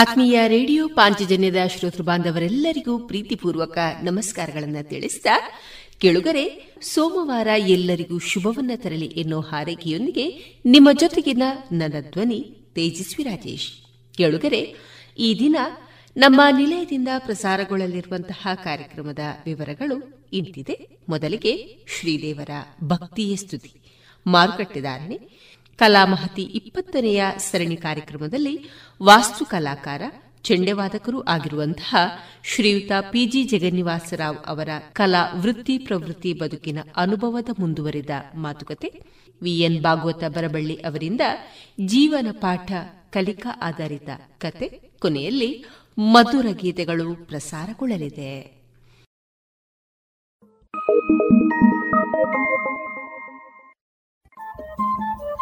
ಆತ್ಮೀಯ ರೇಡಿಯೋ ಪಾಂಚಜನ್ಯದ ಶ್ರೋತೃ ಬಾಂಧವರೆಲ್ಲರಿಗೂ ಪ್ರೀತಿಪೂರ್ವಕ ನಮಸ್ಕಾರಗಳನ್ನು ತಿಳಿಸಿದ ಕೆಳುಗರೆ, ಸೋಮವಾರ ಎಲ್ಲರಿಗೂ ಶುಭವನ್ನ ತರಲಿ ಎನ್ನುವ ಹಾರೈಕೆಯೊಂದಿಗೆ ನಿಮ್ಮ ಜೊತೆಗಿನ ನನ್ನ ಧ್ವನಿ ತೇಜಸ್ವಿ ರಾಜೇಶ್. ಕೆಳುಗರೆ, ಈ ದಿನ ನಮ್ಮ ನಿಲಯದಿಂದ ಪ್ರಸಾರಗೊಳ್ಳಲಿರುವಂತಹ ಕಾರ್ಯಕ್ರಮದ ವಿವರಗಳು ಇಂತಿದೆ. ಮೊದಲಿಗೆ ಶ್ರೀದೇವರ ಭಕ್ತಿಯ ಸ್ತುತಿ. ಮಾರುಕಟ್ಟೆದಾರಣೆ ಕಲಾಮಹತಿ ಇಪ್ಪತ್ತನೆಯ ಸರಣಿ ಕಾರ್ಯಕ್ರಮದಲ್ಲಿ ವಾಸ್ತು ಕಲಾಕಾರ, ಚೆಂಡೆವಾದಕರೂ ಆಗಿರುವಂತಹ ಶ್ರೀಯುತ ಪಿಜಿ ಜಗನ್ನಿವಾಸರಾವ್ ಅವರ ಕಲಾ ವೃತ್ತಿ ಪ್ರವೃತ್ತಿ ಬದುಕಿನ ಅನುಭವದ ಮುಂದುವರಿದ ಮಾತುಕತೆ. ವಿಎನ್ ಭಾಗವತ ಬರಬಳ್ಳಿ ಅವರಿಂದ ಜೀವನ ಪಾಠ ಕಲಿಕಾ ಆಧಾರಿತ ಕತೆ. ಕೊನೆಯಲ್ಲಿ ಮಧುರ ಗೀತೆಗಳು ಪ್ರಸಾರಗೊಳ್ಳಲಿದೆ.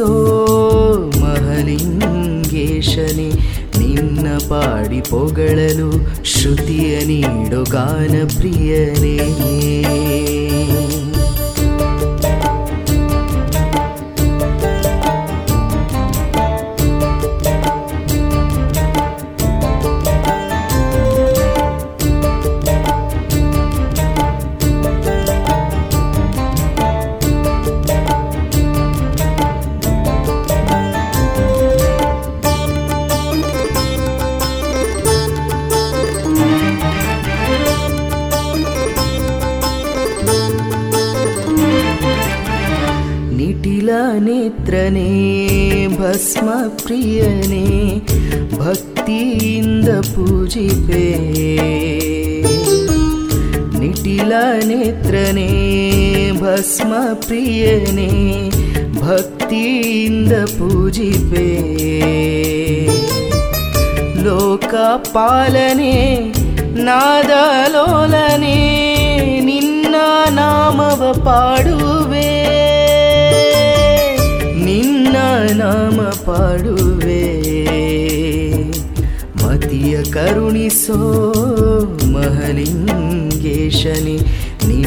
ಕರುಣಿಸೋ ಮಹಲಿಂಗೇಶನೆ ನಿನ್ನ ಪಾಡಿ ಪೊಗಳಲು ಶ್ರುತಿಯ ನೀಡೋ ಗಾನ ಪ್ರಿಯನೇ. ಪ್ರಿಯನೇ ಭಕ್ತಿಯಿಂದ ಪೂಜಿಪೆ. ಲೋಕಪಾಲನೆ ನಾದಲೋಲನೆ ನಿನ್ನ ನಾಮವ ಪಾಡುವೆ. ನಿನ್ನ ನಾಮ ಪಾಡುವೆ. ಮತಿಯ ಕರುಣಿಸೋ ಮಹಲಿಂಗೇಶನಿ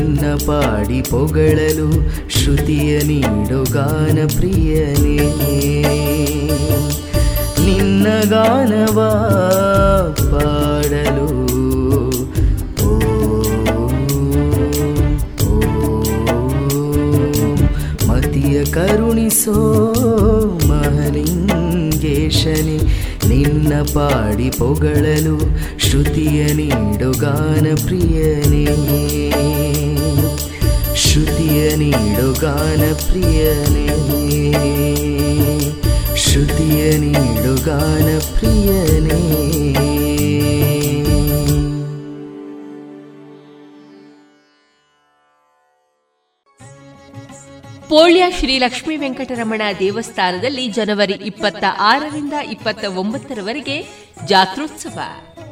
ನಿನ್ನ ಪಾಡಿ ಪೊಗಳಲು ಶ್ರುತಿಯ ನೀಡು ಗಾನ ಪ್ರಿಯನೇ. ನಿನ್ನ ಗಾನವ ಪಾಡಲು ಮತಿಯ ಕರುಣಿಸೋ ಮಹಲಿಂಗೇಶನೇ, ನಿನ್ನ ಪಾಡಿ ಪೊಗಳಲು ಶ್ರುತಿಯ ನೀಡು ಗಾನ ಪ್ರಿಯನೇ. ಶ್ರುತಿಯ ನೀಡು ಗಾನ ಪ್ರಿಯನೇ. ಶ್ರುತಿಯ ನೀಡು ಗಾನ ಪ್ರಿಯನೇ. ಪೋಳ್ಯ ಶ್ರೀ ಲಕ್ಷ್ಮೀ ವೆಂಕಟರಮಣ ದೇವಸ್ಥಾನದಲ್ಲಿ ಜನವರಿ ಇಪ್ಪತ್ತ ಆರರಿಂದ ಇಪ್ಪತ್ತ ಒಂಬತ್ತರವರೆಗೆ ಜಾತ್ರೋತ್ಸವ.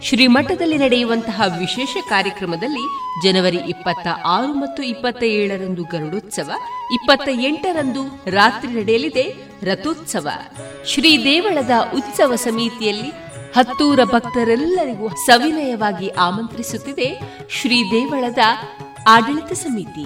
ಶ್ರೀಮಠದಲ್ಲಿ ನಡೆಯುವಂತಹ ವಿಶೇಷ ಕಾರ್ಯಕ್ರಮದಲ್ಲಿ ಜನವರಿ ಇಪ್ಪತ್ತ ಆರು ಮತ್ತು ಇಪ್ಪತ್ತ ಏಳರಂದು ಗರುಡೋತ್ಸವ, ಇಪ್ಪತ್ತ ಎಂಟರಂದು ರಾತ್ರಿ ನಡೆಯಲಿದೆ ರಥೋತ್ಸವ. ಶ್ರೀ ದೇವಳದ ಉತ್ಸವ ಸಮಿತಿಯಲ್ಲಿ ಹತ್ತೂರ ಭಕ್ತರೆಲ್ಲರಿಗೂ ಸವಿನಯವಾಗಿ ಆಮಂತ್ರಿಸುತ್ತಿದೆ ಶ್ರೀ ದೇವಳದ ಆಡಳಿತ ಸಮಿತಿ.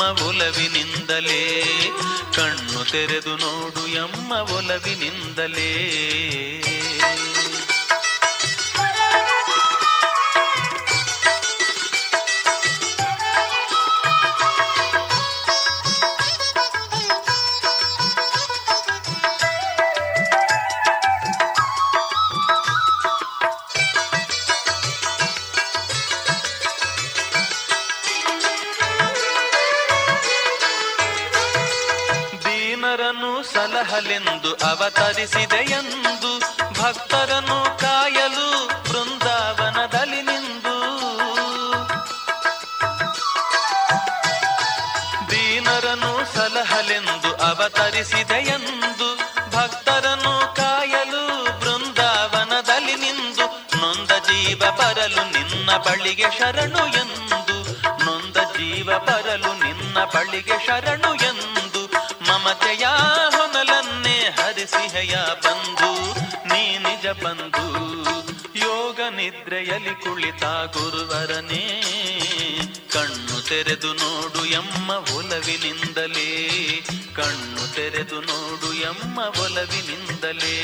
ಎಮ್ಮ ಒಲವಿನಿಂದಲೇ ಕಣ್ಣು ತೆರೆದು ನೋಡು ಎಮ್ಮ ಒಲವಿನಿಂದಲೇ. ಅವತರಿಸಿದೆಯೆಂದು ಭಕ್ತರನ್ನು ಕಾಯಲು ಬೃಂದಾವನದಲ್ಲಿ ನಿಂದು. ದೀನರನ್ನು ಸಲಹಲೆಂದು ಅವತರಿಸಿದೆಯೆಂದು ಭಕ್ತರನ್ನು ಕಾಯಲು ಬೃಂದಾವನದಲ್ಲಿ ನಿಂದು. ನೊಂದ ಜೀವ ಬರಲು ನಿನ್ನ ಬಳಿಗೆ ಶರಣು ಎಂದು, ನೊಂದ ಜೀವ ಬರಲು ನಿನ್ನ ಬಳಿಗೆ ಶರಣು ಎಂದು ಮಮತೆಯ ಹರಿಸಿಹಯ ಬಂಧು, ನೀ ನಿಜ ಬಂಧು. ಯೋಗ ನಿದ್ರೆಯಲ್ಲಿ ಕುಳಿತ ಗುರುವರನೇ, ಕಣ್ಣು ತೆರೆದು ನೋಡು ಎಮ್ಮ ಒಲವಿನಿಂದಲೇ. ಕಣ್ಣು ತೆರೆದು ನೋಡು ಎಮ್ಮ ಒಲವಿನಿಂದಲೇ.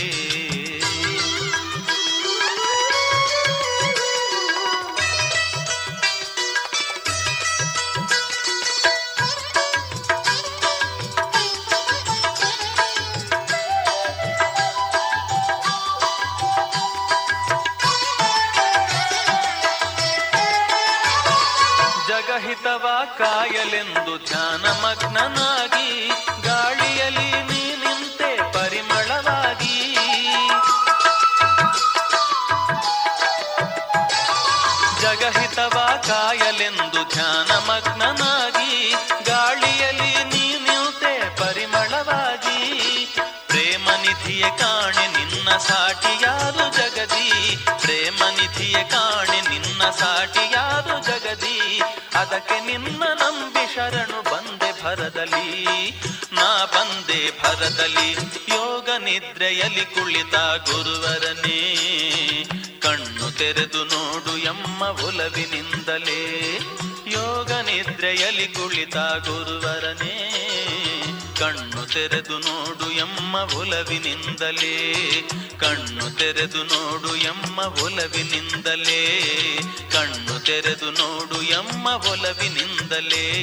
ಕಾಯಲೆಂದು ಧ್ಯಾನ ಮಗ್ನನಾಗಿ, ಗಾಳಿಯಲ್ಲಿ ನೀ ನಿಂತೆ ಪರಿಮಳವಾಗಿ. ಜಗಹಿತವ ಕಾಯಲೆಂದು ಧ್ಯಾನ ಮಗ್ನನಾಗಿ, ಗಾಳಿಯಲ್ಲಿ ನೀ ನಿಂತೆ ಪರಿಮಳವಾಗಿ. ಪ್ರೇಮ ನಿಧಿಯ ಕಾಣೆ ನಿನ್ನ ಸಾಟಿಯಾರು ಜಗದಿ. ಪ್ರೇಮ ನಿಧಿಯ ಕಾಣೆ ನಿನ್ನ ಸಾಟಿಯಾರು ಜಗದಿ. ಅದಕ್ಕೆ ನಿನ್ನ ಭರದಲ್ಲಿ ನಾ ಬಂದೆ ಭರದಲ್ಲಿ, ಯೋಗ ನಿದ್ರೆಯಲ್ಲಿ ಕುಳಿತ ಗುರುವರನೇ. ಕಣ್ಣು ತೆರೆದು ನೋಡು ಎಮ್ಮ ಒಲವಿನಿಂದಲೇ, ಯೋಗ ನಿದ್ರೆಯಲ್ಲಿ ಕುಳಿತ ಗುರುವರನೇ. ಕಣ್ಣು ತೆರೆದು ನೋಡು ಎಮ್ಮ ಒಲವಿನಿಂದಲೇ, ಕಣ್ಣು ತೆರೆದು ನೋಡು ಎಮ್ಮ ಒಲವಿನಿಂದಲೇ. ಕಣ್ಣು ತೆರೆದು ನೋಡು ಎಮ್ಮ ಒಲವಿನಿಂದಲೇ.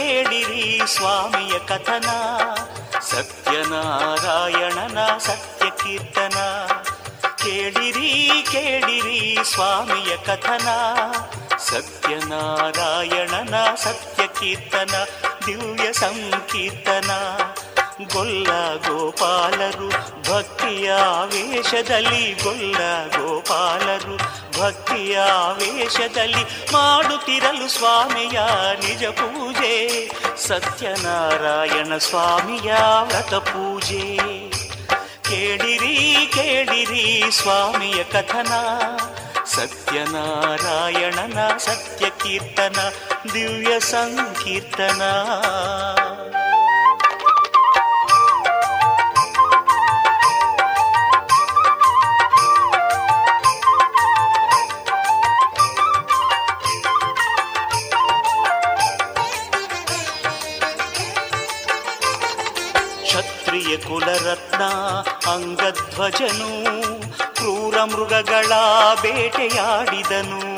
ಕೇಳಿರಿ ಸ್ವಾಮಿಯ ಕಥನ. ಸತ್ಯನಾರಾಯಣನ ಸತ್ಯ ಕೀರ್ತನ ಕೇಳಿರಿ ಕೇಳಿರಿ ಸ್ವಾಮಿಯ ಕಥನ. ಸತ್ಯನಾರಾಯಣನ ಸತ್ಯ ಕೀರ್ತನ ದಿವ್ಯ ಸಂಕೀರ್ತನ. ಗೊಲ್ಲ ಗೋಪಾಲರು, ಭಕ್ತಿಯ ವೇಷದಲ್ಲಿ ಗೊಲ್ಲ ಗೋಪಾಲರು, ಭಕ್ತಿಯ ವೇಷದಲ್ಲಿ ಮಾಡುತ್ತಿರಲು ಸ್ವಾಮಿಯ ನಿಜ ಪೂಜೆ. ಸತ್ಯನಾರಾಯಣ ಸ್ವಾಮಿಯ ವ್ರತ ಪೂಜೆ. ಕೇಳಿರಿ ಕೇಳಿರಿ ಸ್ವಾಮಿಯ ಕಥನ. ಸತ್ಯನಾರಾಯಣನ ಸತ್ಯ ಕೀರ್ತನ ದಿವ್ಯ ಸಂಕೀರ್ತನ. ಕ್ಷತ್ರಿಯ ಕುಲರತ್ನ, ಅಂಗಧ್ವಜನು, ಕ್ರೂರ ಮೃಗಗಳ ಬೇಟೆಯಾಡಿದನು.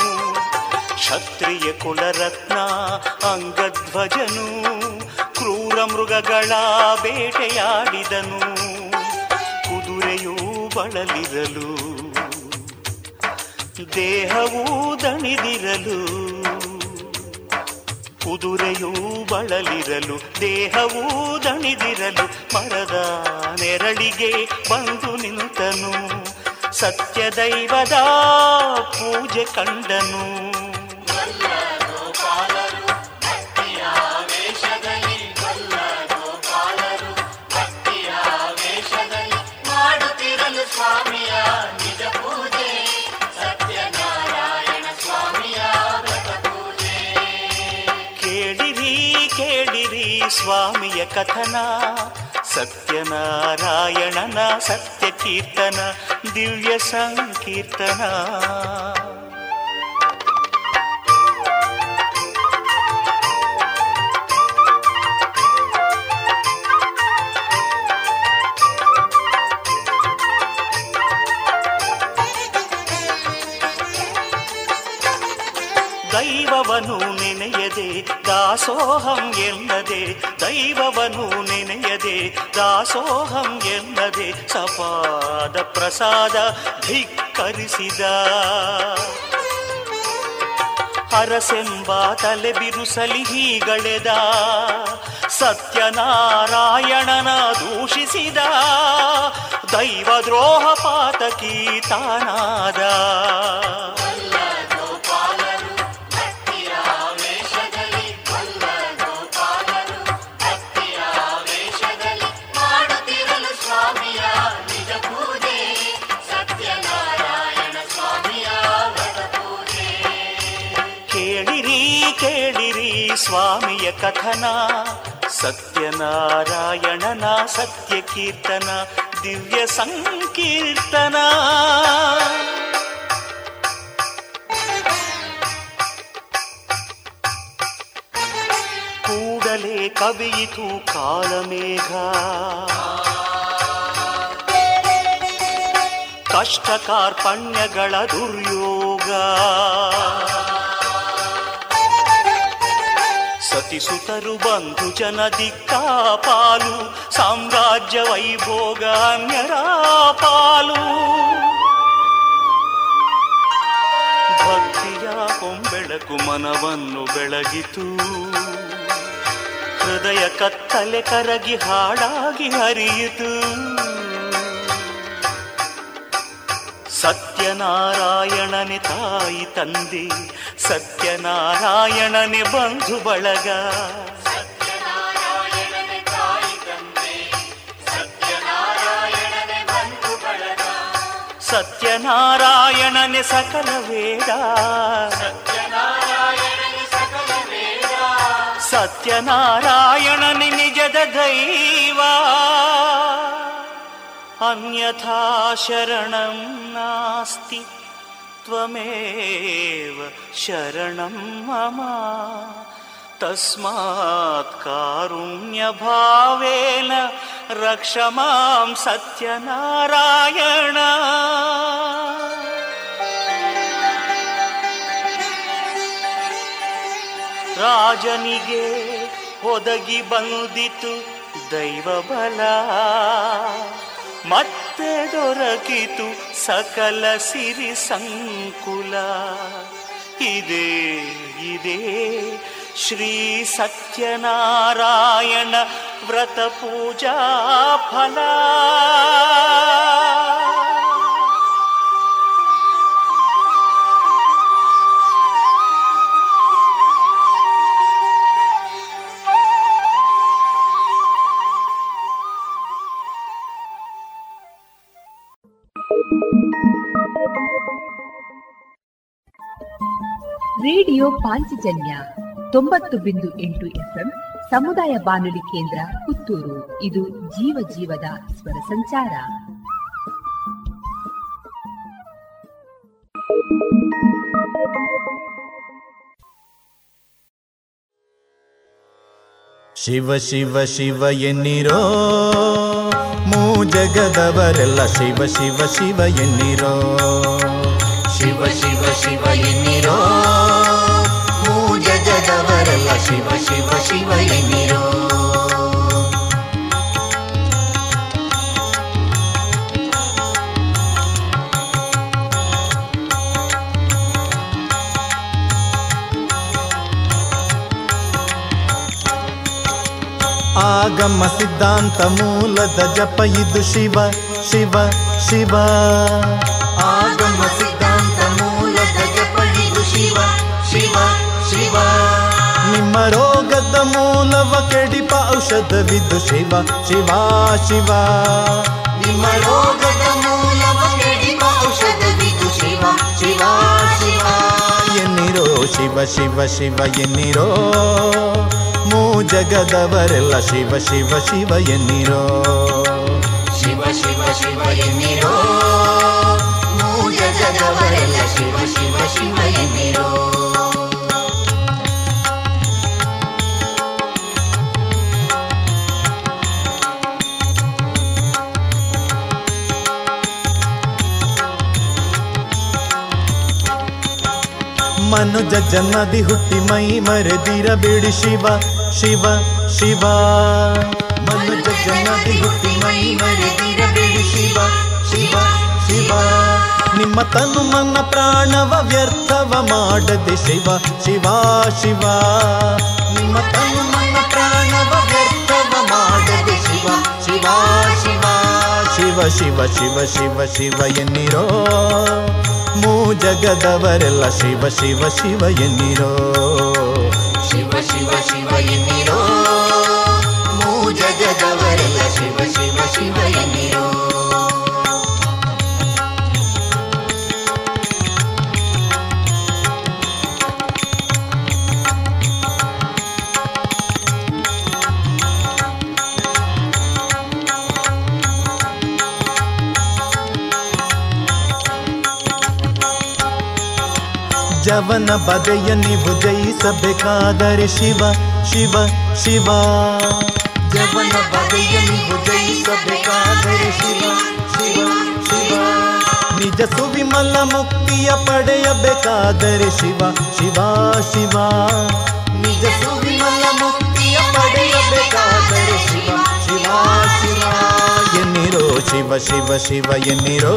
ಕ್ಷತ್ರಿಯ ಕುಲರತ್ನ, ಅಂಗಧ್ವಜನು, ಕ್ರೂರ ಮೃಗಗಳ ಬೇಟೆಯಾಡಿದನು. ಕುದುರೆಯೂ ಬಳಲಿರಲು, ದೇಹವೂ ದಣಿದಿರಲು ಕುದುರೆಯೂ ಬಳಲಿರಲು ದೇಹವೂ ದಣಿದಿರಲು ಮರದ ನೆರಳಿಗೆ ಬಂದು ನಿಂತನು. ಸತ್ಯ ದೈವದ ಪೂಜೆ ಕಂಡನು. ಕಥನ ಸತ್ಯನಾರಾಯಣನ ಸತ್ಯ ಕೀರ್ತನ ದಿವ್ಯ ಸಂಕೀರ್ತನ. ದೈವವನು ನೆನೆಯದೆ ದಾಸೋಹಂ ಎನ್ನದೆ, ದೈವವನು ನೆನೆಯದೆ, ದಾಸೋಹಂ ಎನ್ನದೆ, ಸಪಾದ ಪ್ರಸಾದ ಧಿಕ್ಕರಿಸಿದ. ಹರಸೆಂಬ ತಲೆ ಬಿರುಸಲಿ ಹೀಗಳೆದ, ಸತ್ಯನಾರಾಯಣನ ದೂಷಿಸಿದ ದೈವ ದ್ರೋಹ ಪಾತಕಿ ತಾನಾದ ಸ್ವಾಮಿಯ ಕಥನ ಸತ್ಯನಾರಾಯಣನ ಸತ್ಯ ಕೀರ್ತನ ದಿವ್ಯ ಸಂಕೀರ್ತನ. ಕೂಡಲೇ ಕವಿಯಿತು ಕಾಲಮೇಘ. ಕಷ್ಟ ಕಾರ್ಪಣ್ಯಗಳ ದುರ್ಯೋಗ. ಸತಿಸುತರು ಬಂಧು ಜನ ದಿಕ್ಕಾಪಾಲು ಸಾಮ್ರಾಜ್ಯ ವೈಭೋಗ ಅನ್ಯರ ಪಾಲು. ಭಕ್ತಿಯ ಕೊಂಬೆಳಕು ಮನವನ್ನು ಬೆಳಗಿತು. ಹೃದಯ ಕತ್ತಲೆ ಕರಗಿ ಹಾಡಾಗಿ ಹರಿಯಿತು. ಸತ್ಯನಾರಾಯಣನೆ ತಾಯಿ ತಂದೆ ಸತ್ಯನಾರಾಯಣನೆ ಬಂಧು ಬಳಗ. ಸತ್ಯನಾರಾಯಣನೆ ಸಕಲ ವೇದ. ಸತ್ಯನಾರಾಯಣನೆ ನಿಜದ ದೈವ. ಅನ್ಯಥಾ ಶರಣಂ ನಾಸ್ತಿ. त्वमेव शरणं मम तस्मात् कारुण्यभावेन रक्ष मां सत्यनारायण राजनिगे ಒದಗಿ ಬಂದಿತು ದೈವಬಲ ಮತ್ತೆ ದೊರಕಿತು ಸಕಲ ಸಿರಿ ಸಂಕುಲ. ಇದೇ ಇದೇ ಶ್ರೀ ಸತ್ಯನಾರಾಯಣ ವ್ರತ ಪೂಜಾ ಫಲ. ರೇಡಿಯೋ ಪಾಂಚಜನ್ಯ ತೊಂಬತ್ತು ಬಿಂದು ಎಂಟು ಎಫ್ಎಂ ಸಮುದಾಯ ಬಾನುಲಿ ಕೇಂದ್ರ ಪುತ್ತೂರು. ಇದು ಜೀವ ಜೀವದ ಸ್ವರ ಸಂಚಾರ. ಶಿವ ಶಿವ ಶಿವ ಎನ್ನಿರೋ? ಮೂ ಜಗದವರೆಲ್ಲ ಶಿವ ಶಿವ ಶಿವ ಎನ್ನಿರೋ? ಶಿವ ಶಿವ ಶಿವ ಎನ್ನಿರೋ? ಶಿವ ಶಿವ ಶಿವ ಎನ್ನಿರೋ ಆಗಮ ಸಿದ್ಧಾಂತ ಮೂಲದ ಜಪ ಇದು ಶಿವ ಶಿವ ಶಿವ. ಆಗಮ ಸಿದ್ಧಾಂತ ಮೂಲದ ಜಪ ಇದು ಶಿವ ಶಿವ ಶಿವ. ನಿಮ್ಮ ರೋಗದ ಮೂಲವ ಕೆಡಿಪ ಔಷಧವಿದು ಶಿವ ಶಿವ ಶಿವ ನಿಮ್ಮ ರೋಗದ ಮೂಲವ ಕೆಡಿಪ ಔಷಧವಿದು ಶಿವ ಶಿವ ಶಿವ ಎನ್ನಿರೋ ಶಿವ ಶಿವ ಶಿವ ಎನ್ನಿರೋ ಮೂ ಜಗದವರೆಲ್ಲ ಶಿವ ಶಿವ ಶಿವ ಎನ್ನಿರೋ ಶಿವ ಶಿವ ಶಿವ ಎನ್ನಿರೋ ಮೂ ಜಗದವರೆಲ್ಲ ಶಿವ ಶಿವ ಶಿವ ಎನ್ನಿರೋ ಮನುಜ ಜನ್ಮದಿ ಹುಟ್ಟಿ ಮೈ ಮರೆದಿರಬೇಡಿ ಶಿವ ಶಿವ ಶಿವ. ಮನುಜ ಜನ್ಮದಿ ಹುಟ್ಟಿ ಮೈ ಮರೆದಿರಬೇಡಿ ಶಿವ ಶಿವ ಶಿವ. ನಿಮ್ಮ ತನು ಮನ ಪ್ರಾಣವ ವ್ಯರ್ಥವ ಮಾಡದೆ ಶಿವ ಶಿವ ಶಿವ. ನಿಮ್ಮ ತನು ಮನ ಪ್ರಾಣವ ವ್ಯರ್ಥವ ಮಾಡದೆ ಶಿವ ಶಿವ ಶಿವ. ಶಿವ ಶಿವ ಶಿವ ಶಿವ ಶಿವ ಎನ್ನಿರೋ ಜಗದವರೆಲ್ಲ ಶಿವ ಶಿವ ಶಿವ ಎನ್ನಿರೋ ಜವನ ಬಗೆಯ ನೀವು ಜಯಿಸಬೇಕಾದರೆ ಶಿವ ಶಿವ ಶಿವ. ಜವನ ಬಗೆಯ ನೀವು ಜಯಿಸಬೇಕಾದರೆ ಶಿವ ಶಿವ ಶಿವ. ನಿಜ ಸುವಿಮಲ ಮುಕ್ತಿಯ ಪಡೆಯಬೇಕಾದರೆ ಶಿವ ಶಿವ ಶಿವ. ನಿಜ ಸುವಿಮಲ ಮುಕ್ತಿಯ ಪಡೆಯಬೇಕಾದರೆ ಶಿವ ಶಿವ ಶಿವ. ಎನ್ನಿರೋ ಶಿವ ಶಿವ ಶಿವ ಎನ್ನಿರೋ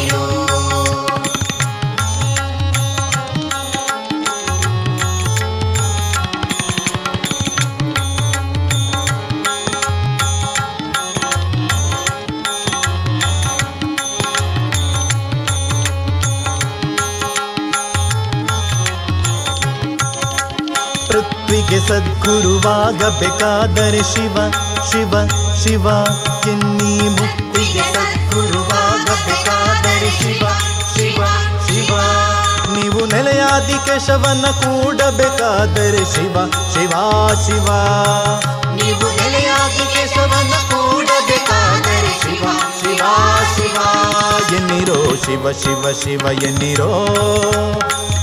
ಸದ್ಗುರುವಾಗಬೇಕಾದರೆ ಶಿವ ಶಿವ ಶಿವ. ಎನ್ನಿ ಮುಕ್ತಿಗೆ ಸದ್ಗುರುವಾಗಬೇಕಾದರೆ ಶಿವ ಶಿವ ಶಿವ. ನೀವು ನೆಲೆಯಾದಿ ಕೇಶವನ್ನ ಕೂಡಬೇಕಾದರೆ ಶಿವ ಶಿವ ಶಿವ. ನೀವು ನೆಲೆಯಾದಿ ಕೇಶವನ್ನ ಕೂಡಬೇಕಾದರೆ ಶಿವ ಶಿವ ಶಿವ. ಎನ್ನಿರೋ ಶಿವ ಶಿವ ಶಿವ ಎನ್ನಿರೋ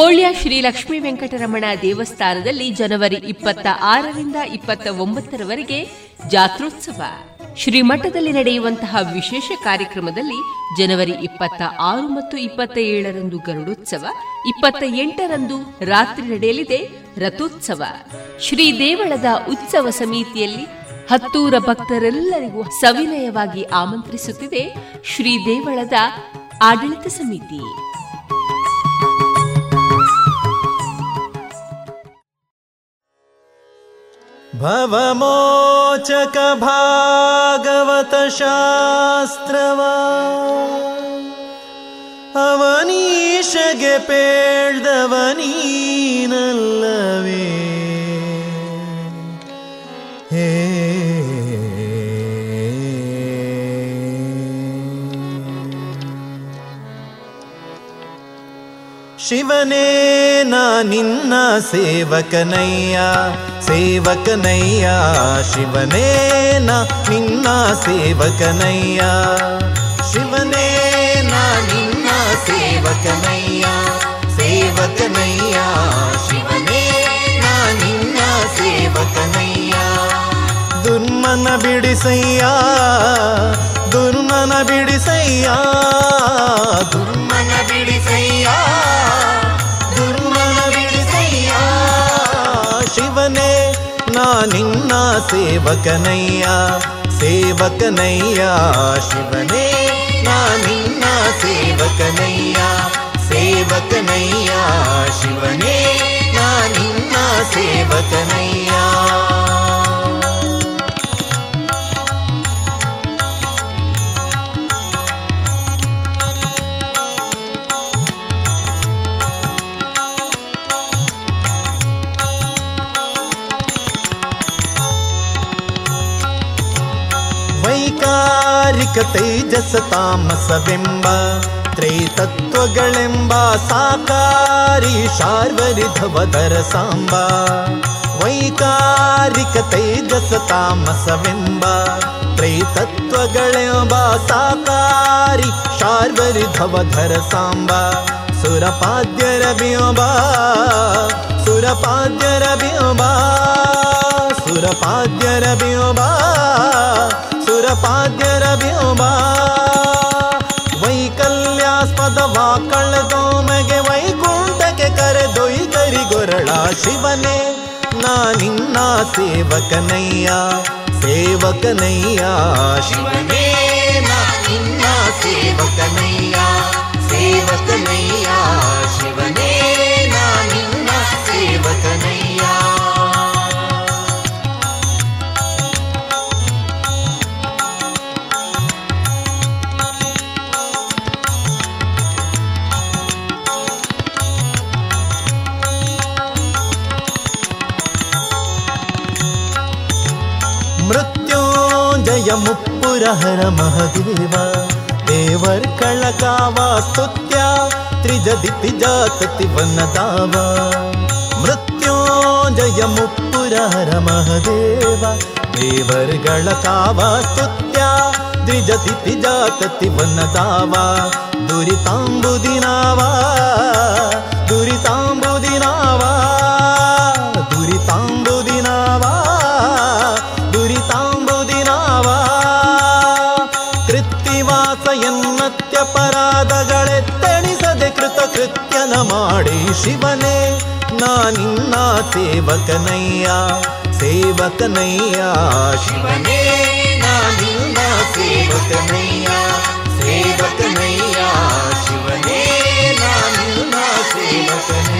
ಪೋಳ್ಯ ಶ್ರೀ ಲಕ್ಷ್ಮೀ ವೆಂಕಟರಮಣ ದೇವಸ್ಥಾನದಲ್ಲಿ ಜನವರಿ ಇಪ್ಪತ್ತ ಆರರಿಂದ ಇಪ್ಪತ್ತ ಒಂಬತ್ತರವರೆಗೆ ಜಾತ್ರೋತ್ಸವ. ಶ್ರೀಮಠದಲ್ಲಿ ನಡೆಯುವಂತಹ ವಿಶೇಷ ಕಾರ್ಯಕ್ರಮದಲ್ಲಿ ಜನವರಿ ಇಪ್ಪತ್ತ ಆರು ಮತ್ತು ಇಪ್ಪತ್ತ ಏಳರಂದು ಗರುಡೋತ್ಸವ, ಇಪ್ಪತ್ತ ಎಂಟರಂದು ರಾತ್ರಿ ನಡೆಯಲಿದೆ ರಥೋತ್ಸವ. ಶ್ರೀ ದೇವಳದ ಉತ್ಸವ ಸಮಿತಿಯಲ್ಲಿ ಹತ್ತೂರ ಭಕ್ತರೆಲ್ಲರಿಗೂ ಸವಿನಯವಾಗಿ ಆಮಂತ್ರಿಸುತ್ತಿದೆ ಶ್ರೀ ದೇವಳದ ಆಡಳಿತ ಸಮಿತಿ. भवमोचक भागवत शास्त्रवा ಅವನೀಶಗೆ ಪೇಳ್ದವನೀನಲ್ಲವೇ ಹೇ ಶಿವನೇ, ನಾ ನಿನ್ನ ಸೇವಕನಯ್ಯ. ಸೇವಕನಯ್ಯ, ಶಿವನೇ, ನಾ ನಿನ್ನ ಸೇವಕನಯ್ಯ. ಶಿವನೇ, ನಾ ನಿನ್ನ ಸೇವಕನಯ್ಯ. ಸೇವಕನಯ್ಯ, ಶಿವನೇ, ನಾ ನಿನ್ನ ಸೇವಕನಯ್ಯ. ದುರ್ಮನ ಬಿಡಿಸಯ್ಯ ದುರ್ಮನ ಬಿಡಿಸಯ್ಯ ದುರ್ಮನ ಬಿಡಿಸಯ್ಯ ದುರ್ಮನ ಬಿಡಿಸಯ್ಯ ಶಿವನೇ ನಾ ನಿನ್ನ ಸೇವಕನಯ್ಯ ಸೇವಕನಯ್ಯ ಶಿವನೇ ನಾ ನಿನ್ನ ಸೇವಕನಯ್ಯ ಸೇವಕನಯ್ಯ ಶಿವನೇ ನಾ ನಿನ್ನ ಸೇವಕನಯ್ಯ ತೇಜಸ ತಾಮಸವೆಂಬ ತ್ರೈತತ್ವಗಳೆಂಬ ಸಾಕಾರಿ ಶಾರ್ವರಿಧವದರ ಸಾಂಬ ವೈಕಾರಿಕ ತೇಜಸ ತಾಮಸವೆಂಬ ತ್ರೈತತ್ವಗಳೆಂಬ ಸಾಕಾರಿ ಶಾರ್ವರಿಧವಧರ ಸಾಂಬ ಸುರಪಾದ್ಯರ ಬಿಂಬ ಸುರಪಾದ್ಯರ ಬಿಂಬ ಸುರಪಾದ್ಯರ ಬಿಂಬ ಸುರಪಾದ್ಯರ ವ್ಯೋಮ ವೈಕಲ್ಯಾಸ್ಪದ ಕಳೆದೋಮಗೆ ವೈಕುಂಠಕ್ಕೆ ಕರೆದೊಯ್ದರಿ ಗೊರಳ ಶಿವನೇ. ನಾ ನಿನ್ನ ಸೇವಕನಯ್ಯ ಸೇವಕನಯ್ಯ. ಶಿವನೇ, ನಾ ನಿನ್ನ ಸೇವಕನಯ್ಯ ಸೇವಕನಯ್ಯ. ಮೃತ್ಯುಂಜಯ ಮುಪ್ಪುರಹರ ಮಹದೇವ. ದೇವರ್ ಕಳಕಾವ ಸ್ತುತ್ಯ ತ್ರಿಜದಿ ಜಾತತಿ ವನದಾವ ಮೃತ್ಯೋಂಜಯ ಮುಪ್ಪುರಹರ ಮಹದೇವ. ದೇವರ್ಗಳ ಕಾವ ಸ್ತುತ್ಯ ತ್ರಿಜದಿತಿ ಜಾತತಿ ದುರಿತಾಂಬುದಿನಾವ ದುರಿತಾಂಬುದಿನಾವ. ಮಾಡಿ ಶಿವನೇ ನಾನಿನ್ನ ಸೇವಕನಯ್ಯ ಸೇವಕನಯ್ಯ. ಶಿವನೇ ನಾನಿನ್ನ ಸೇವಕನಯ್ಯ ಸೇವಕನಯ್ಯ. ಶಿವನೇ ನಾನಿನ್ನ ಸೇವಕನಯ್ಯ.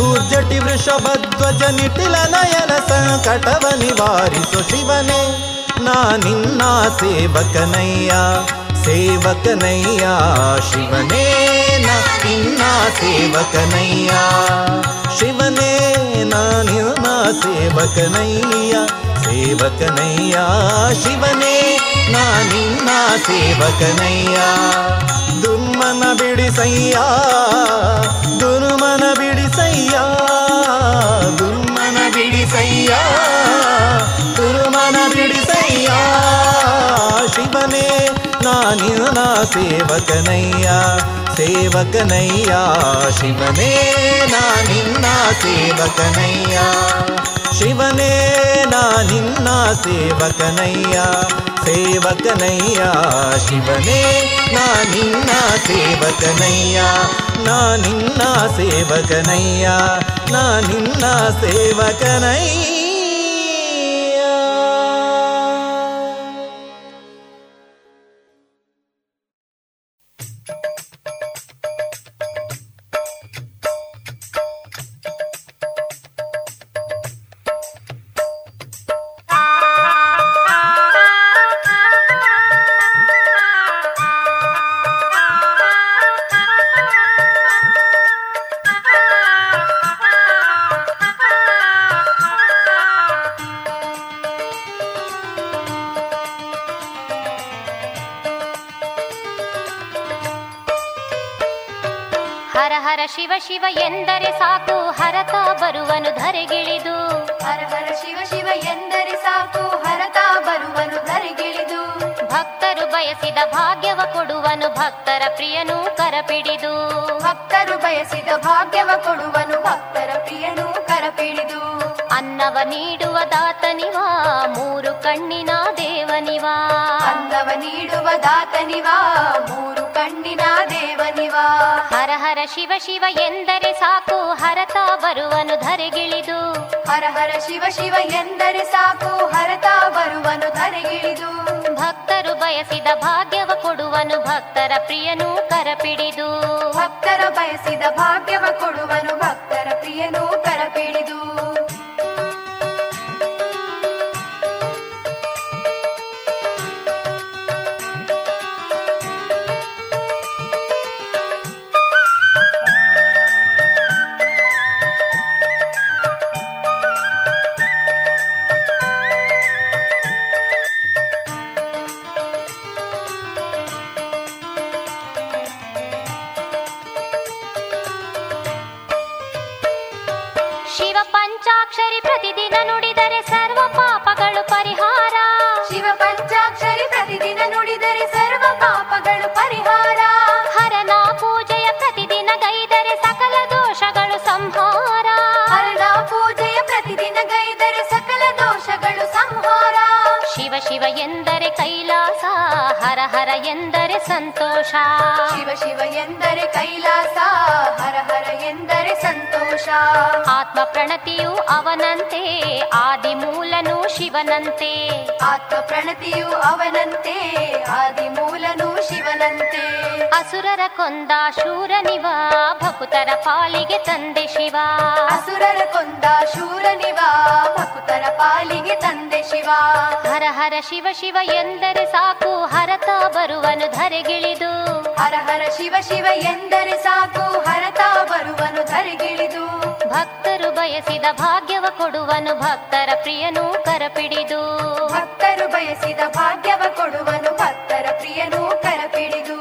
ಧೂರ್ಜಟಿ ವೃಷಭಧ್ವಜ ನಿಟಿಲ ನಯನ ಸಂಕಟವ ನಿವಾರಿಸು ಶಿವನೇ. ನಾ ನಿನ್ನ ಸೇವಕನಯ್ಯ ಸೇವಕನಯ್ಯ ಶಿವನೇ. ನಾ ನಿನ್ನ ಸೇವಕನಯ್ಯ, ಶಿವನೇ. ನಾ ನಿನ್ನ ಸೇವಕನಯ್ಯ ಸೇವಕನಯ್ಯ ಶಿವನೇ. ನಾ ನಿನ್ನ ಸೇವಕನಯ್ಯ. ದುರ್ಮನ ಬಿಡಿಸಯ್ಯ ದುರ್ಮನ ಬಿಡಿಸಯ್ಯ ನಾನಿನ ಸೇವಕನಯ್ಯ ಸೇವಕನಯ್ಯ, ಶಿವನೇ ನಾನಿನ್ನ ಸೇವಕನಯ್ಯ. ಶಿವನೇ ನಾನಿನ್ನ ಸೇವಕನಯ್ಯ ಸೇವಕನಯ್ಯ, ಶಿವನೇ ನಾನಿನ್ನ ಸೇವಕನಯ್ಯ. ನಾನಿನ್ನ ಸೇವಕನಯ್ಯ ನಾನಿನ್ನ ಸೇವಕನಯ್ಯ. ಎಂದರೆ ಸಾಕು. ಹರತಾ ಬರುವನು ಧರೆಗಿಳಿದು ಭಕ್ತರು ಬಯಸಿದ ಭಾಗ್ಯವ ಕೊಡುವನು. ಭಕ್ತರ ಪ್ರಿಯನು ಕರಪಿಡಿದು. ಭಕ್ತರು ಬಯಸಿದ ಭಾಗ್ಯವ ಕೊಡುವನು. ಭಕ್ತರ ಪ್ರಿಯನು ಕರಪಿಡಿದು. ಅನ್ನವ ನೀಡುವ ದಾತನಿವಾ. ಕಣ್ಣಿನ ದೇವನಿವಾ? ಅಂದವ ನೀಡುವ ದಾತನಿವಾ? ಮೂರು ಕಣ್ಣಿನ ದೇವನಿವಾ? ಹರ ಹರ ಶಿವ ಶಿವ ಎಂದರೆ ಸಾಕು ಹರತ ಬರುವನು ಧರೆಗಿಳಿದು. ಹರ ಹರ ಶಿವ ಶಿವ ಎಂದರೆ ಸಾಕು ಹರತ ಬರುವನು ಧರೆಗಿಳಿದು. ಭಕ್ತರು ಬಯಸಿದ ಭಾಗ್ಯವ ಕೊಡುವನು ಭಕ್ತರ ಪ್ರಿಯನು ಕರಪಿಡಿದು. ಭಕ್ತರ ಬಯಸಿದ ಭಾಗ್ಯವ ಕೊಡುವನು ಭಕ್ತರ ಪ್ರಿಯನು ಕರಪಿಡಿದು. ಕೈಲಾಸ ಹರ ಹರ ಎಂದರೆ ಸಂತೋಷ. ಆತ್ಮ ಪ್ರಣತಿಯು ಅವನಂತೆ ಆದಿ ಮೂಲನು ಶಿವನಂತೆ. ಆತ್ಮ ಪ್ರಣತಿಯು ಅವನಂತೆ ಆದಿ ಮೂಲನು ಶಿವನಂತೆ. ಅಸುರರ ಕೊಂದ ಶೂರನಿವ ಭಕುತರ ಪಾಲಿಗೆ ತಂದೆ ಶಿವ. ಅಸುರರ ಕೊಂದ ಶೂರನಿವ ಭಕ್ತರ ಪಾಲಿಗೆ ತಂದೆ ಶಿವ. ಹರ ಹರ ಶಿವ ಶಿವ ಎಂದರೆ ಸಾಕು ಹರತ ಬರುವನು ಧರೆಗಿಳಿದು. ಹರ ಹರ ಶಿವ ಶಿವ ಎಂದರೆ ಸಾಕು ಹರತಾ ಬರುವನು ಧರಿಗಿಳಿದು ಭಕ್ತರು ಬಯಸಿದ ಭಾಗ್ಯವ ಕೊಡುವನು ಭಕ್ತರ ಪ್ರಿಯನು ಕರಪಿಡಿದು. ಭಕ್ತರು ಬಯಸಿದ ಭಾಗ್ಯವ ಕೊಡುವನು ಭಕ್ತರ ಪ್ರಿಯನು ಕರಪಿಡಿದು.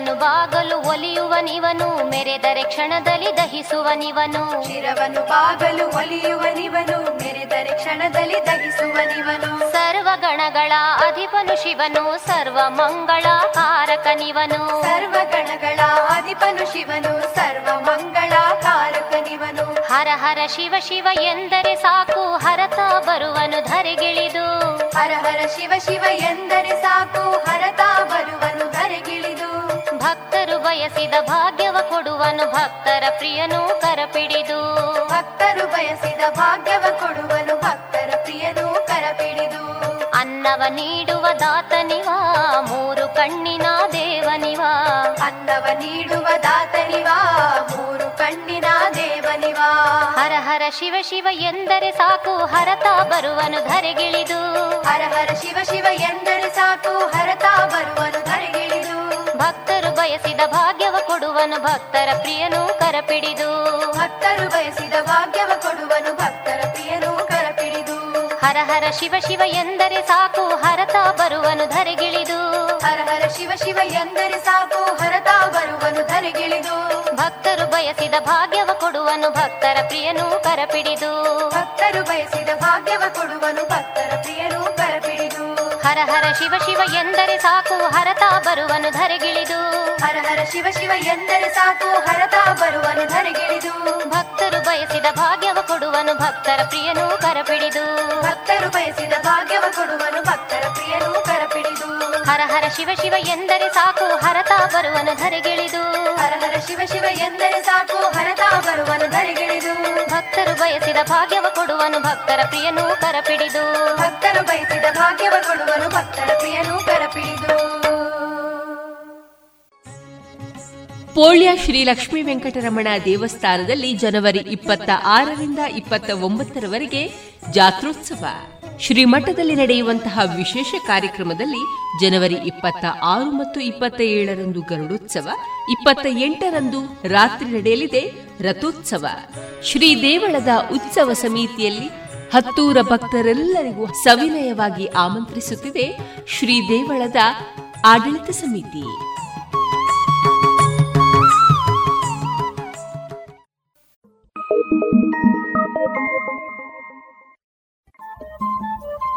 ಶಿರವನು ಬಾಗಲು ಒಲಿಯುವನಿವನು ಮೆರೆದರೆ ಕ್ಷಣದಲ್ಲಿ ದಹಿಸುವನಿವನು. ಶಿರವನು ಬಾಗಲು ಒಲಿಯುವನಿವನು ಮೆರೆದರೆ ಕ್ಷಣದಲ್ಲಿ ದಹಿಸುವನಿವನು. ಸರ್ವಗಣಗಳ ಅಧಿಪನು ಶಿವನು ಸರ್ವ ಮಂಗಳ ಕಾರಕನಿವನು ಸರ್ವಗಣಗಳ ಅಧಿಪನು ಶಿವನು ಸರ್ವ ಮಂಗಳ ಕಾರಕನಿವನು ಹರ ಹರ ಶಿವ ಶಿವ ಎಂದರೆ ಸಾಕು ಹರತ ಬರುವನು ಧರೆಗಿಳಿದು. ಹರ ಹರ ಶಿವ ಶಿವ ಎಂದರೆ ಸಾಕು ಹರತ ಬಯಸಿದ ಭಾಗ್ಯವ ಕೊಡುವನು ಭಕ್ತರ ಪ್ರಿಯನು ಕರಪಿಡಿದು. ಭಕ್ತರು ಬಯಸಿದ ಭಾಗ್ಯವ ಕೊಡುವನು ಭಕ್ತರ ಪ್ರಿಯನು ಕರಪಿಡಿದು. ಅನ್ನವ ನೀಡುವ ದಾತನಿವ ಮೂರು ಕಣ್ಣಿನ ದೇವನಿವ. ಅನ್ನವ ನೀಡುವ ದಾತನಿವ ಮೂರು ಕಣ್ಣಿನ ದೇವನಿವ. ಹರ ಹರ ಶಿವ ಶಿವ ಎಂದರೆ ಸಾಕು ಹರತ ಬರುವನು ಧರೆಗಿಳಿದು. ಹರ ಹರ ಶಿವ ಶಿವ ಎಂದರೆ ಸಾಕು ಹರತ ಬರುವನು ಬಯಸಿದ ಭಾಗ್ಯವ ಕೊಡುವನು ಭಕ್ತರ ಪ್ರಿಯನು ಕರಪಿಡಿದು. ಭಕ್ತರು ಬಯಸಿದ ಭಾಗ್ಯವ ಕೊಡುವನು ಭಕ್ತರ ಪ್ರಿಯನು ಕರಪಿಡಿದು. ಹರ ಹರ ಶಿವ ಶಿವ ಎಂದರೆ ಸಾಕು ಹರತ ಬರುವನು ಧರೆಗಿಳಿದು. ಹರ ಹರ ಶಿವ ಶಿವ ಎಂದರೆ ಸಾಕು ಹರತ ಬರುವನು ಧರೆಗಿಳಿದು. ಭಕ್ತರು ಬಯಸಿದ ಭಾಗ್ಯವ ಕೊಡುವನು ಭಕ್ತರ ಪ್ರಿಯನು ಕರಪಿಡಿದು. ಭಕ್ತರು ಬಯಸಿದ ಭಾಗ್ಯವ ಕೊಡುವನು ಭಕ್ತರ ಹರ ಹರ ಶಿವ ಶಿವ ಎಂದರೆ ಸಾಕು ಹರತ ಬರುವನು ಧರೆಗಿಳಿದು. ಹರ ಹರ ಶಿವ ಶಿವ ಎಂದರೆ ಸಾಕು ಹರತ ಬರುವನು ಧರೆಗಿಳಿದು. ಭಕ್ತರು ಬಯಸಿದ ಭಾಗ್ಯವ ಕೊಡುವನು ಭಕ್ತರ ಪ್ರಿಯನು ಕರಪಿಡಿದು. ಭಕ್ತರು ಬಯಸಿದ ಭಾಗ್ಯವ ಕೊಡುವನು ಭಕ್ತರ ಶಿವ ಶಿವ ಎಂದರೆ ಸಾಕು ಹರತ ಬರುವನು ಧರೆಗಿಳಿದು. ಹರ ಹರ ಶಿವ ಶಿವ ಎಂದರೆ ಸಾಕು ಹರತ ಬರುವನು ಧರೆಗಿಳಿದು. ಭಕ್ತರು ಬಯಸಿದ ಭಾಗ್ಯವ ಕೊಡುವನು ಭಕ್ತರ ಪ್ರಿಯನು ಕರಪಿಡಿದು. ಭಕ್ತರು ಬಯಸಿದ ಭಾಗ್ಯವ ಕೊಡುವನು ಭಕ್ತರ ಪ್ರಿಯನು ಕರಪಿಡಿದು. ಪೋಳ್ಯ ಶ್ರೀ ಲಕ್ಷ್ಮೀ ವೆಂಕಟರಮಣ ದೇವಸ್ಥಾನದಲ್ಲಿ ಜನವರಿ ಇಪ್ಪತ್ತ ಆರರಿಂದ ಇಪ್ಪತ್ತ ಒಂಬತ್ತರವರೆಗೆ ಜಾತ್ರೋತ್ಸವ. ಶ್ರೀಮಠದಲ್ಲಿ ನಡೆಯುವಂತಹ ವಿಶೇಷ ಕಾರ್ಯಕ್ರಮದಲ್ಲಿ ಜನವರಿ ಇಪ್ಪತ್ತ ಆರು ಮತ್ತು ಇಪ್ಪತ್ತ ಏಳರಂದು ಗರುಡೋತ್ಸವ, ಇಪ್ಪತ್ತ ಎಂಟರಂದು ರಾತ್ರಿ ನಡೆಯಲಿದೆ ರಥೋತ್ಸವ. ಶ್ರೀ ದೇವಳದ ಉತ್ಸವ ಸಮಿತಿಯಲ್ಲಿ ಹತ್ತೂರ ಭಕ್ತರೆಲ್ಲರಿಗೂ ಸವಿನಯವಾಗಿ ಆಮಂತ್ರಿಸುತ್ತಿದೆ ಶ್ರೀ ದೇವಳದ ಆಡಳಿತ ಸಮಿತಿ.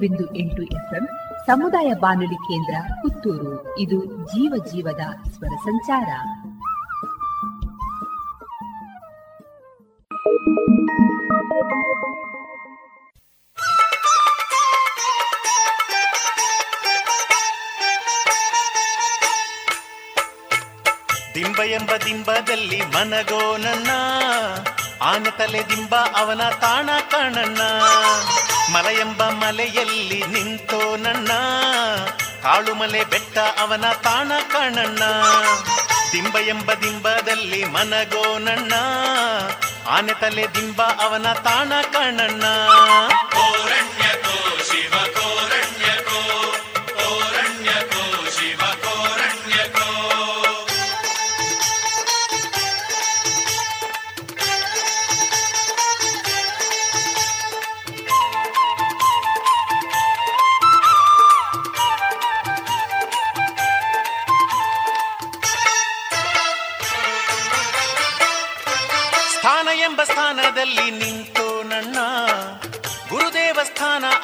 ಬಿಂದು ಎಂಟು ಎಫ್ಎಂ, ಸಮುದಾಯ ಬಾನುಲಿ ಕೇಂದ್ರ ಪುತ್ತೂರು. ಇದು ಜೀವ ಜೀವದ ಸ್ವರ ಸಂಚಾರ. ದಿಂಬ ಎಂಬ ದಿಂಬದಲ್ಲಿ ಮನಗೋ ನನ್ನ. ಆನೆ ತಲೆ ದಿಂಬ ಅವನ ತಾಣ ಕಾಣಣ್ಣ. ಮಲಯೆಂಬ ಮಲೆಯಲ್ಲಿ ನಿಂತೋ ನನ್ನ. ಕಾಳು ಮಲೆ ಬೆಟ್ಟ ಅವನ ತಾಣ ಕಾಣಣ್ಣ. ದಿಂಬ ಎಂಬ ದಿಂಬದಲ್ಲಿ ಮನಗೋ ನನ್ನ. ಆನೆ ತಲೆ ದಿಂಬ ಅವನ ತಾಣ ಕಾಣಣ್ಣ.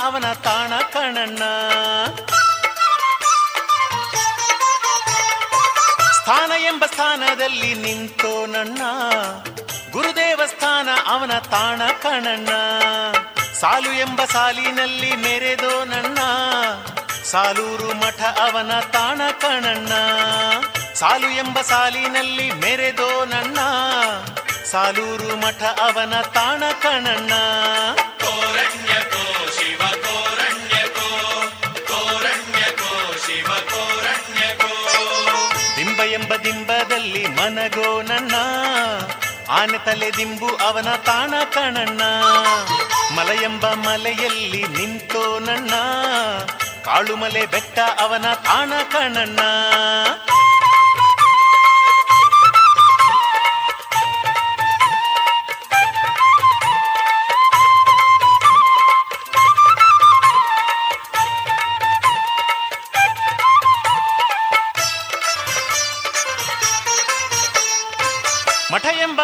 ಅವನ ತಾಣ ಕಣಣ್ಣ. ಸ್ಥಾನ ಎಂಬ ಸ್ಥಾನದಲ್ಲಿ ನಿಂತೋ ನನ್ನ ಗುರುದೇವಸ್ಥಾನ ಅವನ ತಾಣ ಕಣಣ್ಣ. ಸಾಲು ಎಂಬ ಸಾಲಿನಲ್ಲಿ ಮೆರೆದೋ ನನ್ನ ಸಾಲೂರು ಮಠ ಅವನ ತಾಣ ಕಣಣ್ಣ. ಸಾಲು ಎಂಬ ಸಾಲಿನಲ್ಲಿ ಮೆರೆದೋ ನನ್ನ ಸಾಲೂರು ಮಠ ಅವನ ತಾಣ ಕಣಣ್ಣ. ಎಂಬ ದಿಂಬದಲ್ಲಿ ಮನಗೋ ನನ್ನ. ಆನೆ ತಲೆ ದಿಂಬು, ಅವನ ತಾಣ ಕಣಣ್ಣ. ಮಲ ಎಂಬ ಮಲೆಯಲ್ಲಿ ನಿಂತೋ ನನ್ನ. ಕಾಳುಮಲೆ ಬೆಟ್ಟ, ಅವನ ತಾಣ ಕಣಣ್ಣ.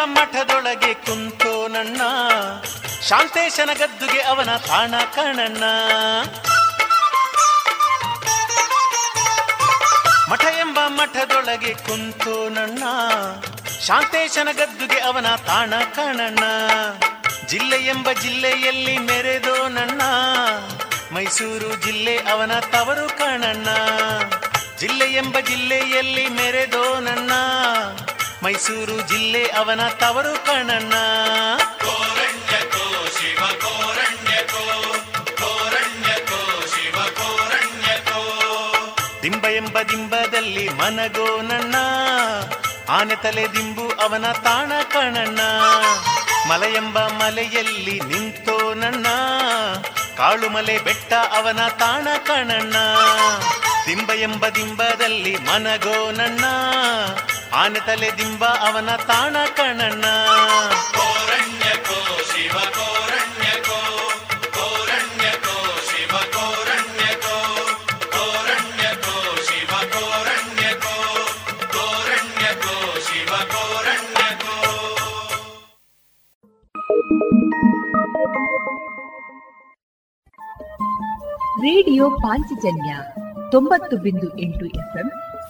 ಮಠದೊಳಗೆ ಕುಂತೋ ನನ್ನ. ಶಾಂತೇಶನ ಗದ್ದುಗೆ ಅವನ ತಾಣ ಕಣಣ್ಣ. ಮಠ ಎಂಬ ಮಠದೊಳಗೆ ಕುಂತೋ ನನ್ನ. ಶಾಂತೇಶನ ಗದ್ದುಗೆ ಅವನ ತಾಣ ಕಣಣ್ಣ. ಜಿಲ್ಲೆ ಎಂಬ ಜಿಲ್ಲೆಯಲ್ಲಿ ಮೆರೆದೋ ನನ್ನ. ಮೈಸೂರು ಜಿಲ್ಲೆ ಅವನ ತವರು ಕಣಣ್ಣ. ಜಿಲ್ಲೆ ಎಂಬ ಜಿಲ್ಲೆಯಲ್ಲಿ ಮೆರೆದೋ ನನ್ನ. ಮೈಸೂರು ಜಿಲ್ಲೆ ಅವನ ತವರು ಕಣಣ್ಣ. ದಿಂಬ ಎಂಬ ದಿಂಬದಲ್ಲಿ ಮನಗೋ ನಣ್ಣ. ಆನೆ ತಲೆ ದಿಂಬು ಅವನ ತಾಣ ಕಣಣ್ಣ. ಮಲ ಎಂಬ ಮಲೆಯಲ್ಲಿ ನಿಂತೋ ನನ್ನ ಕಾಳುಮಲೆ ಬೆಟ್ಟ ಅವನ ತಾಣ ಕಣಣ್ಣ. ದಿಂಬ ಎಂಬ ದಿಂಬದಲ್ಲಿ ಮನಗೋ ನನ್ನ ಆನೆ ತಲೆ ದಿಂಬ ಅವನ ತಾಣ ಕಣಣ್ಣ. ರೇಡಿಯೋ ಪಾಂಚಜನ್ಯ ತೊಂಬತ್ತು ಬಿಂದು ಎಂಟು ಎಫ್ಎಂ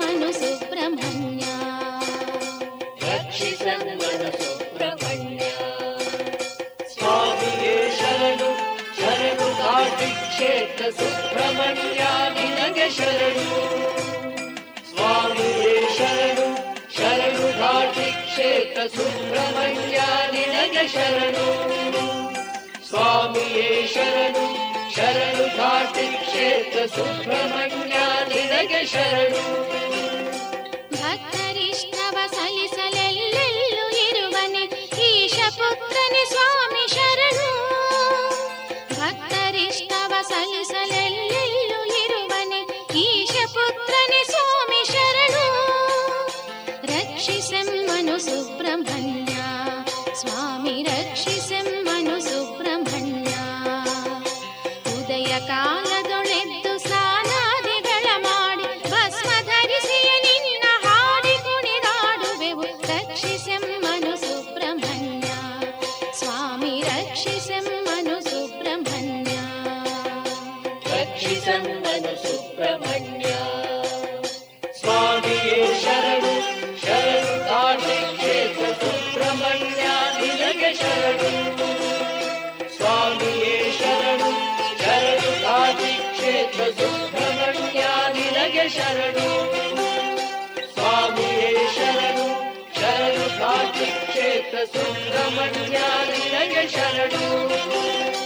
मनु सुब्रह्म्या रक्षिसन् मनुसुब्रह्मण्या। स्वामी शरणु शरणुधाटिक्षेत्र सुब्रह्मण्यानि न ज शरणु ये शरणु शरणुधाटि क्षेत्र सुब्रह्मण्यानि न ज स्वामी शरणु ಶರಣು ಘಾಟಿ ಕ್ಷೇತ್ರ ಸುಬ್ರಹ್ಮಣ್ಯ, ನಿನಗೆ ಶರಣು. ಭಕ್ತರಿಷ್ಣವ ಸಲ್ಲಿಸಲೆಲ್ಲೆಲ್ಲೂ ಇರುವನೆ ಈಶ ಪುತ್ರನೆ ಸ್ವಾಮಿ ಶರಣು. ಭಕ್ತರಿಷ್ಣವ ಸಲ್ಲಿಸಲೆಲ್ಲೆಲ್ಲೂ ಇರುವನೆ ಈಶ ಪುತ್ರನೆ ಸ್ವಾಮಿ ಶರಣು. ರಕ್ಷಿಸೆಮ್ಮನು ಸುಬ್ರಹ್ಮಣ್ಯ, ಸ್ವಾಮಿ ರಕ್ಷಿಸೆಮ್ಮನು शरणु। स्वामिये शरणु शरणु काचिक्षेत्र सुन्दमख्यादिनय शरणु।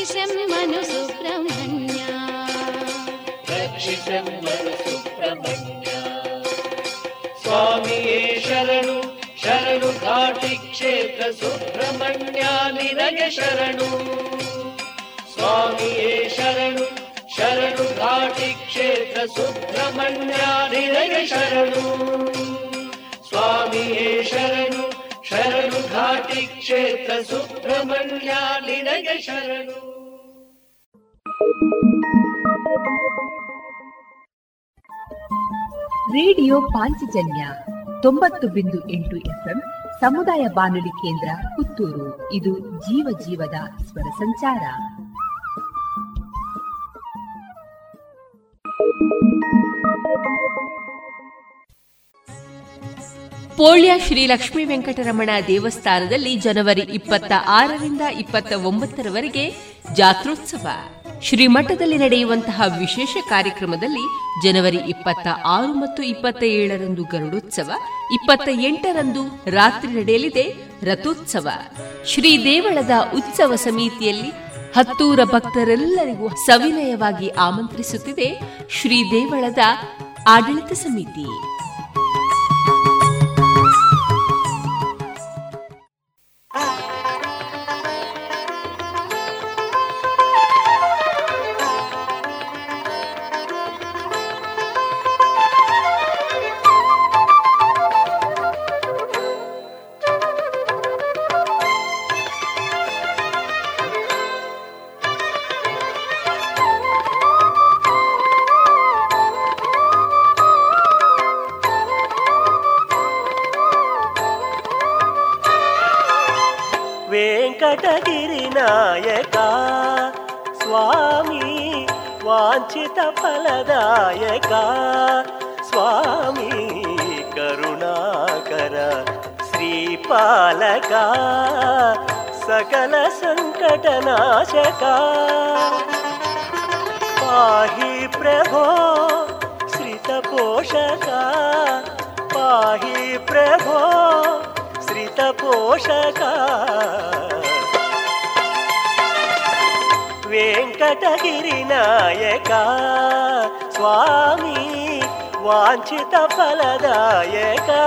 रक्षिषं मनुसुब्रह्मण्या रक्षिषं मनुसुब्रह्मण्या स्वामि ये शरणु शरणु घाटि सुब्रह्मण्या सुब्रह्मण्याभिरज शरणु। स्वामि ये शरणु शरणु घाटि सुब्रह्मण्या सुब्रह्मण्याभिरज शरणु। स्वामि ये शरणु ಶರಣು ಘಾಟಿ ಕ್ಷೇತ್ರ ಸುಬ್ರಹ್ಮಣ್ಯ, ನಿನಗೆ ಶರಣು. ರೇಡಿಯೋ ಪಾಂಚಜನ್ಯ ತೊಂಬತ್ತು ಬಿಂದು ಎಂಟು ಎಫ್ಎಂ ಸಮುದಾಯ ಬಾನುಲಿ ಕೇಂದ್ರ ಪುತ್ತೂರು. ಇದು ಜೀವ ಜೀವದ ಸ್ವರ ಸಂಚಾರ. ಪೋಳ್ಯ ಶ್ರೀ ಲಕ್ಷ್ಮೀ ವೆಂಕಟರಮಣ ದೇವಸ್ಥಾನದಲ್ಲಿ ಜನವರಿ ಇಪ್ಪತ್ತ ಆರರಿಂದ ಇಪ್ಪತ್ತ ಒಂಬತ್ತರವರೆಗೆ ಜಾತ್ರೋತ್ಸವ. ಶ್ರೀಮಠದಲ್ಲಿ ನಡೆಯುವಂತಹ ವಿಶೇಷ ಕಾರ್ಯಕ್ರಮದಲ್ಲಿ ಜನವರಿ ಇಪ್ಪತ್ತ ಆರು ಮತ್ತು ಇಪ್ಪತ್ತ ಏಳರಂದು ಗರುಡೋತ್ಸವ, ಇಪ್ಪತ್ತ ಎಂಟರಂದು ರಾತ್ರಿ ನಡೆಯಲಿದೆ ರಥೋತ್ಸವ. ಶ್ರೀ ದೇವಳದ ಉತ್ಸವ ಸಮಿತಿಯಲ್ಲಿ ಹತ್ತೂರ ಭಕ್ತರೆಲ್ಲರಿಗೂ ಸವಿನಯವಾಗಿ ಆಮಂತ್ರಿಸುತ್ತಿದೆ ಶ್ರೀ ದೇವಳದ ಆಡಳಿತ ಸಮಿತಿ. फलदायका। स्वामी करुणा कर श्रीपालका सकल सङ्कटनाशका पाहि प्रभो श्रितपोषका। पाहि प्रभो श्रित వెంకటగిరి నాయక స్వామి వాంఛిత ఫలదాయకా.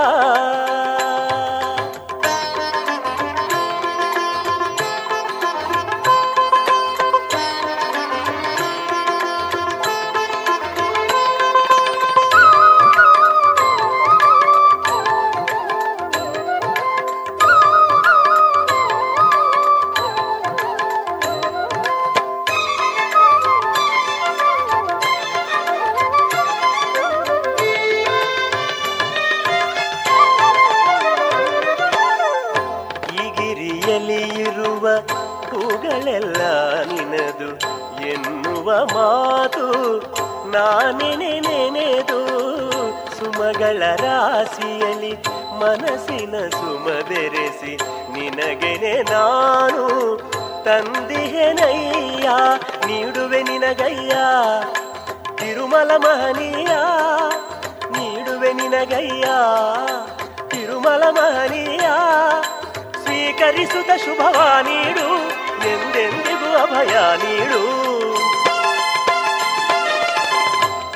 నగయ్యా తిరుమల మహనీయా. నీడు వెనినగయ్యా తిరుమల మహనీయా. స్వీకరిసుత శుభవా నీడు ఎందెందిగు అభయా నీడు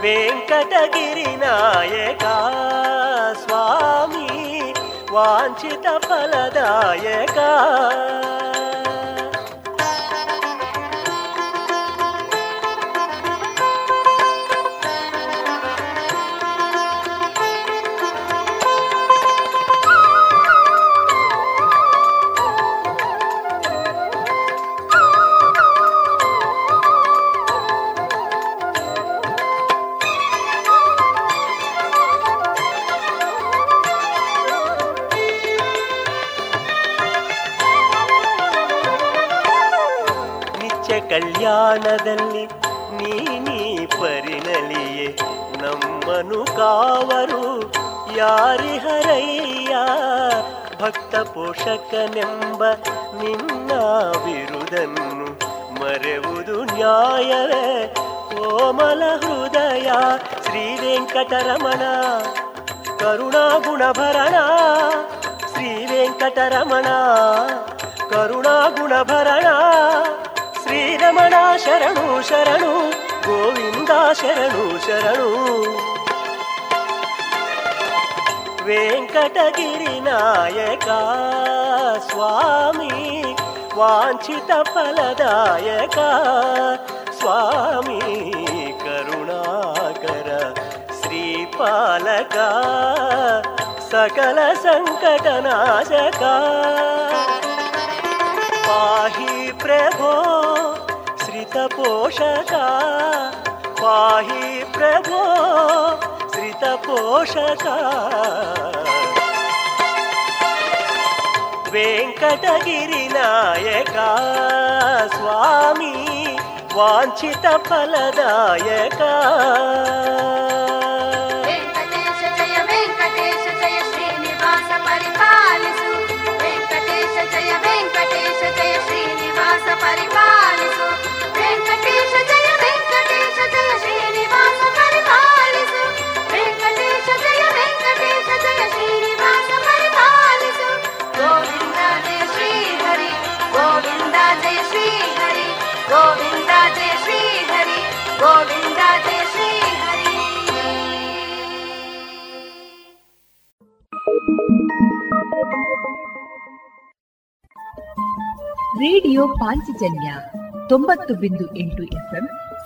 వెంకటగిరి నాయక స్వామి వాంఛిత ఫలదాయక. ಭಕ್ತ ಪೋಷಕನೆಂಬ ನಿನ್ನ ಬಿರುದನ್ನು ಮರೆವುದು ನ್ಯಾಯವೇ? ಕೋಮಲ ಹೃದಯ, ಶ್ರೀ ವೆಂಕಟರಮಣ, ಕರುಣಾ ಗುಣಭರಣ, ಶ್ರೀ ವೆಂಕಟರಮಣ, ಕರುಣಾ ಗುಣಭರಣ ಶ್ರೀರಮಣ ಶರಣು ಶರಣು ಗೋವಿಂದ ಶರಣು ಶರಣು. वेङ्कटगिरिनायका स्वामी वांछित वाञ्छितफलदायका स्वामी करुणाकर श्रीपालका सकलसङ्कटनाशका पाही प्रभो श्रितपोषका पाही प्रभो అమృత పోషక. వెంకటగిరి నాయక స్వామి వాంఛిత ఫలదాయక. వెంకటేశ జయ వెంకటేశ జయ శ్రీనివాస పరిపాలిసు వెంకటేశ జయ వెంకటేశ జయ శ్రీనివాస పరిపాలిసు వెంకటేశ జయ వెంకటేశ జయ శ్రీనివాస ರೇಡಿಯೋ ಪಾಂಚಜನ್ಯ ತೊಂಬತ್ತು ಬಿಂದು ಎಂಟು ಎಫ್ಎಂ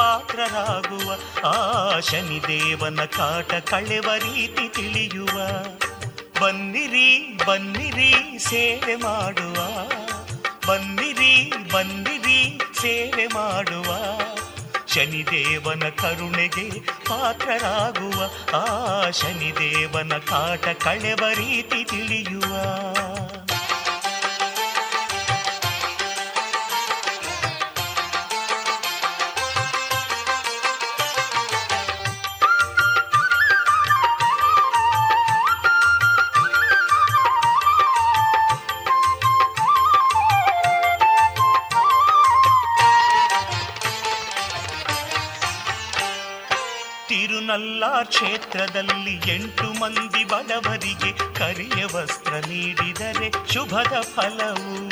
ಪಾತ್ರರಾಗುವ ಆ ಶನಿದೇವನ ಕಾಟ ಕಳೆವ ರೀತಿ ತಿಳಿಯುವ. ಬನ್ನಿರಿ ಬನ್ನಿರಿ, ಸೇವೆ ಮಾಡುವ. ಬನ್ನಿರಿ ಬನ್ನಿರಿ, ಸೇವೆ ಮಾಡುವ. ಶನಿದೇವನ ಕರುಣೆಗೆ ಪಾತ್ರರಾಗುವ. ಆ ಶನಿದೇವನ ಕಾಟ ಕಳೆವ ರೀತಿ ತಿಳಿಯುವ. ಕ್ಷೇತ್ರದಲ್ಲಿ ಎಂಟು ಮಂದಿ ಬಡವರಿಗೆ ಕರಿಯ ವಸ್ತ್ರ ನೀಡಿದರೆ ಶುಭದ ಫಲವು.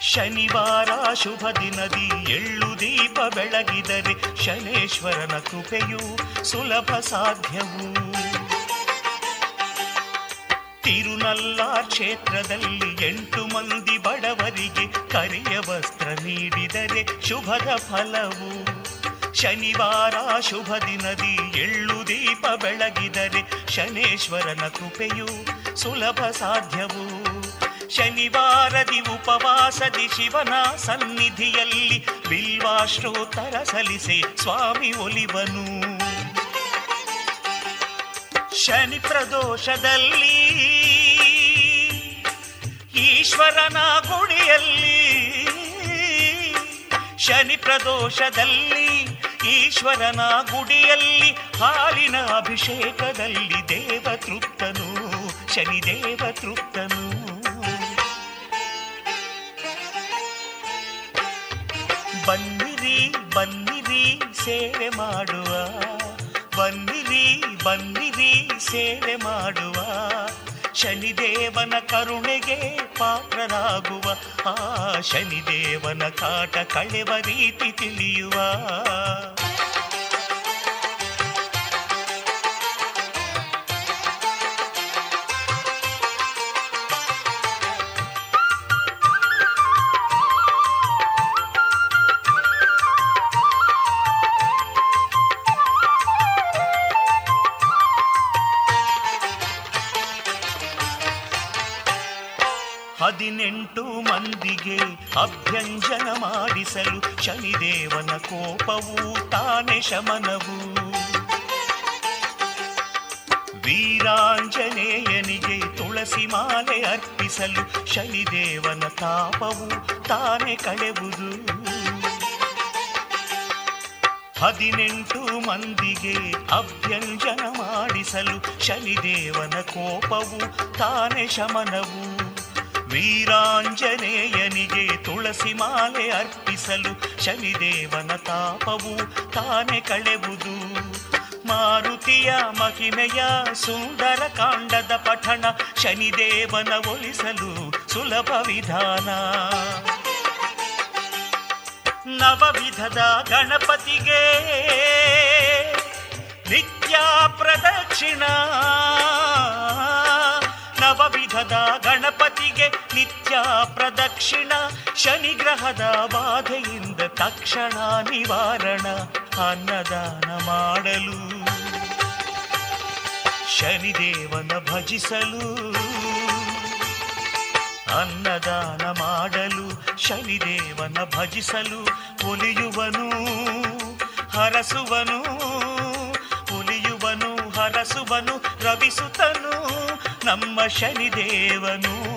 ಶನಿವಾರ ಶುಭ ದಿನದಿ ಎಳ್ಳು ದೀಪ ಬೆಳಗಿದರೆ ಶನೇಶ್ವರನ ಕೃಪೆಯು ಸುಲಭ ಸಾಧ್ಯವು. ತಿರುನಲ್ಲ ಕ್ಷೇತ್ರದಲ್ಲಿ ಎಂಟು ಮಂದಿ ಬಡವರಿಗೆ ಕರಿಯ ವಸ್ತ್ರ ನೀಡಿದರೆ ಶುಭದ ಫಲವು. ಶನಿವಾರ ಶುಭ ದಿನದಿ ಎಳ್ಳು ದೀಪ ಬೆಳಗಿದರೆ ಶನೇಶ್ವರನ ಕೃಪೆಯು ಸುಲಭ ಸಾಧ್ಯವು. ಶನಿವಾರದಿ ಉಪವಾಸದಿ ಶಿವನ ಸನ್ನಿಧಿಯಲ್ಲಿ ಬಿಲ್ವಾಶ್ರೋತ್ತರ ಸಲಿಸೆ ಸ್ವಾಮಿ ಒಲಿವನು. ಶನಿ ಪ್ರದೋಷದಲ್ಲಿ ಈಶ್ವರನ ಗುಡಿಯಲ್ಲಿ ಶನಿ ಪ್ರದೋಷದಲ್ಲಿ ಈಶ್ವರನ ಗುಡಿಯಲ್ಲಿ ಹಾಲಿನ ಅಭಿಷೇಕದಲ್ಲಿ ದೇವ ತೃಪ್ತನು ಶನಿದೇವ ತೃಪ್ತನು ಬನ್ನಿರಿ ಬನ್ನಿರಿ, ಸೇವೆ ಮಾಡುವ. ಬನ್ನಿರಿ ಬನ್ನಿರಿ, ಸೇವೆ ಮಾಡುವ. ಶನಿದೇವನ ಕರುಣೆಗೆ ಪಾತ್ರರಾಗುವ ಆ ಶನಿದೇವನ ಕಾಟ ಕಳೆವ ರೀತಿ ತಿಳಿಯುವ. ಹದಿನೆಂಟು ಮಂದಿಗೆ ಅಭ್ಯಂಜನ ಮಾಡಿಸಲು ಶನಿದೇವನ ಕೋಪವು ತಾನೆ ಶಮನವು. ವೀರಾಂಜನೇಯನಿಗೆ ತುಳಸಿ ಮಾಲೆ ಅರ್ಪಿಸಲು ಶನಿದೇವನ ತಾಪವು ತಾನೆ ಕಳೆವುದು. ಹದಿನೆಂಟು ಮಂದಿಗೆ ಅಭ್ಯಂಜನ ಮಾಡಿಸಲು ಶನಿದೇವನ ಕೋಪವು ತಾನೆ ಶಮನವು. ವೀರಾಂಜನೇಯನಿಗೆ ತುಳಸಿ ಮಾಲೆ ಅರ್ಪಿಸಲು ಶನಿದೇವನ ತಾಪವು ತಾನೆ ಕಳೆವುದು. ಮಾರುತಿಯ ಮಹಿಮೆಯ ಸುಂದರ ಕಾಂಡದ ಪಠಣ ಶನಿದೇವನ ಒಲಿಸಲು ಸುಲಭ ವಿಧಾನ. ನವವಿಧದ ಗಣಪತಿಗೆ ನಿತ್ಯ ಪ್ರದಕ್ಷಿಣ ನವವಿಧದ ಗಣಪತಿಗೆ ನಿತ್ಯ ಪ್ರದಕ್ಷಿಣ, ಶನಿಗ್ರಹದ ಬಾಧೆಯಿಂದ ತಕ್ಷಣ ನಿವಾರಣ, ಅನ್ನದಾನ ಮಾಡಲು. ಶನಿದೇವನ ಭಜಿಸಲು, ಅನ್ನದಾನ ಮಾಡಲು, ಶನಿದೇವನ ಭಜಿಸಲು, ಒಲಿಯುವನು, ಹರಸುವನು. ಹರಸುವನು ರವಿಸುತ್ತನು ನಮ್ಮ ಶನಿದೇವನು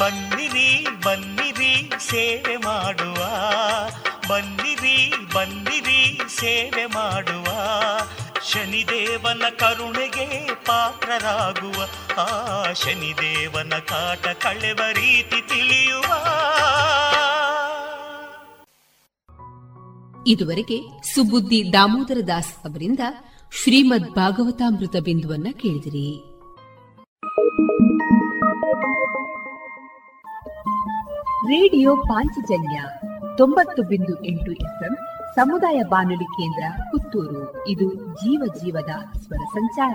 ಬನ್ನಿರಿ ಬನ್ನಿರಿ, ಸೇವೆ ಮಾಡುವ. ಬನ್ನಿರಿ ಬನ್ನಿರಿ, ಸೇವೆ ಮಾಡುವ. ಶನಿದೇವನ ಕರುಣೆಗೆ ಪಾತ್ರರಾಗುವ. ಆ ಶನಿದೇವನ ಕಾಟ ಕಳೆವ ರೀತಿ ತಿಳಿಯುವ. ಇದುವರೆಗೆ ಸುಬುದ್ದಿ ದಾಮೋದರ ದಾಸ್ ಅವರಿಂದ ಶ್ರೀಮದ್ ಭಾಗವತಾಮೃತ ಬಿಂದುವನ್ನ ಕೇಳಿದಿರಿ. ರೇಡಿಯೋ ಪಾಂಚಜನ್ಯ ತೊಂಬತ್ತು ಬಿಂದು ಎಂಟು ಎಫ್ಎಂ ಸಮುದಾಯ ಬಾನುಲಿ ಕೇಂದ್ರ ಪುತ್ತೂರು. ಇದು ಜೀವ ಜೀವದ ಸ್ವರ ಸಂಚಾರ.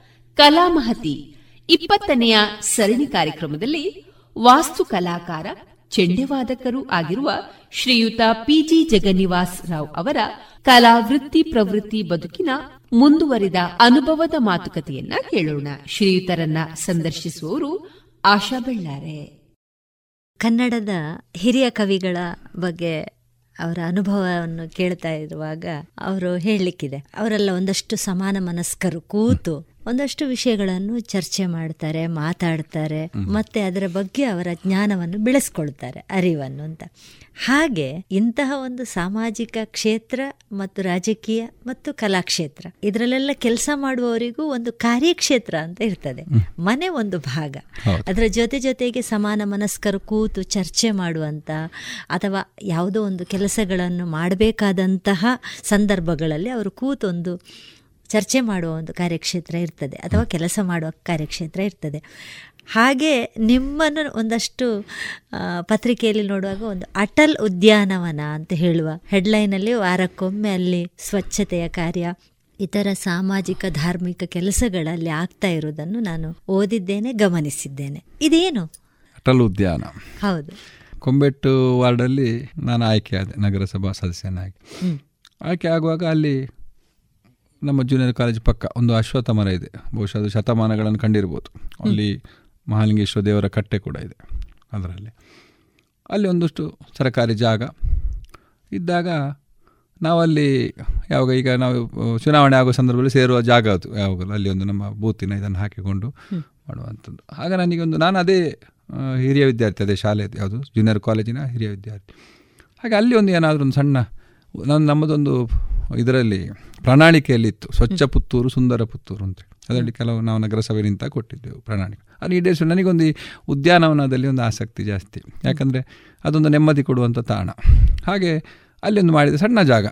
ಕಲಾಮಹತಿ ಇಪ್ಪತ್ತನೆಯ ಸರಣಿ ಕಾರ್ಯಕ್ರಮದಲ್ಲಿ ವಾಸ್ತು ಕಲಾಕಾರ ಚೆಂಡೆವಾದಕರೂ ಆಗಿರುವ ಶ್ರೀಯುತ ಪಿಜಿ ಜಗನ್ನಿವಾಸ್ ರಾವ್ ಅವರ ಕಲಾ ವೃತ್ತಿ ಪ್ರವೃತ್ತಿ ಬದುಕಿನ ಮುಂದುವರಿದ ಅನುಭವದ ಮಾತುಕತೆಯನ್ನ ಕೇಳೋಣ ಶ್ರೀಯುತರನ್ನ ಸಂದರ್ಶಿಸುವವರು ಆಶಾ ಬೆಳ್ಳಾರೆ. ಕನ್ನಡದ ಹಿರಿಯ ಕವಿಗಳ ಬಗ್ಗೆ ಅವರ ಅನುಭವವನ್ನು ಕೇಳ್ತಾ ಇರುವಾಗ ಅವರು ಹೇಳಲಿಕ್ಕಿದೆ. ಅವರೆಲ್ಲ ಒಂದಷ್ಟು ಸಮಾನ ಮನಸ್ಕರು ಕೂತು ಒಂದಷ್ಟು ವಿಷಯಗಳನ್ನು ಚರ್ಚೆ ಮಾಡ್ತಾರೆ ಮಾತಾಡ್ತಾರೆ ಮತ್ತೆ ಅದರ ಬಗ್ಗೆ ಅವರ ಜ್ಞಾನವನ್ನು ಬೆಳೆಸ್ಕೊಳ್ತಾರೆ ಅರಿವನ್ನು ಅಂತ. ಹಾಗೆ ಇಂತಹ ಒಂದು ಸಾಮಾಜಿಕ ಕ್ಷೇತ್ರ ಮತ್ತು ರಾಜಕೀಯ ಮತ್ತು ಕಲಾಕ್ಷೇತ್ರ ಇದರಲ್ಲೆಲ್ಲ ಕೆಲಸ ಮಾಡುವವರಿಗೂ ಒಂದು ಕಾರ್ಯಕ್ಷೇತ್ರ ಅಂತ ಇರ್ತದೆ. ಮನೆ ಒಂದು ಭಾಗ. ಅದರ ಜೊತೆ ಜೊತೆಗೆ ಸಮಾನ ಮನಸ್ಕರು ಕೂತು ಚರ್ಚೆ ಮಾಡುವಂತ ಅಥವಾ ಯಾವುದೋ ಒಂದು ಕೆಲಸಗಳನ್ನು ಮಾಡಬೇಕಾದಂತಹ ಸಂದರ್ಭಗಳಲ್ಲಿ ಅವರು ಕೂತು ಒಂದು ಚರ್ಚೆ ಮಾಡುವ ಒಂದು ಕಾರ್ಯಕ್ಷೇತ್ರ ಇರ್ತದೆ ಅಥವಾ ಕೆಲಸ ಮಾಡುವ ಕಾರ್ಯಕ್ಷೇತ್ರ ಇರ್ತದೆ. ಹಾಗೆ ನಿಮ್ಮನ್ನು ಒಂದಷ್ಟು ಪತ್ರಿಕೆಯಲ್ಲಿ ನೋಡುವಾಗ ಒಂದು ಅಟಲ್ ಉದ್ಯಾನವನ ಅಂತ ಹೇಳುವ ಹೆಡ್ಲೈನಲ್ಲಿ ವಾರಕ್ಕೊಮ್ಮೆ ಅಲ್ಲಿ ಸ್ವಚ್ಛತೆಯ ಕಾರ್ಯ ಇತರ ಸಾಮಾಜಿಕ ಧಾರ್ಮಿಕ ಕೆಲಸಗಳಲ್ಲಿ ಆಗ್ತಾ ಇರುವುದನ್ನು ನಾನು ಓದಿದ್ದೇನೆ ಗಮನಿಸಿದ್ದೇನೆ. ಇದೇನು? ಅಟಲ್ ಉದ್ಯಾನ. ಹೌದು. ಕೊಂಬೆಟ್ಟು ವಾರ್ಡಲ್ಲಿ ನಾನು ಆಯ್ಕೆ ಆದೆ ನಗರಸಭಾ ಸದಸ್ಯನಾಗಿ. ಆಯ್ಕೆ ಆಗುವಾಗ ಅಲ್ಲಿ ನಮ್ಮ ಜೂನಿಯರ್ ಕಾಲೇಜ್ ಪಕ್ಕ ಒಂದು ಅಶ್ವತ್ಥ ಮರ ಇದೆ. ಬಹುಶಃ ಅದು ಶತಮಾನಗಳನ್ನು ಕಂಡಿರ್ಬೋದು. ಅಲ್ಲಿ ಮಹಾಲಿಂಗೇಶ್ವರ ದೇವರ ಕಟ್ಟೆ ಕೂಡ ಇದೆ ಅದರಲ್ಲಿ. ಅಲ್ಲಿ ಒಂದಷ್ಟು ಸರ್ಕಾರಿ ಜಾಗ. ಇದ್ದಾಗ ನಾವಲ್ಲಿ ಯಾವಾಗ ಈಗ ನಾವು ಚುನಾವಣೆ ಆಗೋ ಸಂದರ್ಭದಲ್ಲಿ ಸೇರುವ ಜಾಗ ಅದು. ಯಾವಾಗಲೂ ಅಲ್ಲಿ ಒಂದು ನಮ್ಮ ಬೂತಿನ ಇದನ್ನು ಹಾಕಿಕೊಂಡು ಮಾಡುವಂಥದ್ದು. ಆಗ ಒಂದು ನಾನು ಅದೇ ಹಿರಿಯ ವಿದ್ಯಾರ್ಥಿ ಅದೇ ಶಾಲೆ ಯಾವುದು ಜೂನಿಯರ್ ಕಾಲೇಜಿನ ಹಿರಿಯ ವಿದ್ಯಾರ್ಥಿ. ಹಾಗೆ ಅಲ್ಲಿ ಒಂದು ಏನಾದರೂ ಒಂದು ಸಣ್ಣ ನನ್ನ ನಮ್ಮದೊಂದು ಇದರಲ್ಲಿ ಪ್ರಣಾಳಿಕೆಯಲ್ಲಿತ್ತು. ಸ್ವಚ್ಛ ಪುತ್ತೂರು ಸುಂದರ ಪುತ್ತೂರು ಅಂತೇಳಿ ಅದರಲ್ಲಿ ಕೆಲವು ನಾವು ನಗರಸಭೆ ನಿಂತ ಕೊಟ್ಟಿದ್ದೆವು ಪ್ರಣಾಳಿಕೆ. ಅದು ಈಡೇರಿಸಿ ನನಗೊಂದು ಈ ಉದ್ಯಾನವನದಲ್ಲಿ ಒಂದು ಆಸಕ್ತಿ ಜಾಸ್ತಿ. ಯಾಕಂದರೆ ಅದೊಂದು ನೆಮ್ಮದಿ ಕೊಡುವಂಥ ತಾಣ. ಹಾಗೆ ಅಲ್ಲೊಂದು ಮಾಡಿದ ಸಣ್ಣ ಜಾಗ.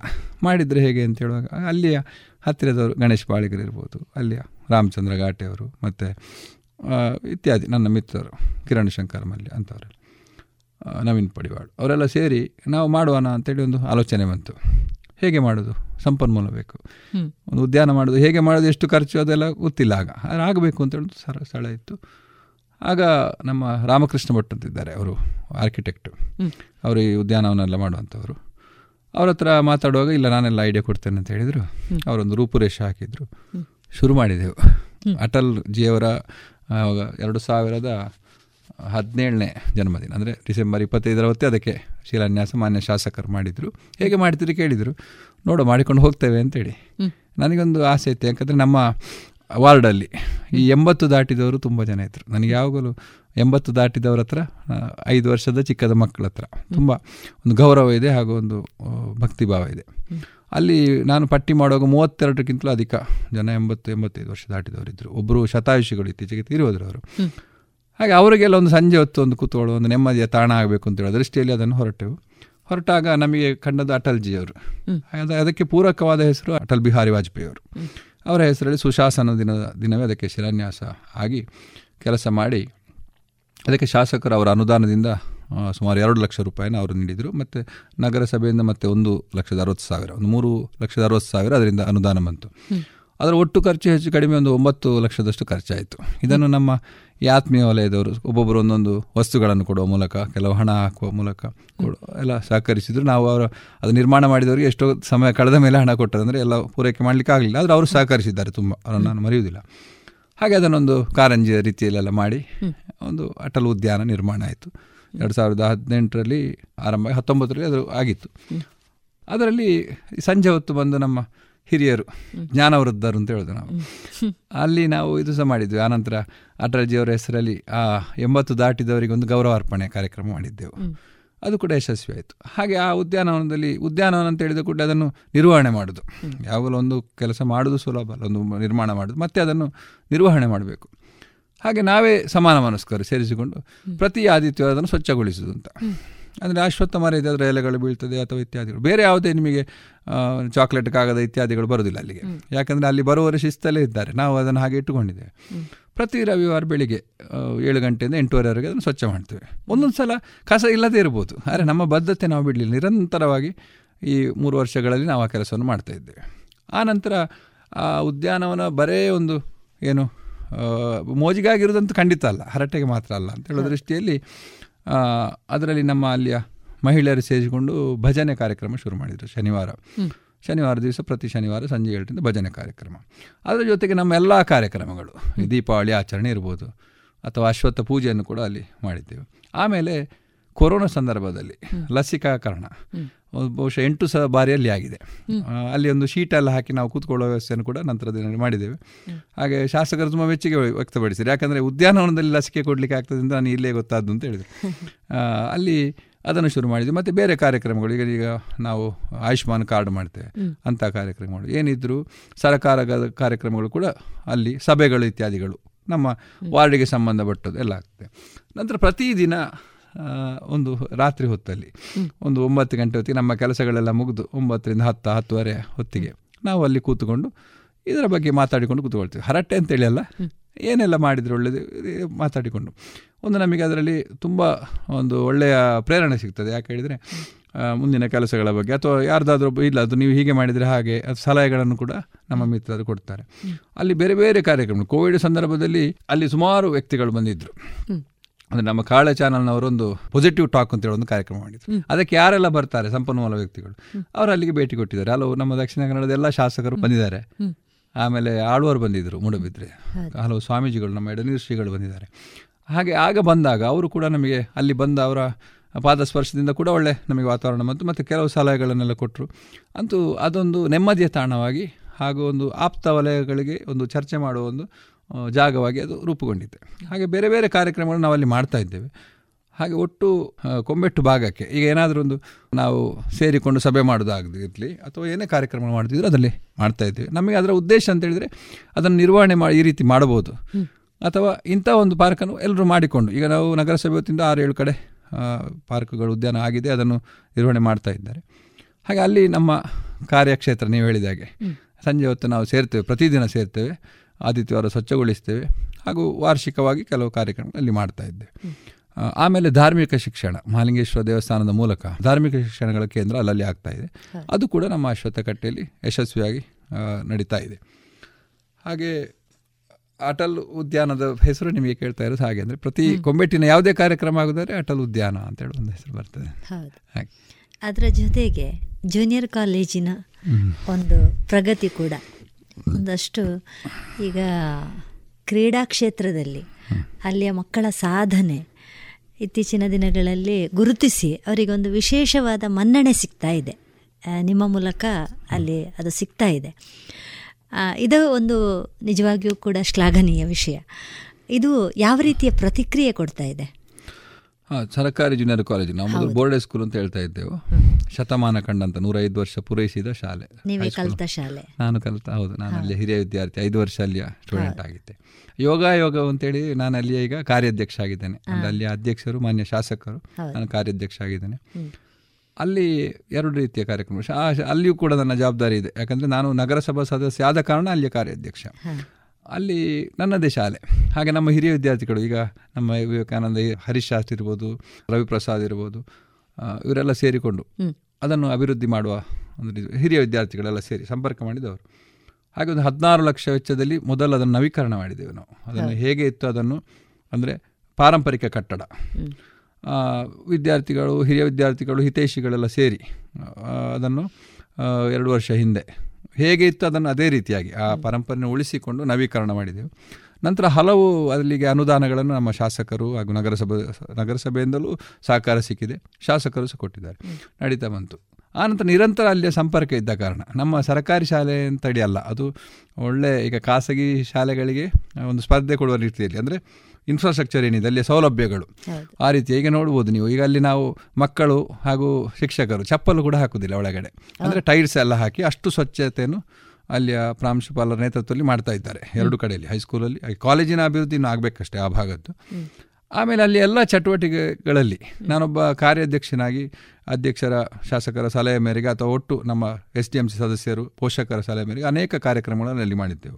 ಮಾಡಿದರೆ ಹೇಗೆ ಅಂತ ಹೇಳುವಾಗ ಅಲ್ಲಿಯ ಹತ್ತಿರದವರು ಗಣೇಶ್ ಬಾಳಿಗರು ಇರ್ಬೋದು ಅಲ್ಲಿಯ ರಾಮಚಂದ್ರ ಘಾಟೆಯವರು ಮತ್ತು ಇತ್ಯಾದಿ ನನ್ನ ಮಿತ್ರರು ಕಿರಣ್ ಶಂಕರ್ ಮಲ್ಯ ಅಂಥವರೆಲ್ಲ ನವೀನ್ ಪಡಿವಾಳು ಅವರೆಲ್ಲ ಸೇರಿ ನಾವು ಮಾಡುವನ ಅಂತೇಳಿ ಒಂದು ಆಲೋಚನೆ ಬಂತು. ಹೇಗೆ ಮಾಡೋದು? ಸಂಪನ್ಮೂಲ ಬೇಕು. ಒಂದು ಉದ್ಯಾನ ಮಾಡೋದು. ಹೇಗೆ ಮಾಡೋದು? ಎಷ್ಟು ಖರ್ಚು? ಅದೆಲ್ಲ ಗೊತ್ತಿಲ್ಲ. ಆಗ ಅದು ಆಗಬೇಕು ಅಂತ ಹೇಳೋದು ಸರ ಸ್ಥಳ ಇತ್ತು. ಆಗ ನಮ್ಮ ರಾಮಕೃಷ್ಣ ಭಟ್ ಅಂತಿದ್ದಾರೆ ಅವರು ಆರ್ಕಿಟೆಕ್ಟು. ಅವರು ಈ ಉದ್ಯಾನವನ್ನೆಲ್ಲ ಮಾಡುವಂಥವ್ರು. ಅವ್ರ ಹತ್ರ ಮಾತಾಡುವಾಗ ಇಲ್ಲ ನಾನೆಲ್ಲ ಐಡಿಯಾ ಕೊಡ್ತೇನೆ ಅಂತ ಹೇಳಿದರು. ಅವರೊಂದು ರೂಪುರೇಷೆ ಹಾಕಿದರು. ಶುರು ಮಾಡಿದೆವು. ಅಟಲ್ ಜಿಯವರ ಆವಾಗ ಎರಡು ಸಾವಿರದ ಹದಿನೇಳನೇ ಜನ್ಮದಿನ ಅಂದರೆ ಡಿಸೆಂಬರ್ ಇಪ್ಪತ್ತೈದರ ಹೊತ್ತೆ ಅದಕ್ಕೆ ಶಿಲಾನ್ಯಾಸ ಮಾನ್ಯ ಶಾಸಕರು ಮಾಡಿದರು. ಹೇಗೆ ಮಾಡ್ತೀರಿ ಕೇಳಿದರು ನೋಡು ಮಾಡಿಕೊಂಡು ಹೋಗ್ತೇವೆ ಅಂತೇಳಿ. ನನಗೊಂದು ಆಸೆ ಇತ್ತು ಯಾಕಂದರೆ ನಮ್ಮ ವಾರ್ಡಲ್ಲಿ ಈ ಎಂಬತ್ತು ದಾಟಿದವರು ತುಂಬ ಜನ ಇದ್ದರು ನನಗೆ ಯಾವಾಗಲೂ ಎಂಬತ್ತು ದಾಟಿದವ್ರ ಹತ್ರ ಐದು ವರ್ಷದ ಚಿಕ್ಕದ ಮಕ್ಕಳ ಹತ್ರ ತುಂಬ ಒಂದು ಗೌರವ ಇದೆ ಹಾಗೂ ಒಂದು ಭಕ್ತಿಭಾವ ಇದೆ. ಅಲ್ಲಿ ನಾನು ಪಟ್ಟಿ ಮಾಡುವಾಗ ಮೂವತ್ತೆರಡಕ್ಕಿಂತಲೂ ಅಧಿಕ ಜನ ಎಂಬತ್ತು ಎಂಬತ್ತೈದು ವರ್ಷ ದಾಟಿದವರಿದ್ದರು ಒಬ್ಬರು ಶತಾಯುಷಿಗಳು ಇತ್ತೀಚೆಗೆ ತೀರೋದ್ರು ಅವರು ಹ್ಮ್. ಹಾಗೆ ಅವರಿಗೆಲ್ಲ ಒಂದು ಸಂಜೆ ಹೊತ್ತು ಒಂದು ಕೂತ್ಕೊಳ್ಳೋ ಒಂದು ನೆಮ್ಮದಿಯ ತಾಣ ಆಗಬೇಕು ಅಂತ ಹೇಳೋ ದೃಷ್ಟಿಯಲ್ಲಿ ಅದನ್ನು ಹೊರಟೆವು. ಹೊರಟಾಗ ನಮಗೆ ಕಂಡದ್ದು ಅಟಲ್ಜಿಯವರು ಅದಕ್ಕೆ ಪೂರಕವಾದ ಹೆಸರು ಅಟಲ್ ಬಿಹಾರಿ ವಾಜಪೇಯಿ ಅವರು. ಅವರ ಹೆಸರಲ್ಲಿ ಸುಶಾಸನ ದಿನದ ದಿನವೇ ಅದಕ್ಕೆ ಶಿಲಾನ್ಯಾಸ ಆಗಿ ಕೆಲಸ ಮಾಡಿ ಅದಕ್ಕೆ ಶಾಸಕರು ಅವರ ಅನುದಾನದಿಂದ ಸುಮಾರು ಎರಡು ಲಕ್ಷ ರೂಪಾಯಿನ ಅವರು ನೀಡಿದರು. ಮತ್ತು ನಗರಸಭೆಯಿಂದ ಮತ್ತೆ ಒಂದು ಲಕ್ಷದ ಅರವತ್ತು ಸಾವಿರ ಒಂದು ಮೂರು ಲಕ್ಷದ ಅರವತ್ತು ಸಾವಿರ ಅದರಿಂದ ಅನುದಾನ ಬಂತು. ಅದರ ಒಟ್ಟು ಖರ್ಚು ಹೆಚ್ಚು ಕಡಿಮೆ ಒಂದು ಒಂಬತ್ತು ಲಕ್ಷದಷ್ಟು ಖರ್ಚಾಯಿತು. ಇದನ್ನು ನಮ್ಮ ಈ ಆತ್ಮೀಯ ವಲಯದವರು ಒಬ್ಬೊಬ್ಬರು ಒಂದೊಂದು ವಸ್ತುಗಳನ್ನು ಕೊಡುವ ಮೂಲಕ ಕೆಲವು ಹಣ ಹಾಕುವ ಮೂಲಕ ಕೊಡು ಎಲ್ಲ ಸಹಕರಿಸಿದ್ರು. ನಾವು ಅವರು ಅದು ನಿರ್ಮಾಣ ಮಾಡಿದವರಿಗೆ ಎಷ್ಟೋ ಸಮಯ ಕಳೆದ ಮೇಲೆ ಹಣ ಕೊಟ್ಟದಂದರೆ ಎಲ್ಲ ಪೂರೈಕೆ ಮಾಡಲಿಕ್ಕೆ ಆಗಲಿಲ್ಲ. ಆದರೆ ಅವರು ಸಹಕರಿಸಿದ್ದಾರೆ ತುಂಬ ಅವರನ್ನು ನಾನು ಮರೆಯುವುದಿಲ್ಲ. ಹಾಗೆ ಅದನ್ನೊಂದು ಕಾರಂಜಿಯ ರೀತಿಯಲ್ಲೆಲ್ಲ ಮಾಡಿ ಒಂದು ಅಟಲ್ ಉದ್ಯಾನ ನಿರ್ಮಾಣ ಆಯಿತು. ಎರಡು ಸಾವಿರದ ಹದಿನೆಂಟರಲ್ಲಿ ಆರಂಭ ಹತ್ತೊಂಬತ್ತರಲ್ಲಿ ಅದು ಆಗಿತ್ತು. ಅದರಲ್ಲಿ ಸಂಜೆ ಹೊತ್ತು ಬಂದು ನಮ್ಮ ಹಿರಿಯರು ಜ್ಞಾನವೃದ್ಧರು ಅಂತ ಹೇಳೋದು ನಾವು. ಅಲ್ಲಿ ನಾವು ಇದು ಸಹ ಮಾಡಿದ್ವಿ. ಆನಂತರ ಅಟಲ್ಜಿಯವರ ಹೆಸರಲ್ಲಿ ಆ ಎಂಬತ್ತು ದಾಟಿದವರಿಗೆ ಒಂದು ಗೌರವ ಅರ್ಪಣೆ ಕಾರ್ಯಕ್ರಮ ಮಾಡಿದ್ದೆವು. ಅದು ಕೂಡ ಯಶಸ್ವಿ ಆಯಿತು ಹಾಗೆ ಆ ಉದ್ಯಾನವನದಲ್ಲಿ ಉದ್ಯಾನವನ ಅಂತ ಹೇಳಿದ ಕೂಡ ಅದನ್ನು ನಿರ್ವಹಣೆ ಮಾಡೋದು. ಯಾವಾಗಲೂ ಒಂದು ಕೆಲಸ ಮಾಡೋದು ಸುಲಭ ಅಲ್ಲ ಒಂದು ನಿರ್ಮಾಣ ಮಾಡೋದು. ಮತ್ತೆ ಅದನ್ನು ನಿರ್ವಹಣೆ ಮಾಡಬೇಕು. ಹಾಗೆ ನಾವೇ ಸಮಾನ ಮನಸ್ಕರು ಸೇರಿಸಿಕೊಂಡು ಪ್ರತಿ ಆದಿತ್ಯವಾರ ಅದನ್ನು ಸ್ವಚ್ಛಗೊಳಿಸುವುದು ಅಂತ. ಅಂದರೆ ಅಶ್ವತ್ಥ ಮರ ಇದ್ದಾದರೆ ಎಲೆಗಳು ಬೀಳ್ತದೆ ಅಥವಾ ಇತ್ಯಾದಿಗಳು. ಬೇರೆ ಯಾವುದೇ ನಿಮಗೆ ಚಾಕ್ಲೇಟ್ ಕಾಗದ ಇತ್ಯಾದಿಗಳು ಬರೋದಿಲ್ಲ ಅಲ್ಲಿಗೆ. ಯಾಕಂದರೆ ಅಲ್ಲಿ ಬರುವವರು ಶಿಸ್ತಲ್ಲೇ ಇದ್ದಾರೆ. ನಾವು ಅದನ್ನು ಹಾಗೆ ಇಟ್ಟುಕೊಂಡಿದ್ದೇವೆ. ಪ್ರತಿ ರವಿವಾರ ಬೆಳಿಗ್ಗೆ ಏಳು ಗಂಟೆಯಿಂದ ಎಂಟೂವರೆವರೆಗೆ ಅದನ್ನು ಸ್ವಚ್ಛ ಮಾಡ್ತೇವೆ. ಒಂದೊಂದು ಸಲ ಕಸ ಇಲ್ಲದೇ ಇರ್ಬೋದು. ಆದರೆ ನಮ್ಮ ಬದ್ಧತೆ ನಾವು ಬಿಡಲಿಲ್ಲ. ನಿರಂತರವಾಗಿ ಈ ಮೂರು ವರ್ಷಗಳಲ್ಲಿ ನಾವು ಆ ಕೆಲಸವನ್ನು ಮಾಡ್ತಾ ಇದ್ದೇವೆ. ಆ ನಂತರ ಆ ಉದ್ಯಾನವನ ಬರೇ ಒಂದು ಏನು ಮೋಜಿಗಾಗಿರುವುದಂತೂ ಮೋಜಿಗಾಗಿರೋದಂತೂ ಖಂಡಿತ ಅಲ್ಲ. ಹರಟೆಗೆ ಮಾತ್ರ ಅಲ್ಲ ಅಂತ ಹೇಳೋ ದೃಷ್ಟಿಯಲ್ಲಿ ಅದರಲ್ಲಿ ನಮ್ಮ ಅಲ್ಲಿಯ ಮಹಿಳೆಯರು ಸೇರಿಸಿಕೊಂಡು ಭಜನೆ ಕಾರ್ಯಕ್ರಮ ಶುರು ಮಾಡಿದರು ಶನಿವಾರ. ಶನಿವಾರ ದಿವಸ ಪ್ರತಿ ಶನಿವಾರ ಸಂಜೆ ಏಳರಿಂದ ಭಜನೆ ಕಾರ್ಯಕ್ರಮ. ಅದರ ಜೊತೆಗೆ ನಮ್ಮ ಎಲ್ಲ ಕಾರ್ಯಕ್ರಮಗಳು ಈ ದೀಪಾವಳಿ ಆಚರಣೆ ಇರ್ಬೋದು ಅಥವಾ ಅಶ್ವತ್ಥ ಪೂಜೆಯನ್ನು ಕೂಡ ಅಲ್ಲಿ ಮಾಡಿದ್ದೆವು. ಆಮೇಲೆ ಕೊರೋನಾ ಸಂದರ್ಭದಲ್ಲಿ ಲಸಿಕಾಕರಣ. ಬಹುಶಃ ಎಂಟು ಸಹ ಬಾರಿಯಲ್ಲಿ ಆಗಿದೆ. ಅಲ್ಲಿ ಒಂದು ಶೀಟ್ ಎಲ್ಲ ಹಾಕಿ ನಾವು ಕೂತ್ಕೊಳ್ಳೋ ವ್ಯವಸ್ಥೆಯನ್ನು ಕೂಡ ನಂತರ ಮಾಡಿದ್ದೇವೆ. ಹಾಗೆ ಶಾಸಕರು ತುಂಬ ಮೆಚ್ಚುಗೆ ವ್ಯಕ್ತಪಡಿಸಿದರು ಯಾಕಂದರೆ ಉದ್ಯಾನವನದಲ್ಲಿ ಲಸಿಕೆ ಕೊಡಲಿಕ್ಕೆ ಆಗ್ತದೆ ಅಂತ ನಾನು ಇಲ್ಲೇ ಗೊತ್ತಾದ್ದು ಅಂತ ಹೇಳಿದರು. ಅಲ್ಲಿ ಅದನ್ನು ಶುರು ಮಾಡಿದ್ವಿ. ಮತ್ತು ಬೇರೆ ಕಾರ್ಯಕ್ರಮಗಳು. ಈಗ ಈಗ ನಾವು ಆಯುಷ್ಮಾನ್ ಕಾರ್ಡ್ ಮಾಡ್ತೇವೆ. ಅಂಥ ಕಾರ್ಯಕ್ರಮಗಳು. ಏನಿದ್ರು ಸರ್ಕಾರದ ಕಾರ್ಯಕ್ರಮಗಳು ಕೂಡ ಅಲ್ಲಿ ಸಭೆಗಳು ಇತ್ಯಾದಿಗಳು ನಮ್ಮ ವಾರ್ಡಿಗೆ ಸಂಬಂಧಪಟ್ಟದ್ದು ಎಲ್ಲ ಆಗ್ತದೆ. ನಂತರ ಪ್ರತಿದಿನ ಒಂದು ರಾತ್ರಿ ಹೊತ್ತಲ್ಲಿ. ಒಂದು ಒಂಬತ್ತು ಗಂಟೆ ಹೊತ್ತಿಗೆ ನಮ್ಮ ಕೆಲಸಗಳೆಲ್ಲ ಮುಗಿದು ಒಂಬತ್ತರಿಂದ ಹತ್ತು ಹತ್ತುವರೆ ಹೊತ್ತಿಗೆ ನಾವು ಅಲ್ಲಿ ಕೂತ್ಕೊಂಡು ಇದರ ಬಗ್ಗೆ ಮಾತಾಡಿಕೊಂಡು ಕೂತ್ಕೊಳ್ತೀವಿ. ಹರಟೆ ಅಂತೇಳಿ ಅಲ್ಲ. ಏನೆಲ್ಲ ಮಾಡಿದರೆ ಒಳ್ಳೆಯದು ಮಾತಾಡಿಕೊಂಡು. ಒಂದು ನಮಗೆ ಅದರಲ್ಲಿ ತುಂಬ ಒಂದು ಒಳ್ಳೆಯ ಪ್ರೇರಣೆ ಸಿಗ್ತದೆ. ಯಾಕೆ ಹೇಳಿದರೆ ಮುಂದಿನ ಕೆಲಸಗಳ ಬಗ್ಗೆ. ಅಥವಾ ಯಾರ್ದಾದ್ರೂ ಇಲ್ಲ ಅದು ನೀವು ಹೀಗೆ ಮಾಡಿದರೆ ಹಾಗೆ ಅದು ಸಲಹೆಗಳನ್ನು ಕೂಡ ನಮ್ಮ ಮಿತ್ರರು ಕೊಡ್ತಾರೆ. ಅಲ್ಲಿ ಬೇರೆ ಬೇರೆ ಕಾರ್ಯಕ್ರಮ. ಕೋವಿಡ್ ಸಂದರ್ಭದಲ್ಲಿ ಅಲ್ಲಿ ಸುಮಾರು ವ್ಯಕ್ತಿಗಳು ಬಂದಿದ್ದರು ಅಂದರೆ ನಮ್ಮ ಕಾಳೆ ಚಾನಲ್ನವರೊಂದು ಪಾಸಿಟಿವ್ ಟಾಕ್ ಅಂತ ಹೇಳಿ ಒಂದು ಕಾರ್ಯಕ್ರಮ ಮಾಡಿದ್ರು. ಅದಕ್ಕೆ ಯಾರೆಲ್ಲ ಬರ್ತಾರೆ ಸಂಪನ್ಮೂಲ ವ್ಯಕ್ತಿಗಳು? ಅವರು ಅಲ್ಲಿಗೆ ಭೇಟಿ ಕೊಟ್ಟಿದ್ದಾರೆ. ಹಲವು ನಮ್ಮ ದಕ್ಷಿಣ ಕನ್ನಡದ ಎಲ್ಲ ಶಾಸಕರು ಬಂದಿದ್ದಾರೆ. ಆಮೇಲೆ ಆಳ್ವರು ಬಂದಿದ್ದರು ಮೂಡಬಿದ್ರೆ. ಹಲವು ಸ್ವಾಮೀಜಿಗಳು ನಮ್ಮ ಎಡನೀರು ಶ್ರೀಗಳು ಬಂದಿದ್ದಾರೆ. ಹಾಗೆ ಆಗ ಬಂದಾಗ ಅವರು ಕೂಡ ನಮಗೆ ಅಲ್ಲಿ ಬಂದ ಅವರ ಪಾದ ಸ್ಪರ್ಶದಿಂದ ಕೂಡ ಒಳ್ಳೆ ನಮಗೆ ವಾತಾವರಣ ಬಂತು. ಮತ್ತು ಕೆಲವು ಸಲಹೆಗಳನ್ನೆಲ್ಲ ಕೊಟ್ಟರು ಅಂತೂ ಅದೊಂದು ನೆಮ್ಮದಿಯ ತಾಣವಾಗಿ ಹಾಗೂ ಒಂದು ಆಪ್ತ ವಲಯಗಳಿಗೆ ಒಂದು ಚರ್ಚೆ ಮಾಡುವ ಒಂದು ಜಾಗವಾಗಿ ಅದು ರೂಪುಗೊಂಡಿದೆ. ಹಾಗೆ ಬೇರೆ ಬೇರೆ ಕಾರ್ಯಕ್ರಮಗಳು ನಾವಲ್ಲಿ ಮಾಡ್ತಾ ಇದ್ದೇವೆ. ಹಾಗೆ ಒಟ್ಟು ಕೊಂಬೆಟ್ಟು ಭಾಗಕ್ಕೆ ಈಗ ಏನಾದರೂ ಒಂದು ನಾವು ಸೇರಿಕೊಂಡು ಸಭೆ ಮಾಡೋದಾಗಿರಲಿ ಅಥವಾ ಏನೇ ಕಾರ್ಯಕ್ರಮ ಮಾಡ್ತಿದ್ರು ಅದರಲ್ಲಿ ಮಾಡ್ತಾ ಇದ್ದೇವೆ. ನಮಗೆ ಅದರ ಉದ್ದೇಶ ಅಂತ ಹೇಳಿದರೆ ಅದನ್ನು ನಿರ್ವಹಣೆ ಮಾಡಿ ಈ ರೀತಿ ಮಾಡಬಹುದು. ಅಥವಾ ಇಂಥ ಒಂದು ಪಾರ್ಕನ್ನು ಎಲ್ಲರೂ ಮಾಡಿಕೊಂಡು ಈಗ ನಾವು ನಗರಸಭೆ ಹೊತ್ತಿಂದ ಆರು ಏಳು ಕಡೆ ಪಾರ್ಕ್ಗಳು ಉದ್ಯಾನ ಆಗಿದೆ ಅದನ್ನು ನಿರ್ವಹಣೆ ಮಾಡ್ತಾ ಇದ್ದಾರೆ. ಹಾಗೆ ಅಲ್ಲಿ ನಮ್ಮ ಕಾರ್ಯಕ್ಷೇತ್ರ ನೀವು ಹೇಳಿದ ಹಾಗೆ. ಸಂಜೆ ಹೊತ್ತು ನಾವು ಸೇರ್ತೇವೆ ಪ್ರತಿದಿನ ಸೇರ್ತೇವೆ. ಆದಿತ್ಯವಾರ ಸ್ವಚ್ಛಗೊಳಿಸ್ತೇವೆ ಹಾಗೂ ವಾರ್ಷಿಕವಾಗಿ ಕೆಲವು ಕಾರ್ಯಕ್ರಮಗಳಲ್ಲಿ ಮಾಡ್ತಾ ಇದ್ದೇವೆ. ಆಮೇಲೆ ಧಾರ್ಮಿಕ ಶಿಕ್ಷಣ ಮಹಾಲಿಂಗೇಶ್ವರ ದೇವಸ್ಥಾನದ ಮೂಲಕ ಧಾರ್ಮಿಕ ಶಿಕ್ಷಣಗಳ ಕೇಂದ್ರ ಅಲ್ಲಲ್ಲಿ ಆಗ್ತಾ ಇದೆ. ಅದು ಕೂಡ ನಮ್ಮ ಅಶ್ವತ್ಥಕಟ್ಟೆಯಲ್ಲಿ ಯಶಸ್ವಿಯಾಗಿ ನಡೀತಾ ಇದೆ. ಹಾಗೆ ಅಟಲ್ ಉದ್ಯಾನದ ಹೆಸರು ನಿಮಗೆ ಕೇಳ್ತಾ ಇರೋದು ಹಾಗೆ ಅಂದರೆ ಪ್ರತಿ ಕೊಂಬೆಟ್ಟಿನ ಯಾವುದೇ ಕಾರ್ಯಕ್ರಮ ಆಗೋದಾದ್ರೆ ಅಟಲ್ ಉದ್ಯಾನ ಅಂತೇಳಿ ಒಂದು ಹೆಸರು ಬರ್ತದೆ. ಅದರ ಜೊತೆಗೆ ಜೂನಿಯರ್ ಕಾಲೇಜಿನ ಒಂದು ಪ್ರಗತಿ ಕೂಡ. ಒಂದಷ್ಟು ಈಗ ಕ್ರೀಡಾ ಕ್ಷೇತ್ರದಲ್ಲಿ ಅಲ್ಲಿಯ ಮಕ್ಕಳ ಸಾಧನೆ ಇತ್ತೀಚಿನ ದಿನಗಳಲ್ಲಿ ಗುರುತಿಸಿ ಅವರಿಗೊಂದು ವಿಶೇಷವಾದ ಮನ್ನಣೆ ಸಿಗ್ತಾ ಇದೆ. ನಿಮ್ಮ ಮೂಲಕ ಅಲ್ಲಿ ಅದು ಸಿಗ್ತಾ ಇದೆ. ಇದು ಒಂದು ನಿಜವಾಗಿಯೂ ಕೂಡ ಶ್ಲಾಘನೀಯ ವಿಷಯ. ಇದು ಯಾವ ರೀತಿಯ ಪ್ರತಿಕ್ರಿಯೆ ಕೊಡ್ತಾ ಇದೆ? ಹಾಂ ಸರ್ಕಾರಿ ಜೂನಿಯರ್ ಕಾಲೇಜ್ ನಾವು ಮೊದಲು ಬೋರ್ಡೆ ಸ್ಕೂಲ್ ಅಂತ ಹೇಳ್ತಾ ಇದ್ದೆವು. ಶತಮಾನ ಕಂಡಂತ ನೂರೈದು ವರ್ಷ ಪೂರೈಸಿದ ಶಾಲೆ ನೀವೇ. ಕಲಿತ ಶಾಲೆ. ನಾನು ಕಲಿತ ಹೌದು ನಾನು ಅಲ್ಲಿ ಹಿರಿಯ ವಿದ್ಯಾರ್ಥಿ ಐದು ವರ್ಷ ಅಲ್ಲಿಯ ಸ್ಟೂಡೆಂಟ್ ಆಗಿದ್ದೆ. ಯೋಗ ಯೋಗ ಅಂತೇಳಿ ನಾನು ಅಲ್ಲಿಯ ಈಗ ಕಾರ್ಯಾಧ್ಯಕ್ಷ ಆಗಿದ್ದೇನೆ. ಅಂದ್ರೆ ಅಲ್ಲಿಯ ಅಧ್ಯಕ್ಷರು ಮಾನ್ಯ ಶಾಸಕರು ನಾನು ಕಾರ್ಯಾಧ್ಯಕ್ಷ ಆಗಿದ್ದೇನೆ. ಅಲ್ಲಿ ಎರಡು ರೀತಿಯ ಕಾರ್ಯಕ್ರಮ ಆ- ಅಲ್ಲಿಯೂ ಕೂಡ ನನ್ನ ಜವಾಬ್ದಾರಿ ಇದೆ. ಯಾಕಂದ್ರೆ ನಾನು ನಗರಸಭಾ ಸದಸ್ಯ ಆದ ಕಾರಣ ಅಲ್ಲಿಯ ಕಾರ್ಯಾಧ್ಯಕ್ಷ. ಅಲ್ಲಿ ನನ್ನದೇ ಶಾಲೆ. ಹಾಗೆ ನಮ್ಮ ಹಿರಿಯ ವಿದ್ಯಾರ್ಥಿಗಳು ಈಗ ನಮ್ಮ ವಿವೇಕಾನಂದ ಹರೀಶ್ ಶಾಸ್ತ್ರಿ ಇರ್ಬೋದು ರವಿಪ್ರಸಾದ್ ಇರ್ಬೋದು ಇವರೆಲ್ಲ ಸೇರಿಕೊಂಡು ಅದನ್ನು ಅಭಿವೃದ್ಧಿ ಮಾಡುವ ಒಂದು ರೀತಿ- ಹಿರಿಯ ವಿದ್ಯಾರ್ಥಿಗಳೆಲ್ಲ ಸೇರಿ ಸಂಪರ್ಕ ಮಾಡಿದವರು. ಹಾಗೆ ಒಂದು ಹದಿನಾರು ಲಕ್ಷ ವೆಚ್ಚದಲ್ಲಿ ಮೊದಲು ಅದನ್ನು ನವೀಕರಣ ಮಾಡಿದ್ದೇವೆ ನಾವು. ಅದನ್ನು ಹೇಗೆ ಇತ್ತು ಅದನ್ನು ಅಂದರೆ ಪಾರಂಪರಿಕ ಕಟ್ಟಡ. ಆ, ವಿದ್ಯಾರ್ಥಿಗಳು ಹಿರಿಯ ವಿದ್ಯಾರ್ಥಿಗಳು ಹಿತೈಷಿಗಳೆಲ್ಲ ಸೇರಿ ಅದನ್ನು ಎರಡು ವರ್ಷ ಹಿಂದೆ. ಹೇಗೆ ಇತ್ತು ಅದನ್ನು ಅದೇ ರೀತಿಯಾಗಿ ಆ ಪರಂಪರೆಯನ್ನು ಉಳಿಸಿಕೊಂಡು ನವೀಕರಣ ಮಾಡಿದೆವು. ನಂತರ ಹಲವು ಅಲ್ಲಿಗೆ ಅನುದಾನಗಳನ್ನು ನಮ್ಮ ಶಾಸಕರು ಹಾಗೂ ನಗರಸಭೆ ನಗರಸಭೆಯಿಂದಲೂ ಸಹಕಾರ ಸಿಕ್ಕಿದೆ. ಶಾಸಕರು ಸಹ ಕೊಟ್ಟಿದ್ದಾರೆ. ನಡೀತಾ ಬಂತು. ಆನಂತರ ನಿರಂತರ ಅಲ್ಲಿಯ ಸಂಪರ್ಕ ಇದ್ದ ಕಾರಣ ನಮ್ಮ ಸರ್ಕಾರಿ ಶಾಲೆ ಅಂತಡಿಯಲ್ಲ ಅದು ಒಳ್ಳೆ ಈಗ ಖಾಸಗಿ ಶಾಲೆಗಳಿಗೆ ಒಂದು ಸ್ಪರ್ಧೆ ಕೊಡುವ ರೀತಿಯಲ್ಲಿ ಅಂದರೆ ಇನ್ಫ್ರಾಸ್ಟ್ರಕ್ಚರ್ ಏನಿದೆ ಅಲ್ಲಿಯ ಸೌಲಭ್ಯಗಳು. ಆ ರೀತಿ ಈಗ ನೋಡ್ಬೋದು ನೀವು? ಈಗ ಅಲ್ಲಿ ನಾವು ಮಕ್ಕಳು ಹಾಗೂ ಶಿಕ್ಷಕರು ಚಪ್ಪಲು ಕೂಡ ಹಾಕುವುದಿಲ್ಲ ಒಳಗಡೆ. ಅಂದರೆ ಟೈರ್ಸ್ ಎಲ್ಲ ಹಾಕಿ ಅಷ್ಟು ಸ್ವಚ್ಛತೆಯನ್ನು ಅಲ್ಲಿಯ ಪ್ರಾಂಶುಪಾಲರ ನೇತೃತ್ವದಲ್ಲಿ ಮಾಡ್ತಾ ಇದ್ದಾರೆ. ಎರಡು ಕಡೆಯಲ್ಲಿ ಹೈಸ್ಕೂಲಲ್ಲಿ ಕಾಲೇಜಿನ ಅಭಿವೃದ್ಧಿ ಇನ್ನೂ ಆಗಬೇಕಷ್ಟೇ ಆ ಭಾಗದ್ದು. ಆಮೇಲೆ ಅಲ್ಲಿ ಎಲ್ಲ ಚಟುವಟಿಕೆಗಳಲ್ಲಿ ನಾನೊಬ್ಬ ಕಾರ್ಯಾಧ್ಯಕ್ಷನಾಗಿ ಅಧ್ಯಕ್ಷರ ಶಾಸಕರ ಸಲಹೆ ಮೇರೆಗೆ ಅಥವಾ ಒಟ್ಟು ನಮ್ಮ ಎಸ್ ಡಿ ಎಂ ಸಿ ಸದಸ್ಯರು ಪೋಷಕರ ಸಲಹೆ ಮೇರೆಗೆ ಅನೇಕ ಕಾರ್ಯಕ್ರಮಗಳನ್ನು ಅಲ್ಲಿ ಮಾಡಿದ್ದೆವು.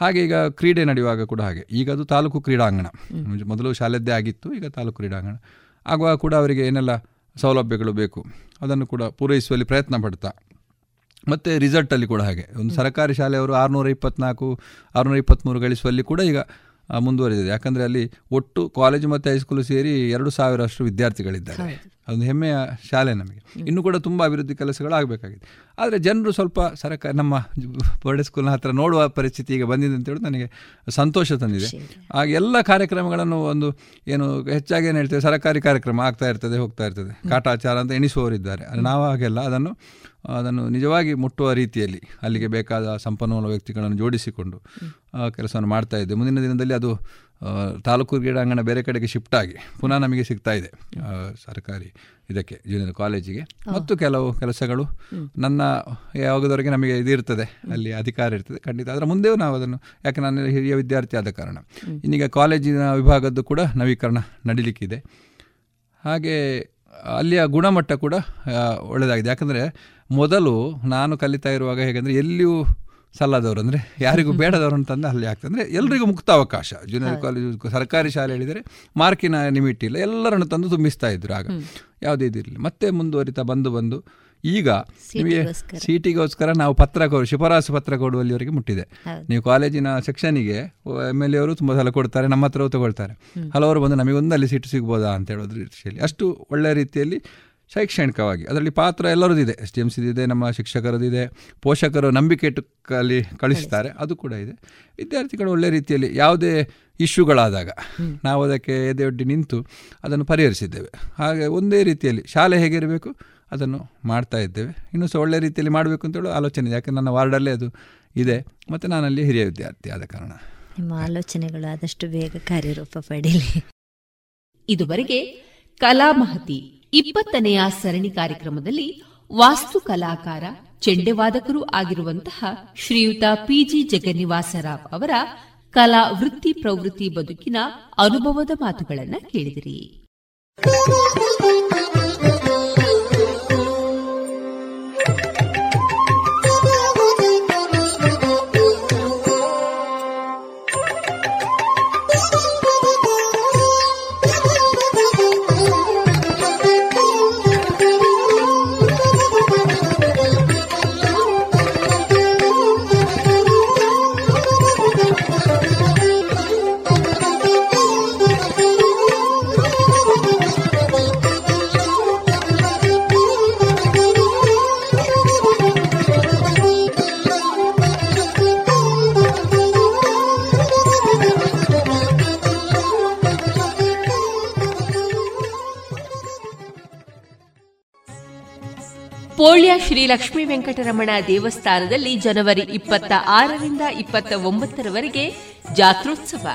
ಹಾಗೆ ಈಗ ಕ್ರೀಡೆ ನಡೆಯುವಾಗ ಕೂಡ ಹಾಗೆ. ಈಗ ಅದು ತಾಲೂಕು ಕ್ರೀಡಾಂಗಣ. ಮೊದಲು ಶಾಲೆದ್ದೇ ಆಗಿತ್ತು ಈಗ ತಾಲೂಕು ಕ್ರೀಡಾಂಗಣ. ಆಗುವಾಗ ಕೂಡ ಅವರಿಗೆ ಏನೆಲ್ಲ ಸೌಲಭ್ಯಗಳು ಬೇಕು ಅದನ್ನು ಕೂಡ ಪೂರೈಸುವಲ್ಲಿ ಪ್ರಯತ್ನ ಪಡ್ತಾ ಮತ್ತು ರಿಸಲ್ಟಲ್ಲಿ ಕೂಡ ಹಾಗೆ. ಒಂದು ಸರ್ಕಾರಿ ಶಾಲೆಯವರು ಆರುನೂರ ಇಪ್ಪತ್ನಾಲ್ಕು ಆರುನೂರ ಇಪ್ಪತ್ತ್ಮೂರು ಗಳಿಸುವಲ್ಲಿ ಕೂಡ ಈಗ ಮುಂದುವರೆದಿದೆ. ಯಾಕಂದರೆ ಅಲ್ಲಿ ಒಟ್ಟು ಕಾಲೇಜು ಮತ್ತು ಹೈಸ್ಕೂಲು ಸೇರಿ ಎರಡು ಸಾವಿರಷ್ಟು ವಿದ್ಯಾರ್ಥಿಗಳಿದ್ದಾರೆ. ಅದೊಂದು ಹೆಮ್ಮೆಯ ಶಾಲೆ ನಮಗೆ. ಇನ್ನೂ ಕೂಡ ತುಂಬ ಅಭಿವೃದ್ಧಿ ಕೆಲಸಗಳು ಆಗಬೇಕಾಗಿದೆ ಆದರೆ ಜನರು ಸ್ವಲ್ಪ ಸರಕಾರ ನಮ್ಮ ಬೋರ್ಡೆ ಸ್ಕೂಲ್ನ ಹತ್ರ ನೋಡುವ ಪರಿಸ್ಥಿತಿ ಈಗ ಬಂದಿದೆ ಅಂತ ಹೇಳಿ ನನಗೆ ಸಂತೋಷ ತಂದಿದೆ. ಆಗ ಎಲ್ಲ ಕಾರ್ಯಕ್ರಮಗಳನ್ನು ಒಂದು ಏನು ಹೆಚ್ಚಾಗಿ ಏನು ಹೇಳ್ತೇವೆ ಸರ್ಕಾರಿ ಕಾರ್ಯಕ್ರಮ ಆಗ್ತಾ ಇರ್ತದೆ ಹೋಗ್ತಾ ಇರ್ತದೆ. ಕಾಟಾಚಾರ ಅಂತ ಎಣಿಸುವವರಿದ್ದಾರೆ ಅದು ನಾವು ಹಾಗೆಲ್ಲ ಅದನ್ನು ಅದನ್ನು ನಿಜವಾಗಿ ಮುಟ್ಟುವ ರೀತಿಯಲ್ಲಿ ಅಲ್ಲಿಗೆ ಬೇಕಾದ ಸಂಪನ್ಮೂಲ ವ್ಯಕ್ತಿಗಳನ್ನು ಜೋಡಿಸಿಕೊಂಡು ಕೆಲಸವನ್ನು ಮಾಡ್ತಾ ಇದ್ದೆ ಮುಂದಿನ ದಿನದಲ್ಲಿ ಅದು ತಾಲೂಕು ಕ್ರೀಡಾಂಗಣ ಬೇರೆ ಕಡೆಗೆ ಶಿಫ್ಟ್ ಆಗಿ ಪುನಃ ನಮಗೆ ಸಿಗ್ತಾ ಇದೆ. ಸರ್ಕಾರಿ ಇದಕ್ಕೆ ಜೂನಿಯರ್ ಕಾಲೇಜಿಗೆ ಮತ್ತು ಕೆಲವು ಕೆಲಸಗಳು ನನ್ನ ಯಾವಾಗದವರೆಗೆ ನಮಗೆ ಇದಿರ್ತದೆ ಅಲ್ಲಿ ಅಧಿಕಾರ ಇರ್ತದೆ. ಖಂಡಿತ. ಅದರ ಮುಂದೆಯೂ ನಾವು ಅದನ್ನು ಯಾಕೆ ನಾನು ಹಿರಿಯ ವಿದ್ಯಾರ್ಥಿ ಆದ ಕಾರಣ. ಇನ್ನೀಗ ಕಾಲೇಜಿನ ವಿಭಾಗದ್ದು ಕೂಡ ನವೀಕರಣ ನಡೀಲಿಕ್ಕಿದೆ. ಹಾಗೆ ಅಲ್ಲಿಯ ಗುಣಮಟ್ಟ ಕೂಡ ಒಳ್ಳೆಯದಾಗಿದೆ ಯಾಕಂದರೆ ಮೊದಲು ನಾನು ಕಲಿತಾ ಇರುವಾಗ ಹೇಗೆಂದರೆ ಎಲ್ಲಿಯೂ ಸಲ್ಲದವರು ಅಂದರೆ ಯಾರಿಗೂ ಬೇಡದವರು ಅಂತಂದರೆ ಅಲ್ಲಿ ಆಗ್ತದೆ ಅಂದರೆ ಎಲ್ರಿಗೂ ಮುಕ್ತ ಅವಕಾಶ. ಜೂನಿಯರ್ ಕಾಲೇಜು ಸರ್ಕಾರಿ ಶಾಲೆ ಹೇಳಿದರೆ ಮಾರ್ಕಿನ ಲಿಮಿಟ್ ಇಲ್ಲ. ಎಲ್ಲರನ್ನು ತಂದು ತುಂಬಿಸ್ತಾ ಇದ್ರು ಆಗ. ಯಾವುದೇ ಇದಿರಲಿಲ್ಲ ಮತ್ತೆ ಮುಂದುವರಿತಾ ಬಂದು ಬಂದು ಈಗ ನಿಮಗೆ ಸೀಟಿಗೋಸ್ಕರ. ನಾವು ಪತ್ರ ಕೊಡು ಶಿಫಾರಸು ಪತ್ರ ಕೊಡುವಲ್ಲಿವರೆಗೆ ಮುಟ್ಟಿದೆ. ನೀವು ಕಾಲೇಜಿನ ಸೆಕ್ಷನಿಗೆ ಎಂ ಎಲ್ ಎವರು ತುಂಬ ಸಲ ಕೊಡ್ತಾರೆ ನಮ್ಮ ಹತ್ರವೂ ತಗೊಳ್ತಾರೆ. ಹಲವರು ಬಂದು ನಮಗೊಂದು ಅಲ್ಲಿ ಸೀಟು ಸಿಗ್ಬೋದಾ ಅಂತ ಹೇಳೋದ್ರ ರೀತಿಯಲ್ಲಿ ಅಷ್ಟು ಒಳ್ಳೆಯ ರೀತಿಯಲ್ಲಿ ಶೈಕ್ಷಣಿಕವಾಗಿ. ಅದರಲ್ಲಿ ಪಾತ್ರ ಎಲ್ಲರದಿದೆ ಎಸ್ ಡಿ ಎಂ ಸಿದಿದೆ ನಮ್ಮ ಶಿಕ್ಷಕರದಿದೆ ಪೋಷಕರು ನಂಬಿಕೆ ಇಟ್ಟು ಅಲ್ಲಿ ಕಳಿಸ್ತಾರೆ. ಅದು ಕೂಡ ಇದೆ. ವಿದ್ಯಾರ್ಥಿಗಳು ಒಳ್ಳೆ ರೀತಿಯಲ್ಲಿ ಯಾವುದೇ ಇಶ್ಯೂಗಳಾದಾಗ ನಾವು ಅದಕ್ಕೆ ಎದೆಯೊಡ್ಡಿ ನಿಂತು ಅದನ್ನು ಪರಿಹರಿಸಿದ್ದೇವೆ. ಹಾಗೆ ಒಂದೇ ರೀತಿಯಲ್ಲಿ ಶಾಲೆ ಹೇಗಿರಬೇಕು ಅದನ್ನು ಮಾಡ್ತಾ ಇದ್ದೇವೆ. ಇನ್ನೂ ಸಹ ಒಳ್ಳೆ ರೀತಿಯಲ್ಲಿ ಮಾಡಬೇಕು ಅಂತೇಳಿ ಆಲೋಚನೆ ಇದೆ. ಯಾಕೆ ನನ್ನ ವಾರ್ಡಲ್ಲೇ ಅದು ಇದೆ. ಮತ್ತು ನಾನಲ್ಲಿ ಹಿರಿಯ ವಿದ್ಯಾರ್ಥಿ ಆದ ಕಾರಣ. ನಿಮ್ಮ ಆಲೋಚನೆಗಳು ಆದಷ್ಟು ಬೇಗ ಕಾರ್ಯರೂಪ ಪಡೀಲಿ ಇದುವರೆಗೆ ಕಲಾಮಹತಿ ಇಪ್ಪತ್ತನೆಯ ಸರಣಿ ಕಾರ್ಯಕ್ರಮದಲ್ಲಿ ವಾಸ್ತು ಕಲಾಕಾರ, ಚೆಂಡೆವಾದಕರೂ ಆಗಿರುವಂತಹ ಶ್ರೀಯುತ ಪಿಜಿ ಜಗನ್ನಿವಾಸರಾವ್ ಅವರ ಕಲಾ ವೃತ್ತಿ ಪ್ರವೃತ್ತಿ ಬದುಕಿನ ಅನುಭವದ ಮಾತುಗಳನ್ನು ಕೇಳಿದಿರಿ. ಶ್ರೀ ಲಕ್ಷ್ಮೀ ವೆಂಕಟರಮಣ ದೇವಸ್ಥಾನದಲ್ಲಿ ಜನವರಿ ಇಪ್ಪತ್ತ ಆರರಿಂದ ಇಪ್ಪತ್ತ ಒಂಬತ್ತರವರೆಗೆ ಜಾತ್ರೋತ್ಸವ.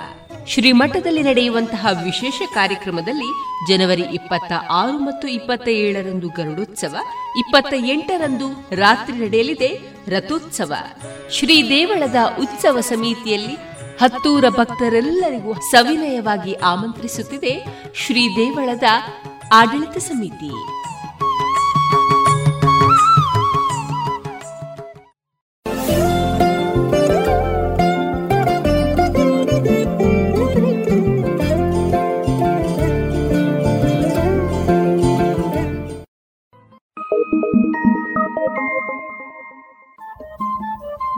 ಶ್ರೀಮಠದಲ್ಲಿ ನಡೆಯುವಂತಹ ವಿಶೇಷ ಕಾರ್ಯಕ್ರಮದಲ್ಲಿ ಜನವರಿ ಇಪ್ಪತ್ತ ಆರು ಮತ್ತು ಇಪ್ಪತ್ತ ಏಳರಂದು ಗರುಡೋತ್ಸವ, ಇಪ್ಪತ್ತ ಎಂಟರಂದು ರಾತ್ರಿ ನಡೆಯಲಿದೆ ರಥೋತ್ಸವ. ಶ್ರೀ ದೇವಳದ ಉತ್ಸವ ಸಮಿತಿಯಲ್ಲಿ ಹತ್ತೂರ ಭಕ್ತರೆಲ್ಲರಿಗೂ ಸವಿನಯವಾಗಿ ಆಮಂತ್ರಿಸುತ್ತಿದೆ ಶ್ರೀ ದೇವಳದ ಆಡಳಿತ ಸಮಿತಿ.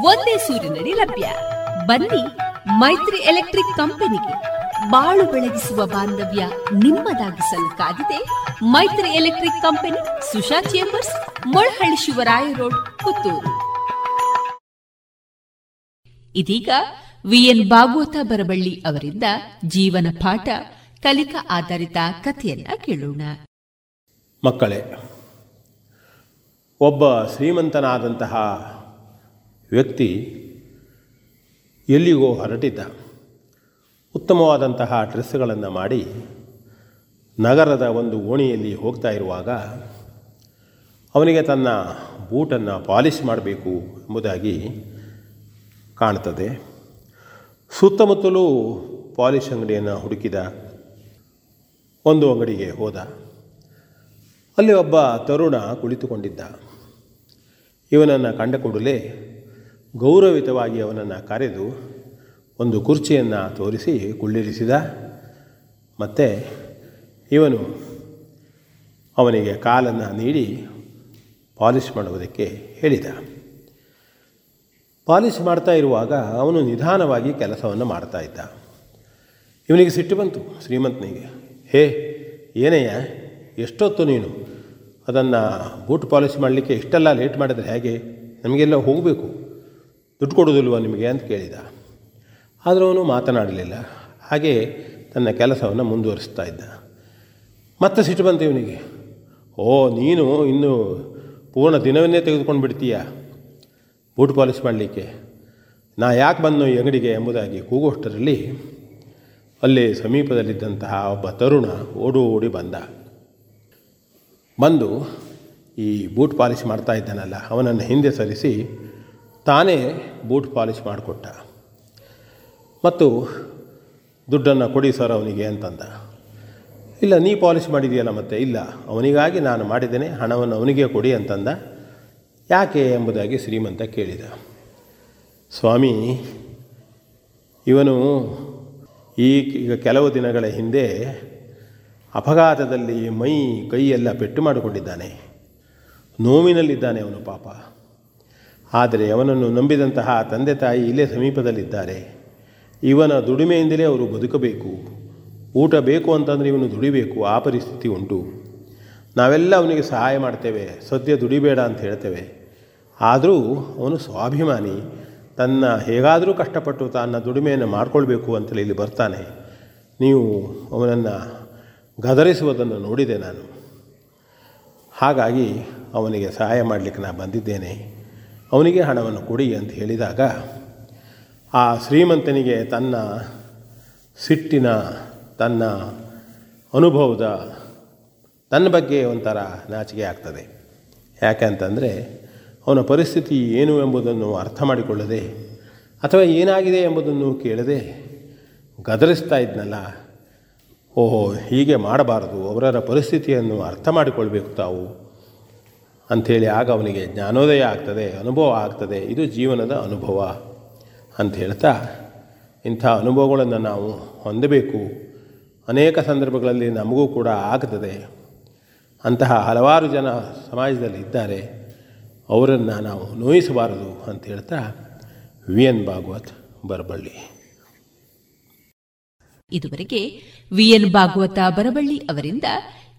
ಒಂದೇ ಸೂರಿನಡಿ ಲಭ್ಯ. ಬನ್ನಿ, ಮೈತ್ರಿ ಎಲೆಕ್ಟ್ರಿಕ್ ಕಂಪನಿಗೆ ಬಾಳು ಬೆಳಗಿಸುವ ಬಾಂಧವ್ಯ ನಿಮ್ಮದಾಗಿಸಲು ಕಾದಿದೆ. Maitri electric company, Susha chambers, Molahalli Shivaraya road, Puttur. ಇದೀಗ ವಿಎನ್ ಭಾಗವತ ಬರಬಳ್ಳಿ ಅವರಿಂದ ಜೀವನ ಪಾಠ, ಕಲಿಕಾ ಆಧಾರಿತ ಕಥೆಯನ್ನ ಕೇಳೋಣ. ಮಕ್ಕಳೇ, ಒಬ್ಬ ಶ್ರೀಮಂತನಾದಂತಹ ವ್ಯಕ್ತಿ ಎಲ್ಲಿಗೋ ಹೊರಟಿದ್ದ. ಉತ್ತಮವಾದಂತಹ ಡ್ರೆಸ್ಗಳನ್ನು ಮಾಡಿ ನಗರದ ಒಂದು ಓಣಿಯಲ್ಲಿ ಹೋಗ್ತಾ ಇರುವಾಗ ಅವನಿಗೆ ತನ್ನ ಬೂಟನ್ನು ಪಾಲಿಷ್ ಮಾಡಬೇಕು ಎಂಬುದಾಗಿ ಕಾಣ್ತದೆ ಸುತ್ತಮುತ್ತಲೂ ಪಾಲಿಷ್ ಅಂಗಡಿಯನ್ನು ಹುಡುಕಿದ ಒಂದು ಅಂಗಡಿಗೆ ಹೋದ. ಅಲ್ಲಿ ಒಬ್ಬ ತರುಣ ಕುಳಿತುಕೊಂಡಿದ್ದ. ಇವನನ್ನು ಕಂಡ ಕೂಡಲೇ ಗೌರವಿತವಾಗಿ ಅವನನ್ನು ಕರೆದು ಒಂದು ಕುರ್ಚಿಯನ್ನು ತೋರಿಸಿ ಕುಳ್ಳಿರಿಸಿದ. ಮತ್ತು ಇವನು ಅವನಿಗೆ ಕಾಲನ್ನು ನೀಡಿ ಪಾಲಿಷ್ ಮಾಡುವುದಕ್ಕೆ ಹೇಳಿದ. ಪಾಲಿಷ್ ಮಾಡ್ತಾ ಇರುವಾಗ ಅವನು ನಿಧಾನವಾಗಿ ಕೆಲಸವನ್ನು ಮಾಡ್ತಾ ಇದ್ದ. ಇವನಿಗೆ ಸಿಟ್ಟು ಬಂತು ಶ್ರೀಮಂತನಿಗೆ. ಹೇ, ಏನಯ್ಯ? ಎಷ್ಟೊತ್ತು ನೀನು? ಅದನ್ನು ಬೂಟ್ ಪಾಲಿಷ್ ಮಾಡಲಿಕ್ಕೆ ಇಷ್ಟೆಲ್ಲ ಲೇಟ್ ಮಾಡಿದರೆ ಹೇಗೆ? ನಮಗೆಲ್ಲ ಹೋಗಬೇಕು. ದುಡ್ಡು ಕೊಡೋದಿಲ್ವ ನಿಮಗೆ ಅಂತ ಕೇಳಿದ. ಆದರೂ ಅವನು ಮಾತನಾಡಲಿಲ್ಲ. ಹಾಗೆ ತನ್ನ ಕೆಲಸವನ್ನು ಮುಂದುವರಿಸ್ತಾ ಇದ್ದ. ಮತ್ತೆ ಸಿಟ್ಟು ಬಂತು ಇವನಿಗೆ. ಓ, ನೀನು ಇನ್ನು ಪೂರ್ಣ ದಿನವನ್ನೇ ತೆಗೆದುಕೊಂಡು ಬಿಡ್ತೀಯ ಬೂಟ್ ಪಾಲಿಶ್ ಮಾಡಲಿಕ್ಕೆ. ನಾ ಯಾಕೆ ಬಂದು ಈ ಅಂಗಡಿಗೆ ಎಂಬುದಾಗಿ ಕೂಗುವಷ್ಟರಲ್ಲಿ ಅಲ್ಲಿ ಸಮೀಪದಲ್ಲಿದ್ದಂತಹ ಒಬ್ಬ ತರುಣ ಓಡು ಓಡಿ ಬಂದ. ಬಂದು ಈ ಬೂಟ್ ಪಾಲಿಶ್ ಮಾಡ್ತಾ ಇದ್ದಾನಲ್ಲ, ಅವನನ್ನು ಹಿಂದೆ ಸರಿಸಿ ತಾನೇ ಬೂಟ್ ಪಾಲಿಷ್ ಮಾಡಿಕೊಟ್ಟ. ಮತ್ತು ದುಡ್ಡನ್ನು ಕೊಡಿ ಸರ್ ಅವನಿಗೆ ಅಂತಂದ. ಇಲ್ಲ, ನೀ ಪಾಲಿಷ್ ಮಾಡಿದೆಯಲ್ಲ ಮತ್ತೆ? ಇಲ್ಲ, ಅವನಿಗಾಗಿ ನಾನು ಮಾಡಿದ್ದೇನೆ, ಹಣವನ್ನು ಅವನಿಗೆ ಕೊಡಿ ಅಂತಂದ. ಯಾಕೆ ಎಂಬುದಾಗಿ ಶ್ರೀಮಂತ ಕೇಳಿದ. ಸ್ವಾಮಿ, ಇವನು ಈ ಈಗ ಕೆಲವು ದಿನಗಳ ಹಿಂದೆ ಅಪಘಾತದಲ್ಲಿ ಮೈ ಕೈಯೆಲ್ಲ ಪೆಟ್ಟು ಮಾಡಿಕೊಂಡಿದ್ದಾನೆ. ನೋವಿನಲ್ಲಿದ್ದಾನೆ ಅವನು ಪಾಪ. ಆದರೆ ಅವನನ್ನು ನಂಬಿದಂತಹ ತಂದೆ ತಾಯಿ ಇಲ್ಲೇ ಸಮೀಪದಲ್ಲಿದ್ದಾರೆ. ಇವನ ದುಡಿಮೆಯಿಂದಲೇ ಅವರು ಬದುಕಬೇಕು. ಊಟ ಬೇಕು ಅಂತಂದರೆ ಇವನು ದುಡಿಬೇಕು, ಆ ಪರಿಸ್ಥಿತಿ ಉಂಟು. ನಾವೆಲ್ಲ ಅವನಿಗೆ ಸಹಾಯ ಮಾಡ್ತೇವೆ, ಸದ್ಯ ದುಡಿಬೇಡ ಅಂತ ಹೇಳ್ತೇವೆ. ಆದರೂ ಅವನು ಸ್ವಾಭಿಮಾನಿ. ತನ್ನ ಹೇಗಾದರೂ ಕಷ್ಟಪಟ್ಟು ತನ್ನ ದುಡಿಮೆಯನ್ನು ಮಾಡಿಕೊಳ್ಬೇಕು ಅಂತೇಳಿ ಇಲ್ಲಿ ಬರ್ತಾನೆ. ನೀವು ಅವನನ್ನು ಗದರಿಸುವುದನ್ನು ನೋಡಿದೆ ನಾನು. ಹಾಗಾಗಿ ಅವನಿಗೆ ಸಹಾಯ ಮಾಡಲಿಕ್ಕೆ ನಾನು ಬಂದಿದ್ದೇನೆ. ಅವನಿಗೆ ಹಣವನ್ನು ಕೊಡಿ ಅಂತ ಹೇಳಿದಾಗ ಆ ಶ್ರೀಮಂತನಿಗೆ ತನ್ನ ಸಿಟ್ಟಿನ ತನ್ನ ಅನುಭವದ ತನ್ನ ಬಗ್ಗೆ ಒಂಥರ ನಾಚಿಕೆ ಆಗ್ತದೆ. ಯಾಕೆಂತಂದರೆ ಅವನ ಪರಿಸ್ಥಿತಿ ಏನು ಎಂಬುದನ್ನು ಅರ್ಥ ಮಾಡಿಕೊಳ್ಳದೆ ಅಥವಾ ಏನಾಗಿದೆ ಎಂಬುದನ್ನು ಕೇಳದೆ ಗದರಿಸ್ತಾ ಇದ್ನಲ್ಲ. ಓಹೋ, ಹೀಗೆ ಮಾಡಬಾರದು. ಅವರರ ಪರಿಸ್ಥಿತಿಯನ್ನು ಅರ್ಥ ಮಾಡಿಕೊಳ್ಬೇಕು ತಾವು. ಅಂಥೇಳಿ ಆಗ ಅವನಿಗೆ ಜ್ಞಾನೋದಯ ಆಗ್ತದೆ, ಅನುಭವ ಆಗ್ತದೆ, ಇದು ಜೀವನದ ಅನುಭವ ಅಂತ ಹೇಳ್ತಾ ಇಂಥ ಅನುಭವಗಳನ್ನು ನಾವು ಹೊಂದಬೇಕು. ಅನೇಕ ಸಂದರ್ಭಗಳಲ್ಲಿ ನಮಗೂ ಕೂಡ ಆಗ್ತದೆ. ಅಂತಹ ಹಲವಾರು ಜನ ಸಮಾಜದಲ್ಲಿ ಇದ್ದಾರೆ. ಅವರನ್ನು ನಾವು ನೋಯಿಸಬಾರದು ಅಂತ ಹೇಳ್ತಾ ವಿ ಎನ್ ಭಾಗವತ್ ಬರಬಳ್ಳಿ. ಇದುವರೆಗೆ ವಿಎನ್ ಭಾಗವತ ಬರಬಳ್ಳಿ ಅವರಿಂದ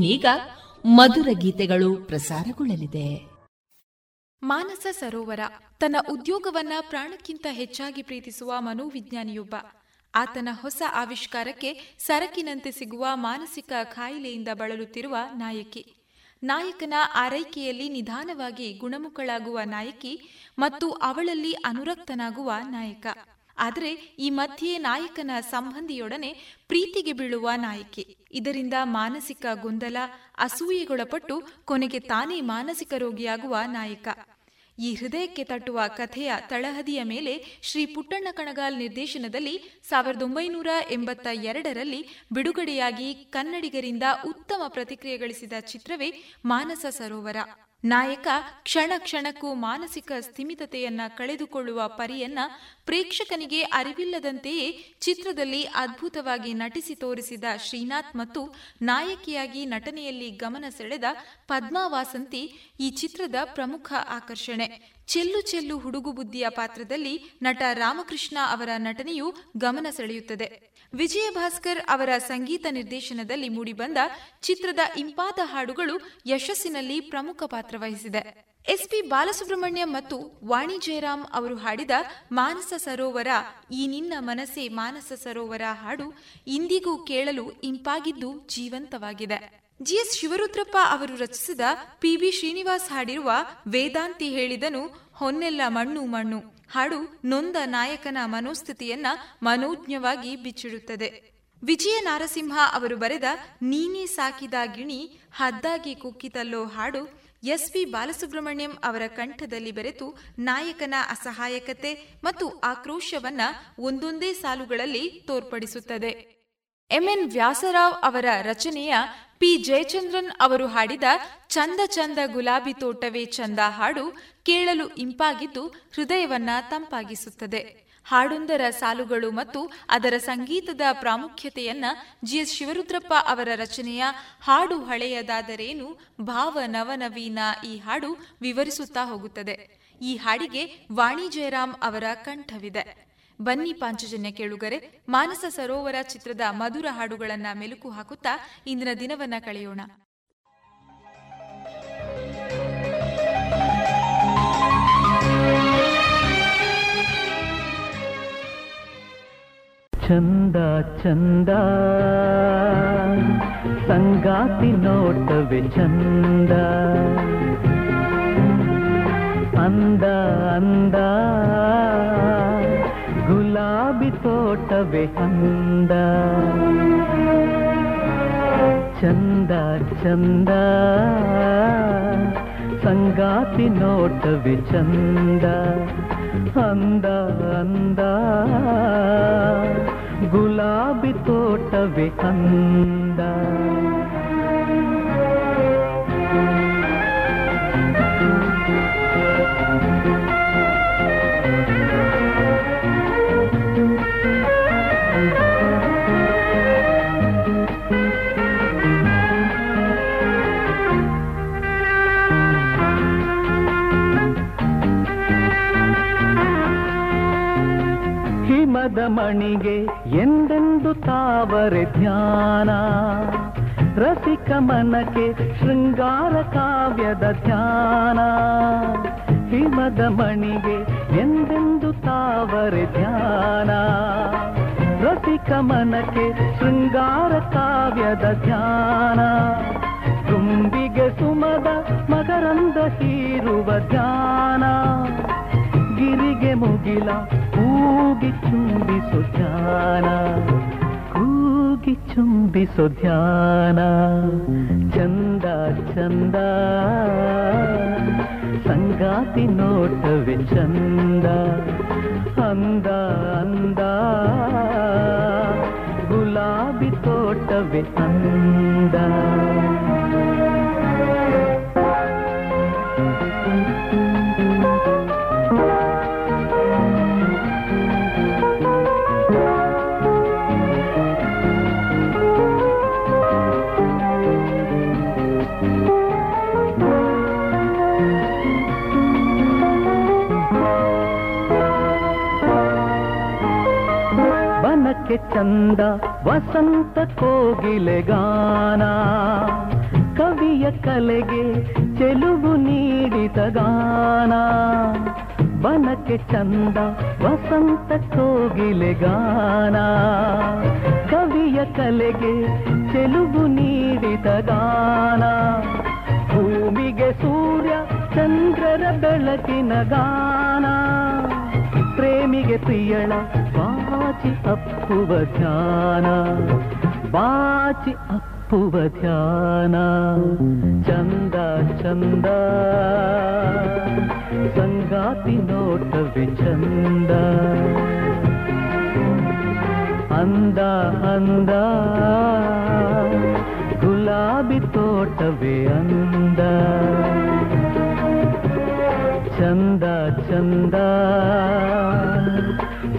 ಇನ್ನೀಗ ಮಧುರ ಗೀತೆಗಳು ಪ್ರಸಾರಗೊಳ್ಳಲಿದೆ. ಮಾನಸ ಸರೋವರ ತನ್ನ ಉದ್ಯೋಗವನ್ನ ಪ್ರಾಣಕ್ಕಿಂತ ಹೆಚ್ಚಾಗಿ ಪ್ರೀತಿಸುವ ಮನೋವಿಜ್ಞಾನಿಯೊಬ್ಬ ಆತನ ಹೊಸ ಆವಿಷ್ಕಾರಕ್ಕೆ ಸರಕಿನಂತೆ ಸಿಗುವ ಮಾನಸಿಕ ಕಾಯಿಲೆಯಿಂದ ಬಳಲುತ್ತಿರುವ ನಾಯಕಿ. ನಾಯಕನ ಆರೈಕೆಯಲ್ಲಿ ನಿಧಾನವಾಗಿ ಗುಣಮುಖಳಾಗುವ ನಾಯಕಿ ಮತ್ತು ಅವಳಲ್ಲಿ ಅನುರಕ್ತನಾಗುವ ನಾಯಕ. ಆದರೆ ಈ ಮಧ್ಯೆ ನಾಯಕನ ಸಂಬಂಧಿಯೊಡನೆ ಪ್ರೀತಿಗೆ ಬೀಳುವ ನಾಯಕಿ. ಇದರಿಂದ ಮಾನಸಿಕ ಗೊಂದಲ, ಅಸೂಯೆಗೊಳಪಟ್ಟು ಕೊನೆಗೆ ತಾನೇ ಮಾನಸಿಕ ರೋಗಿಯಾಗುವ ನಾಯಕ. ಈ ಹೃದಯಕ್ಕೆ ತಟ್ಟುವ ಕಥೆಯ ತಳಹದಿಯ ಮೇಲೆ ಶ್ರೀ ಪುಟ್ಟಣ್ಣ ಕಣಗಾಲ್ ನಿರ್ದೇಶನದಲ್ಲಿ ಸಾವಿರದ ಒಂಬೈನೂರ ಎಂಬತ್ತ ಎರಡರಲ್ಲಿ ಬಿಡುಗಡೆಯಾಗಿ ಕನ್ನಡಿಗರಿಂದ ಉತ್ತಮ ಪ್ರತಿಕ್ರಿಯೆ ಗಳಿಸಿದ ಚಿತ್ರವೇ ಮಾನಸ ಸರೋವರ. ನಾಯಕ ಕ್ಷಣ ಕ್ಷಣಕ್ಕೂ ಮಾನಸಿಕ ಸ್ಥಿಮಿತತೆಯನ್ನ ಕಳೆದುಕೊಳ್ಳುವ ಪರಿಯನ್ನ ಪ್ರೇಕ್ಷಕನಿಗೆ ಅರಿವಿಲ್ಲದಂತೆಯೇ ಚಿತ್ರದಲ್ಲಿ ಅದ್ಭುತವಾಗಿ ನಟಿಸಿ ತೋರಿಸಿದ ಶ್ರೀನಾಥ್ ಮತ್ತು ನಾಯಕಿಯಾಗಿ ನಟನೆಯಲ್ಲಿ ಗಮನ ಸೆಳೆದ ಪದ್ಮಾ ವಾಸಂತಿ ಈ ಚಿತ್ರದ ಪ್ರಮುಖ ಆಕರ್ಷಣೆ. ಚೆಲ್ಲು ಚೆಲ್ಲು ಹುಡುಗು ಬುದ್ಧಿಯ ಪಾತ್ರದಲ್ಲಿ ನಟ ರಾಮಕೃಷ್ಣ ಅವರ ನಟನೆಯು ಗಮನ ಸೆಳೆಯುತ್ತದೆ. ವಿಜಯ ಭಾಸ್ಕರ್ ಅವರ ಸಂಗೀತ ನಿರ್ದೇಶನದಲ್ಲಿ ಮೂಡಿಬಂದ ಚಿತ್ರದ ಇಂಪಾದ ಹಾಡುಗಳು ಯಶಸ್ಸಿನಲ್ಲಿ ಪ್ರಮುಖ ಪಾತ್ರ ವಹಿಸಿದೆ. ಎಸ್ಪಿ ಬಾಲಸುಬ್ರಹ್ಮಣ್ಯ ಮತ್ತು ವಾಣಿ ಜಯರಾಮ್ ಅವರು ಹಾಡಿದ ಮಾನಸ ಸರೋವರ, ಈ ನಿನ್ನ ಮನಸ್ಸೇ ಮಾನಸ ಸರೋವರ ಹಾಡು ಇಂದಿಗೂ ಕೇಳಲು ಇಂಪಾಗಿದ್ದು ಜೀವಂತವಾಗಿದೆ. ಜಿಎಸ್ ಶಿವರುದ್ರಪ್ಪ ಅವರು ರಚಿಸಿದ ಪಿ ಬಿ ಶ್ರೀನಿವಾಸ್ ಹಾಡಿರುವ ವೇದಾಂತಿ ಹೇಳಿದನು ಹೊನ್ನೆಲ್ಲ ಮಣ್ಣು ಮಣ್ಣು. ಹಾಡು ನೊಂದ ನಾಯಕನ ಮನೋಸ್ಥಿತಿಯನ್ನ ಮನೋಜ್ಞವಾಗಿ ಬಿಚ್ಚಿಡುತ್ತದೆ. ವಿಜಯ ನಾರಸಿಂಹ ಅವರು ಬರೆದ ನೀನೇ ಸಾಕಿದ ಗಿಣಿ, ಹದ್ದಾಗಿ ಕುಕ್ಕಿತಲ್ಲೋ ಹಾಡು, ಎಸ್ ಪಿ ಬಾಲಸುಬ್ರಹ್ಮಣ್ಯಂ ಅವರ ಕಂಠದಲ್ಲಿ ಬೆರೆತು ನಾಯಕನ ಅಸಹಾಯಕತೆ ಮತ್ತು ಆಕ್ರೋಶವನ್ನ ಒಂದೊಂದೇ ಸಾಲುಗಳಲ್ಲಿ ತೋರ್ಪಡಿಸುತ್ತದೆ. ಎಂಎನ್ ವ್ಯಾಸರಾವ್ ಅವರ ರಚನೆಯ ಪಿ ಜಯಚಂದ್ರನ್ ಅವರು ಹಾಡಿದ ಚಂದ ಚಂದ ಗುಲಾಬಿ ತೋಟವೇ ಚಂದ ಹಾಡು ಕೇಳಲು ಇಂಪಾಗಿದ್ದು ಹೃದಯವನ್ನ ತಂಪಾಗಿಸುತ್ತದೆ. ಹಾಡೊಂದರ ಸಾಲುಗಳು ಮತ್ತು ಅದರ ಸಂಗೀತದ ಪ್ರಾಮುಖ್ಯತೆಯನ್ನ ಜಿಎಸ್ ಶಿವರುದ್ರಪ್ಪ ಅವರ ರಚನೆಯ ಹಾಡು ಹಳೆಯದಾದರೇನು ಭಾವ ನವನವೀನ ಈ ಹಾಡು ವಿವರಿಸುತ್ತಾ ಹೋಗುತ್ತದೆ. ಈ ಹಾಡಿಗೆ ವಾಣಿ ಜಯರಾಮ್ ಅವರ ಕಂಠವಿದೆ. ಬನ್ನಿ ಪಾಂಚಜನ್ಯ ಕೇಳುಗರೆ, ಮಾನಸ ಸರೋವರ ಚಿತ್ರದ ಮಧುರ ಹಾಡುಗಳನ್ನ ಮೆಲುಕು ಹಾಕುತ್ತಾ ಇಂದಿನ ದಿನವನ್ನ ಕಳೆಯೋಣ. ಚಂದ ಚಂದ, ಸಂಗಾತಿ ನೋಟವೆ ಚಂದ. ಅಂದ ಅಂದ ಗುಲಾಬಿ ತೋಟವೆ ಅಂದ ಚಂದ ಚಂದ ಸಂಗಾತಿ ನೋಟವೆ ಚಂದ ಅಂದ ಅಂದ ಗುಲಾಬಿ ತೋಟವೆ ಅಂದ ಹಿಮದ ಮಣಿಗೆ ಎಂದೆಂದು ತಾವರೆ ಧ್ಯಾನ? ರಸಿಕ ಮನಕ್ಕೆ ಶೃಂಗಾರ ಕಾವ್ಯದ ಧ್ಯಾನ. ಹಿಮದ ಮಣಿಗೆ ಎಂದೆಂದು ತಾವರೆ ಧ್ಯಾನ? ರಸಿಕ ಮನಕ್ಕೆ ಶೃಂಗಾರ ಕಾವ್ಯದ ಧ್ಯಾನ. ತುಂಬಿಗೆ ಸುಮದ ಮಗರಂದ ಹೀರುವ ಧ್ಯಾನ. ಗಿರಿಗೆ ಮುಗಿಲ, ಕೂಗಿ ಚುಂಬಿಸು ಧ್ಯಾನ, ಕೂಗಿ ಚುಂಬಿಸು ಧ್ಯಾನ. ಚಂದ ಚಂದ, ಸಂಗಾತಿ ನೋಟವೆ ಚಂದ. ಅಂದ ಅಂದ, ಗುಲಾಬಿ ತೋಟವೆ ಅಂದ. ಬನಕ್ಕೆ ಚಂದ ವಸಂತ ಕೋಗಿಲೆ ಗಾನ ಕವಿಯ ಕಲೆಗೆ ಚೆಲುವು ನೀಡಿದ ಗಾನ ಬನಕ್ಕೆ ಚಂದ ವಸಂತ ಕೋಗಿಲೆ ಗಾನ ಕವಿಯ ಕಲೆಗೆ ಚೆಲುವು ನೀಡಿದ ಗಾನ ಭೂಮಿಗೆ ಸೂರ್ಯ ಚಂದ್ರರ ಬೆಳಕಿನ ಗಾನ ಪ್ರೇಮಿಗೆ ಪ್ರಿಯಳ ಬಾಚಿ ಅಪ್ಪುವ ಧ್ಯಾನ, ಬಾಚಿ ಅಪ್ಪುವ ಧ್ಯಾನ. ಚಂದ ಚಂದ, ಸಂಗಾತಿ ನೋಟವೆ ಚಂದ. ಅಂದ ಅಂದ, ಗುಲಾಬಿ ತೋಟವೇ ಅಂದ. ಚಂದ ಚಂದ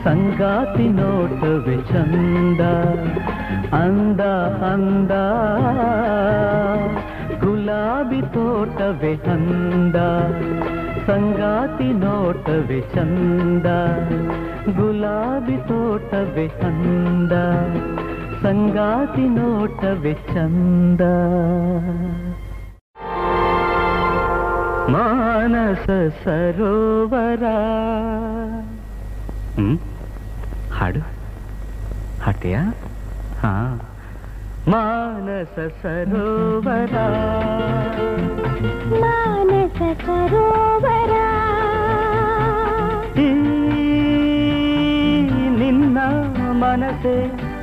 ಸಂಗಾತಿ ನೋಟವೆ ಚಂದ ಅಂದ ಅಂದ ಗುಲಾಬಿ ತೋಟವೆ ಅಂದ ಸಂಗಾತಿ ನೋಟವೆ ಚಂದ ಗುಲಾಬಿ ತೋಟವೆ ಅಂದ ಸಂಗಾತಿ ನೋಟವೆ ಚಂದ ಮಾನಸ ಸರೋವರ ಹ್ಮ್ ಹಾಡು ಹಾಡ್ತೀಯ ಹಾ ಮಾನಸ ಸರೋವರ ಮಾನಸ ಸರೋವರ ಈ ನಿನ್ನ ಮನಸೆ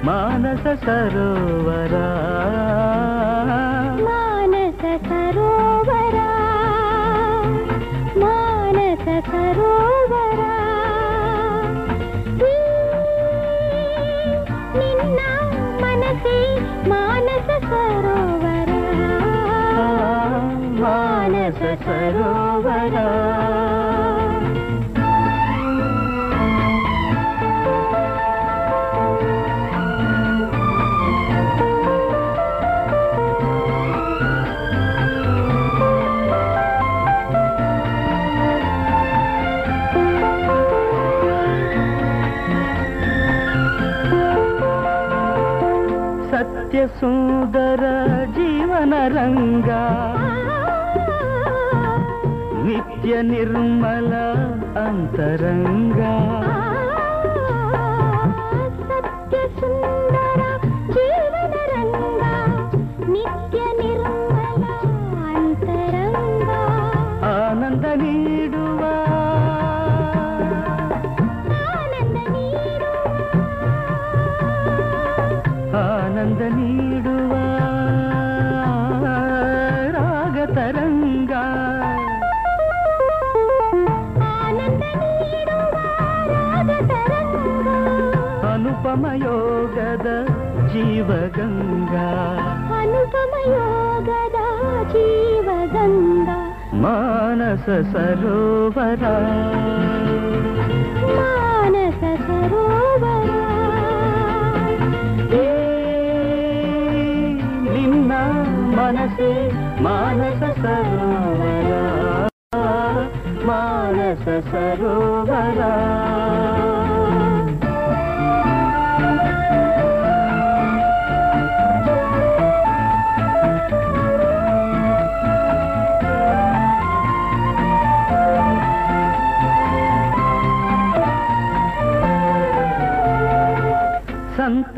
ಮಾನಸ ಸರೋವರ ಮಾನಸ ಸರೋವರ ಮಾನಸ ಸರೋವರ मानस सरोवरा। मानस सरोवरा। ಸತ್ಯ ಸುಂದರ ಜೀವನ ರಂಗ ನಿತ್ಯ ನಿರ್ಮಲ ಅಂತರಂಗ ಅನುಪಮ ಯೋಗದ ಜೀವಗಂಗಾ ಅನುಪಮ ಯೋಗದ ಜೀವಗಂಗ ಮಾನಸ ಸರೋವರ ಮಾನಸ ಸರೋವರ ಏ ನಿನ್ನ ಮನಸ್ಸೇ ಮಾನಸ ಸರೋವರ ಮಾನಸ ಸರೋವರ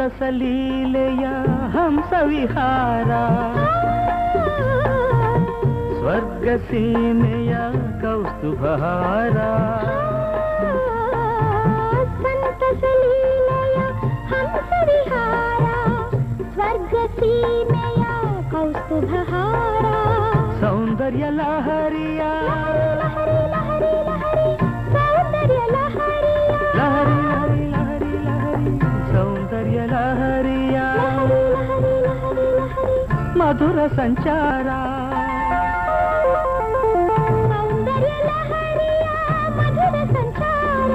सलीलया हम सविहारा। स्वर्ग सीनया हंसविहारा स्वर्गसीनया कौस्तुभहारा। लहरी लहरी लहरी लहरि ಮಧುರ ಸಂಚಾರ ಸೌಂದರ್ಯ ಲಹರಿಯ ಮಧುರ ಸಂಚಾರ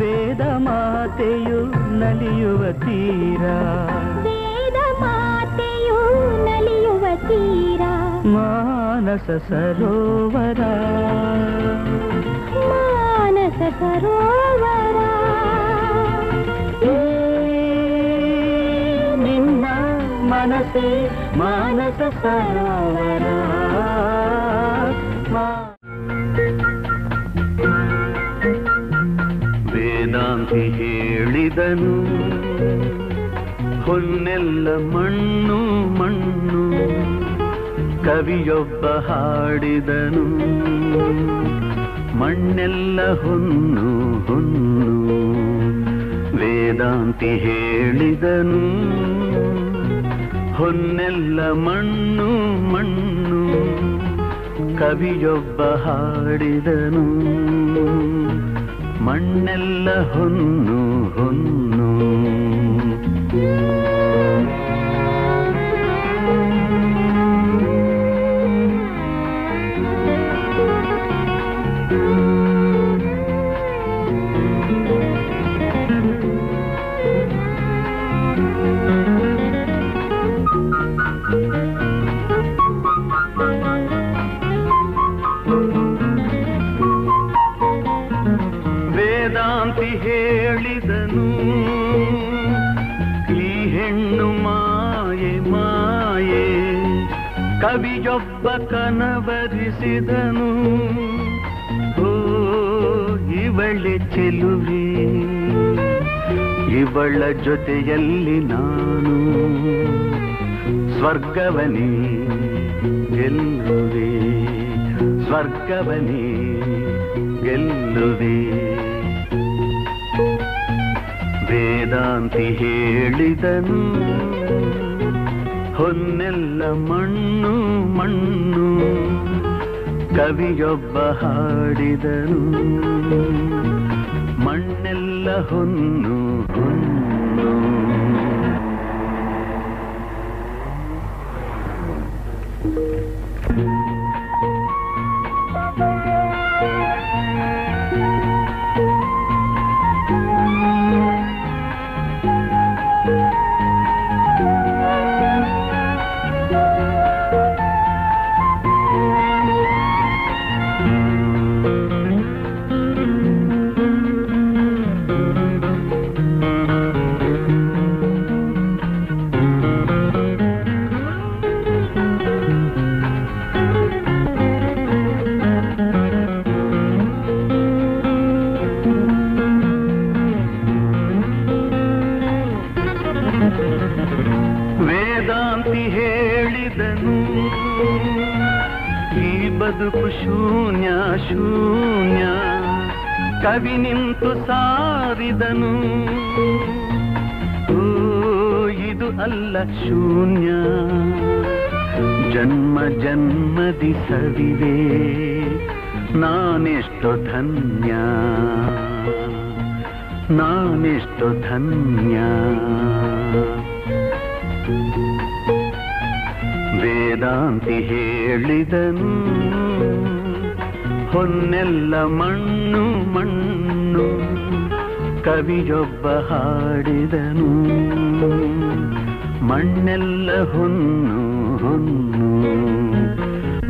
ವೇದ ಮಾತೆಯು ನಲಿಯುವ ತೀರ ವೇದ ಮಾತೆಯು ನಲಿಯುವ ತೀರ ಮಾನಸ ಸರೋವರ ಮಾನಸ ಸರೋವರ ಮನಸ್ಸೇ ಮಾನಸ ಸರೋವರ ವೇದಾಂತಿ ಹೇಳಿದನು, ಹೊನ್ನೆಲ್ಲ ಮಣ್ಣು ಮಣ್ಣು, ಕವಿಯೊಬ್ಬ ಹಾಡಿದನು. ಮಣ್ಣೆಲ್ಲ ಹೊನ್ನು ಹೊನ್ನು ವೇದಾಂತಿ ಹೇಳಿದನು. ಹೊನ್ನೆಲ್ಲ ಮಣ್ಣು ಮಣ್ಣು ಕವಿಯೊಬ್ಬ ಹಾಡಿದನು. ಮಣ್ಣೆಲ್ಲ ಹೊನ್ನು ಹೊನ್ನು ಕನವರಿಸಿದನು. ಓ ಇವಳೆ ಚೆಲುವೆ. ಇವಳ ಜೊತೆಯಲ್ಲಿ ನಾನು ಸ್ವರ್ಗವನೇ ಗೆಲ್ಲುವೆ. ಸ್ವರ್ಗವನೇ ಗೆಲ್ಲುವೆ. ವೇದಾಂತಿ ಹೇಳಿದನು. ಹೊನ್ನೆಲ್ಲ ಮಣ್ಣು ಮಣ್ಣು ಕವಿಯೊಬ್ಬ ಹಾಡಿದನು. ಮಣ್ಣೆಲ್ಲ ಹೊನ್ನು ಹೊನ್ನು. ನೆನಪು ಶೂನ್ಯ ಶೂನ್ಯ. ಕವಿ ನಿಂತು ಸಾರಿದನು. ಇದು ಅಲ್ಲ ಶೂನ್ಯ. ಜನ್ಮ ಜನ್ಮದಿ ಸವಿದೆ ನಾನೆಷ್ಟು ಧನ್ಯ. ನಾನೆಷ್ಟು ಧನ್ಯ. ವೇದಾಂತಿ ಹೇಳಿದನು. ಹೊನ್ನೆಲ್ಲ ಮಣ್ಣು ಮಣ್ಣು ಕವಿಯೊಬ್ಬ ಹಾಡಿದನು. ಮಣ್ಣೆಲ್ಲ ಹೊನ್ನು ಹೊನ್ನು.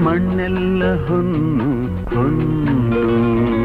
ಮಣ್ಣೆಲ್ಲ ಹೊನ್ನು ಹೊನ್ನು.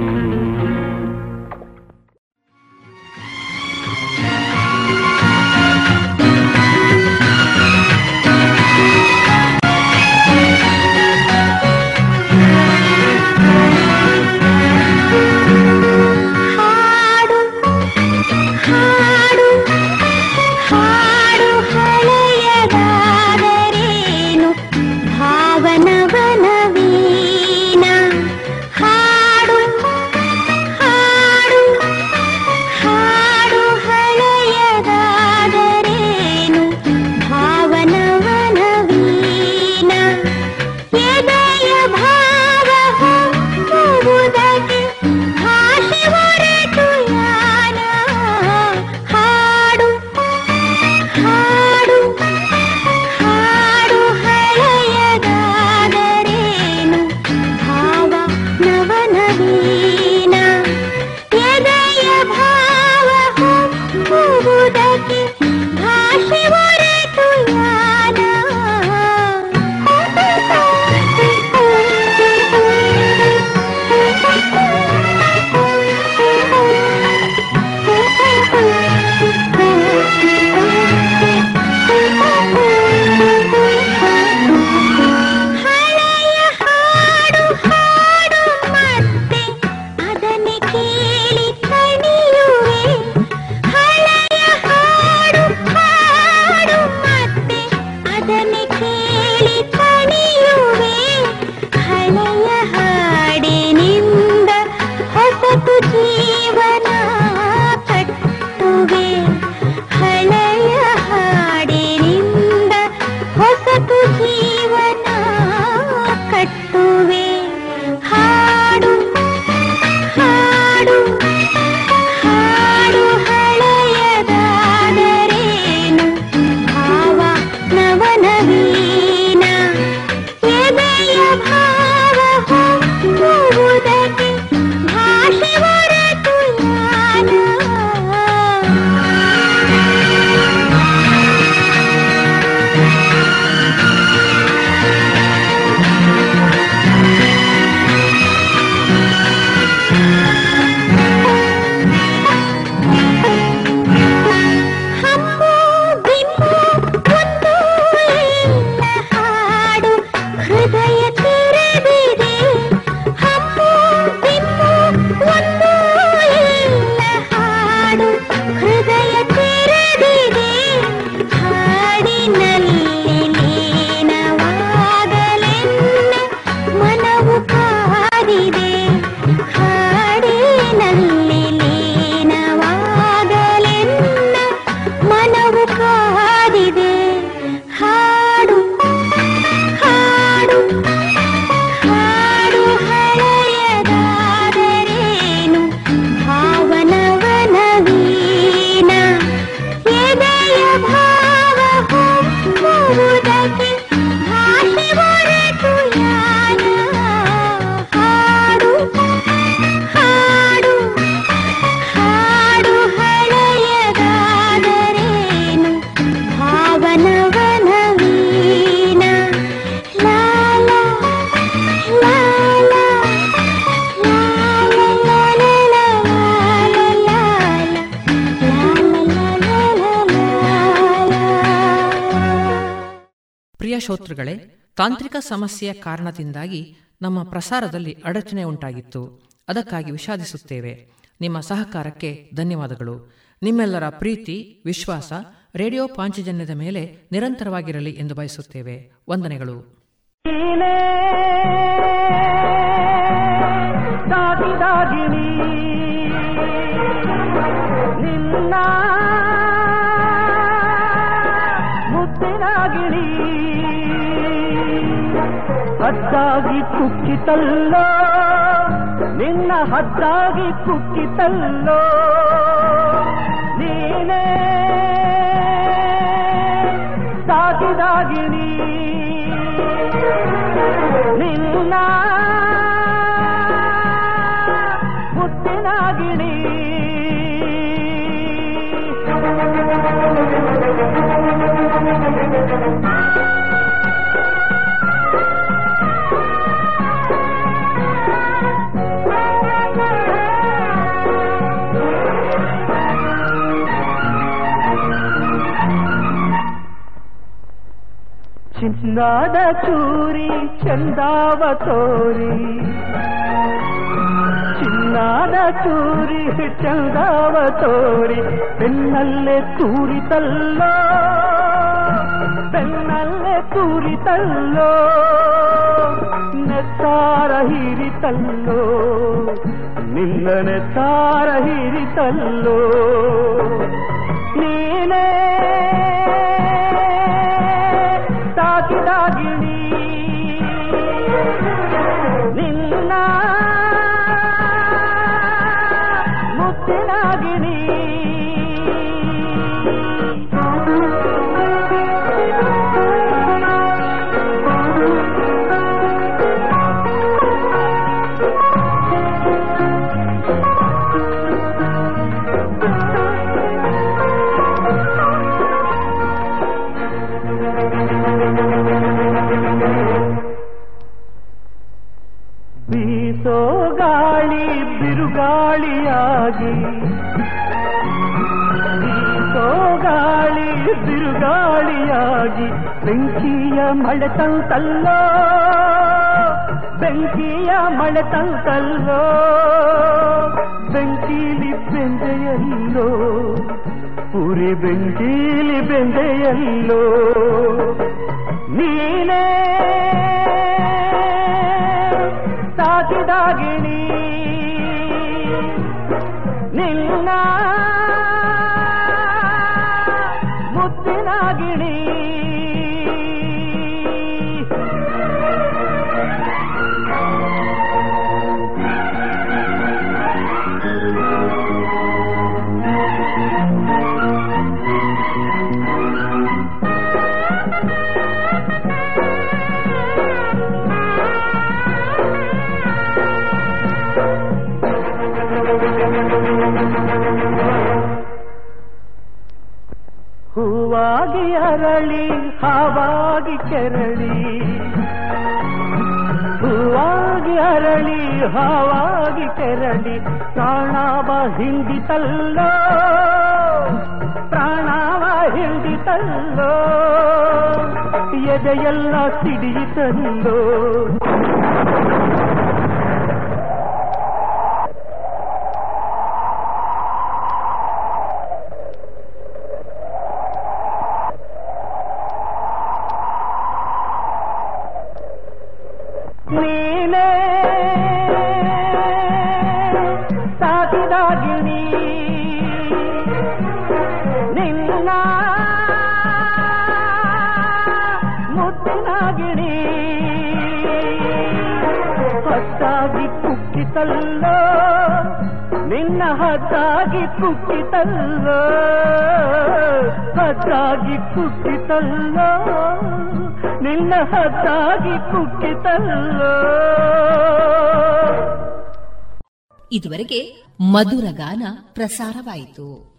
ಶ್ರೋತೃಗಳೇ ತಾಂತ್ರಿಕ ಸಮಸ್ಯೆಯ ಕಾರಣದಿಂದಾಗಿ ನಮ್ಮ ಪ್ರಸಾರದಲ್ಲಿ ಅಡಚಣೆ ಉಂಟಾಗಿತ್ತು. ಅದಕ್ಕಾಗಿ ವಿಷಾದಿಸುತ್ತೇವೆ. ನಿಮ್ಮ ಸಹಕಾರಕ್ಕೆ ಧನ್ಯವಾದಗಳು. ನಿಮ್ಮೆಲ್ಲರ ಪ್ರೀತಿ, ವಿಶ್ವಾಸ, ರೇಡಿಯೋ ಪಾಂಚಜನ್ಯದ ಮೇಲೆ ನಿರಂತರವಾಗಿರಲಿ ಎಂದು ಬಯಸುತ್ತೇವೆ. ವಂದನೆಗಳು. ಕುಕ್ಕಿತಲ್ಲೋ? ನಿನ್ನ ಹದ್ದಾಗಿ ಕುಕ್ಕಿತಲ್ಲೋ? ನೀನೇ ಸಾಕಿದಾಗಿ ನಿನ್ನ ಚಿನ್ನಾದ ಚೂರಿ ಚಂದಾವ ತೋರಿ ಚಿನ್ನಾದ ಚೂರಿ ಚಂದಾವ ತೋರಿ ಬೆನ್ನಲ್ಲೇ ತೂರಿತಲ್ಲೋ ಬೆನ್ನಲ್ಲೇ ತೂರಿತಲ್ಲೋ ನೆತ್ತಾರ ಹೀರಿತಲ್ಲೋ ನಿನ್ನ ನೆತ್ತಾರ ಹೀರಿತಲ್ಲೋ ನೀನೇ ಬಿರುಗಾಳಿಯಾಗಿ ಬೆಂಕಿಯ ಮಳೆ ತಂತಲ್ಲೋ ಬೆಂಕಿಯ ಮಳೆ ತಂತಲ್ಲೋ ಬೆಂಕೀಲಿ ಬೆಂದೆಯಲ್ಲೋ ಪುರಿ ಬೆಂಕೀಲಿ ಬೆಂದೆಯಲ್ಲೋ ನೀನೇ ಕೆರಳಿ ಹೂವಾಗಿ ಅರಳಿ ಹಾವಾಗಿ ಕೆರಳಿ ಪ್ರಾಣವ ಹಿಂದಿತಲ್ಲೋ ಪ್ರಾಣವ ಹಿಂದಿತಲ್ಲೋ ಎದೆಯೆಲ್ಲ ಸಿಡಿಯಿತಲ್ಲೋ ಕುಕ್ಕಿತಲ್ಲೋ ಹತ್ತಾಗಿ ಕುಕ್ಕಿತಲ್ಲ ನಿನ್ನ ಹತ್ತಾಗಿ ಕುಕ್ಕಿತಲ್ಲ ಇದುವರೆಗೆ ಮಧುರ ಗಾನ ಪ್ರಸಾರವಾಯಿತು.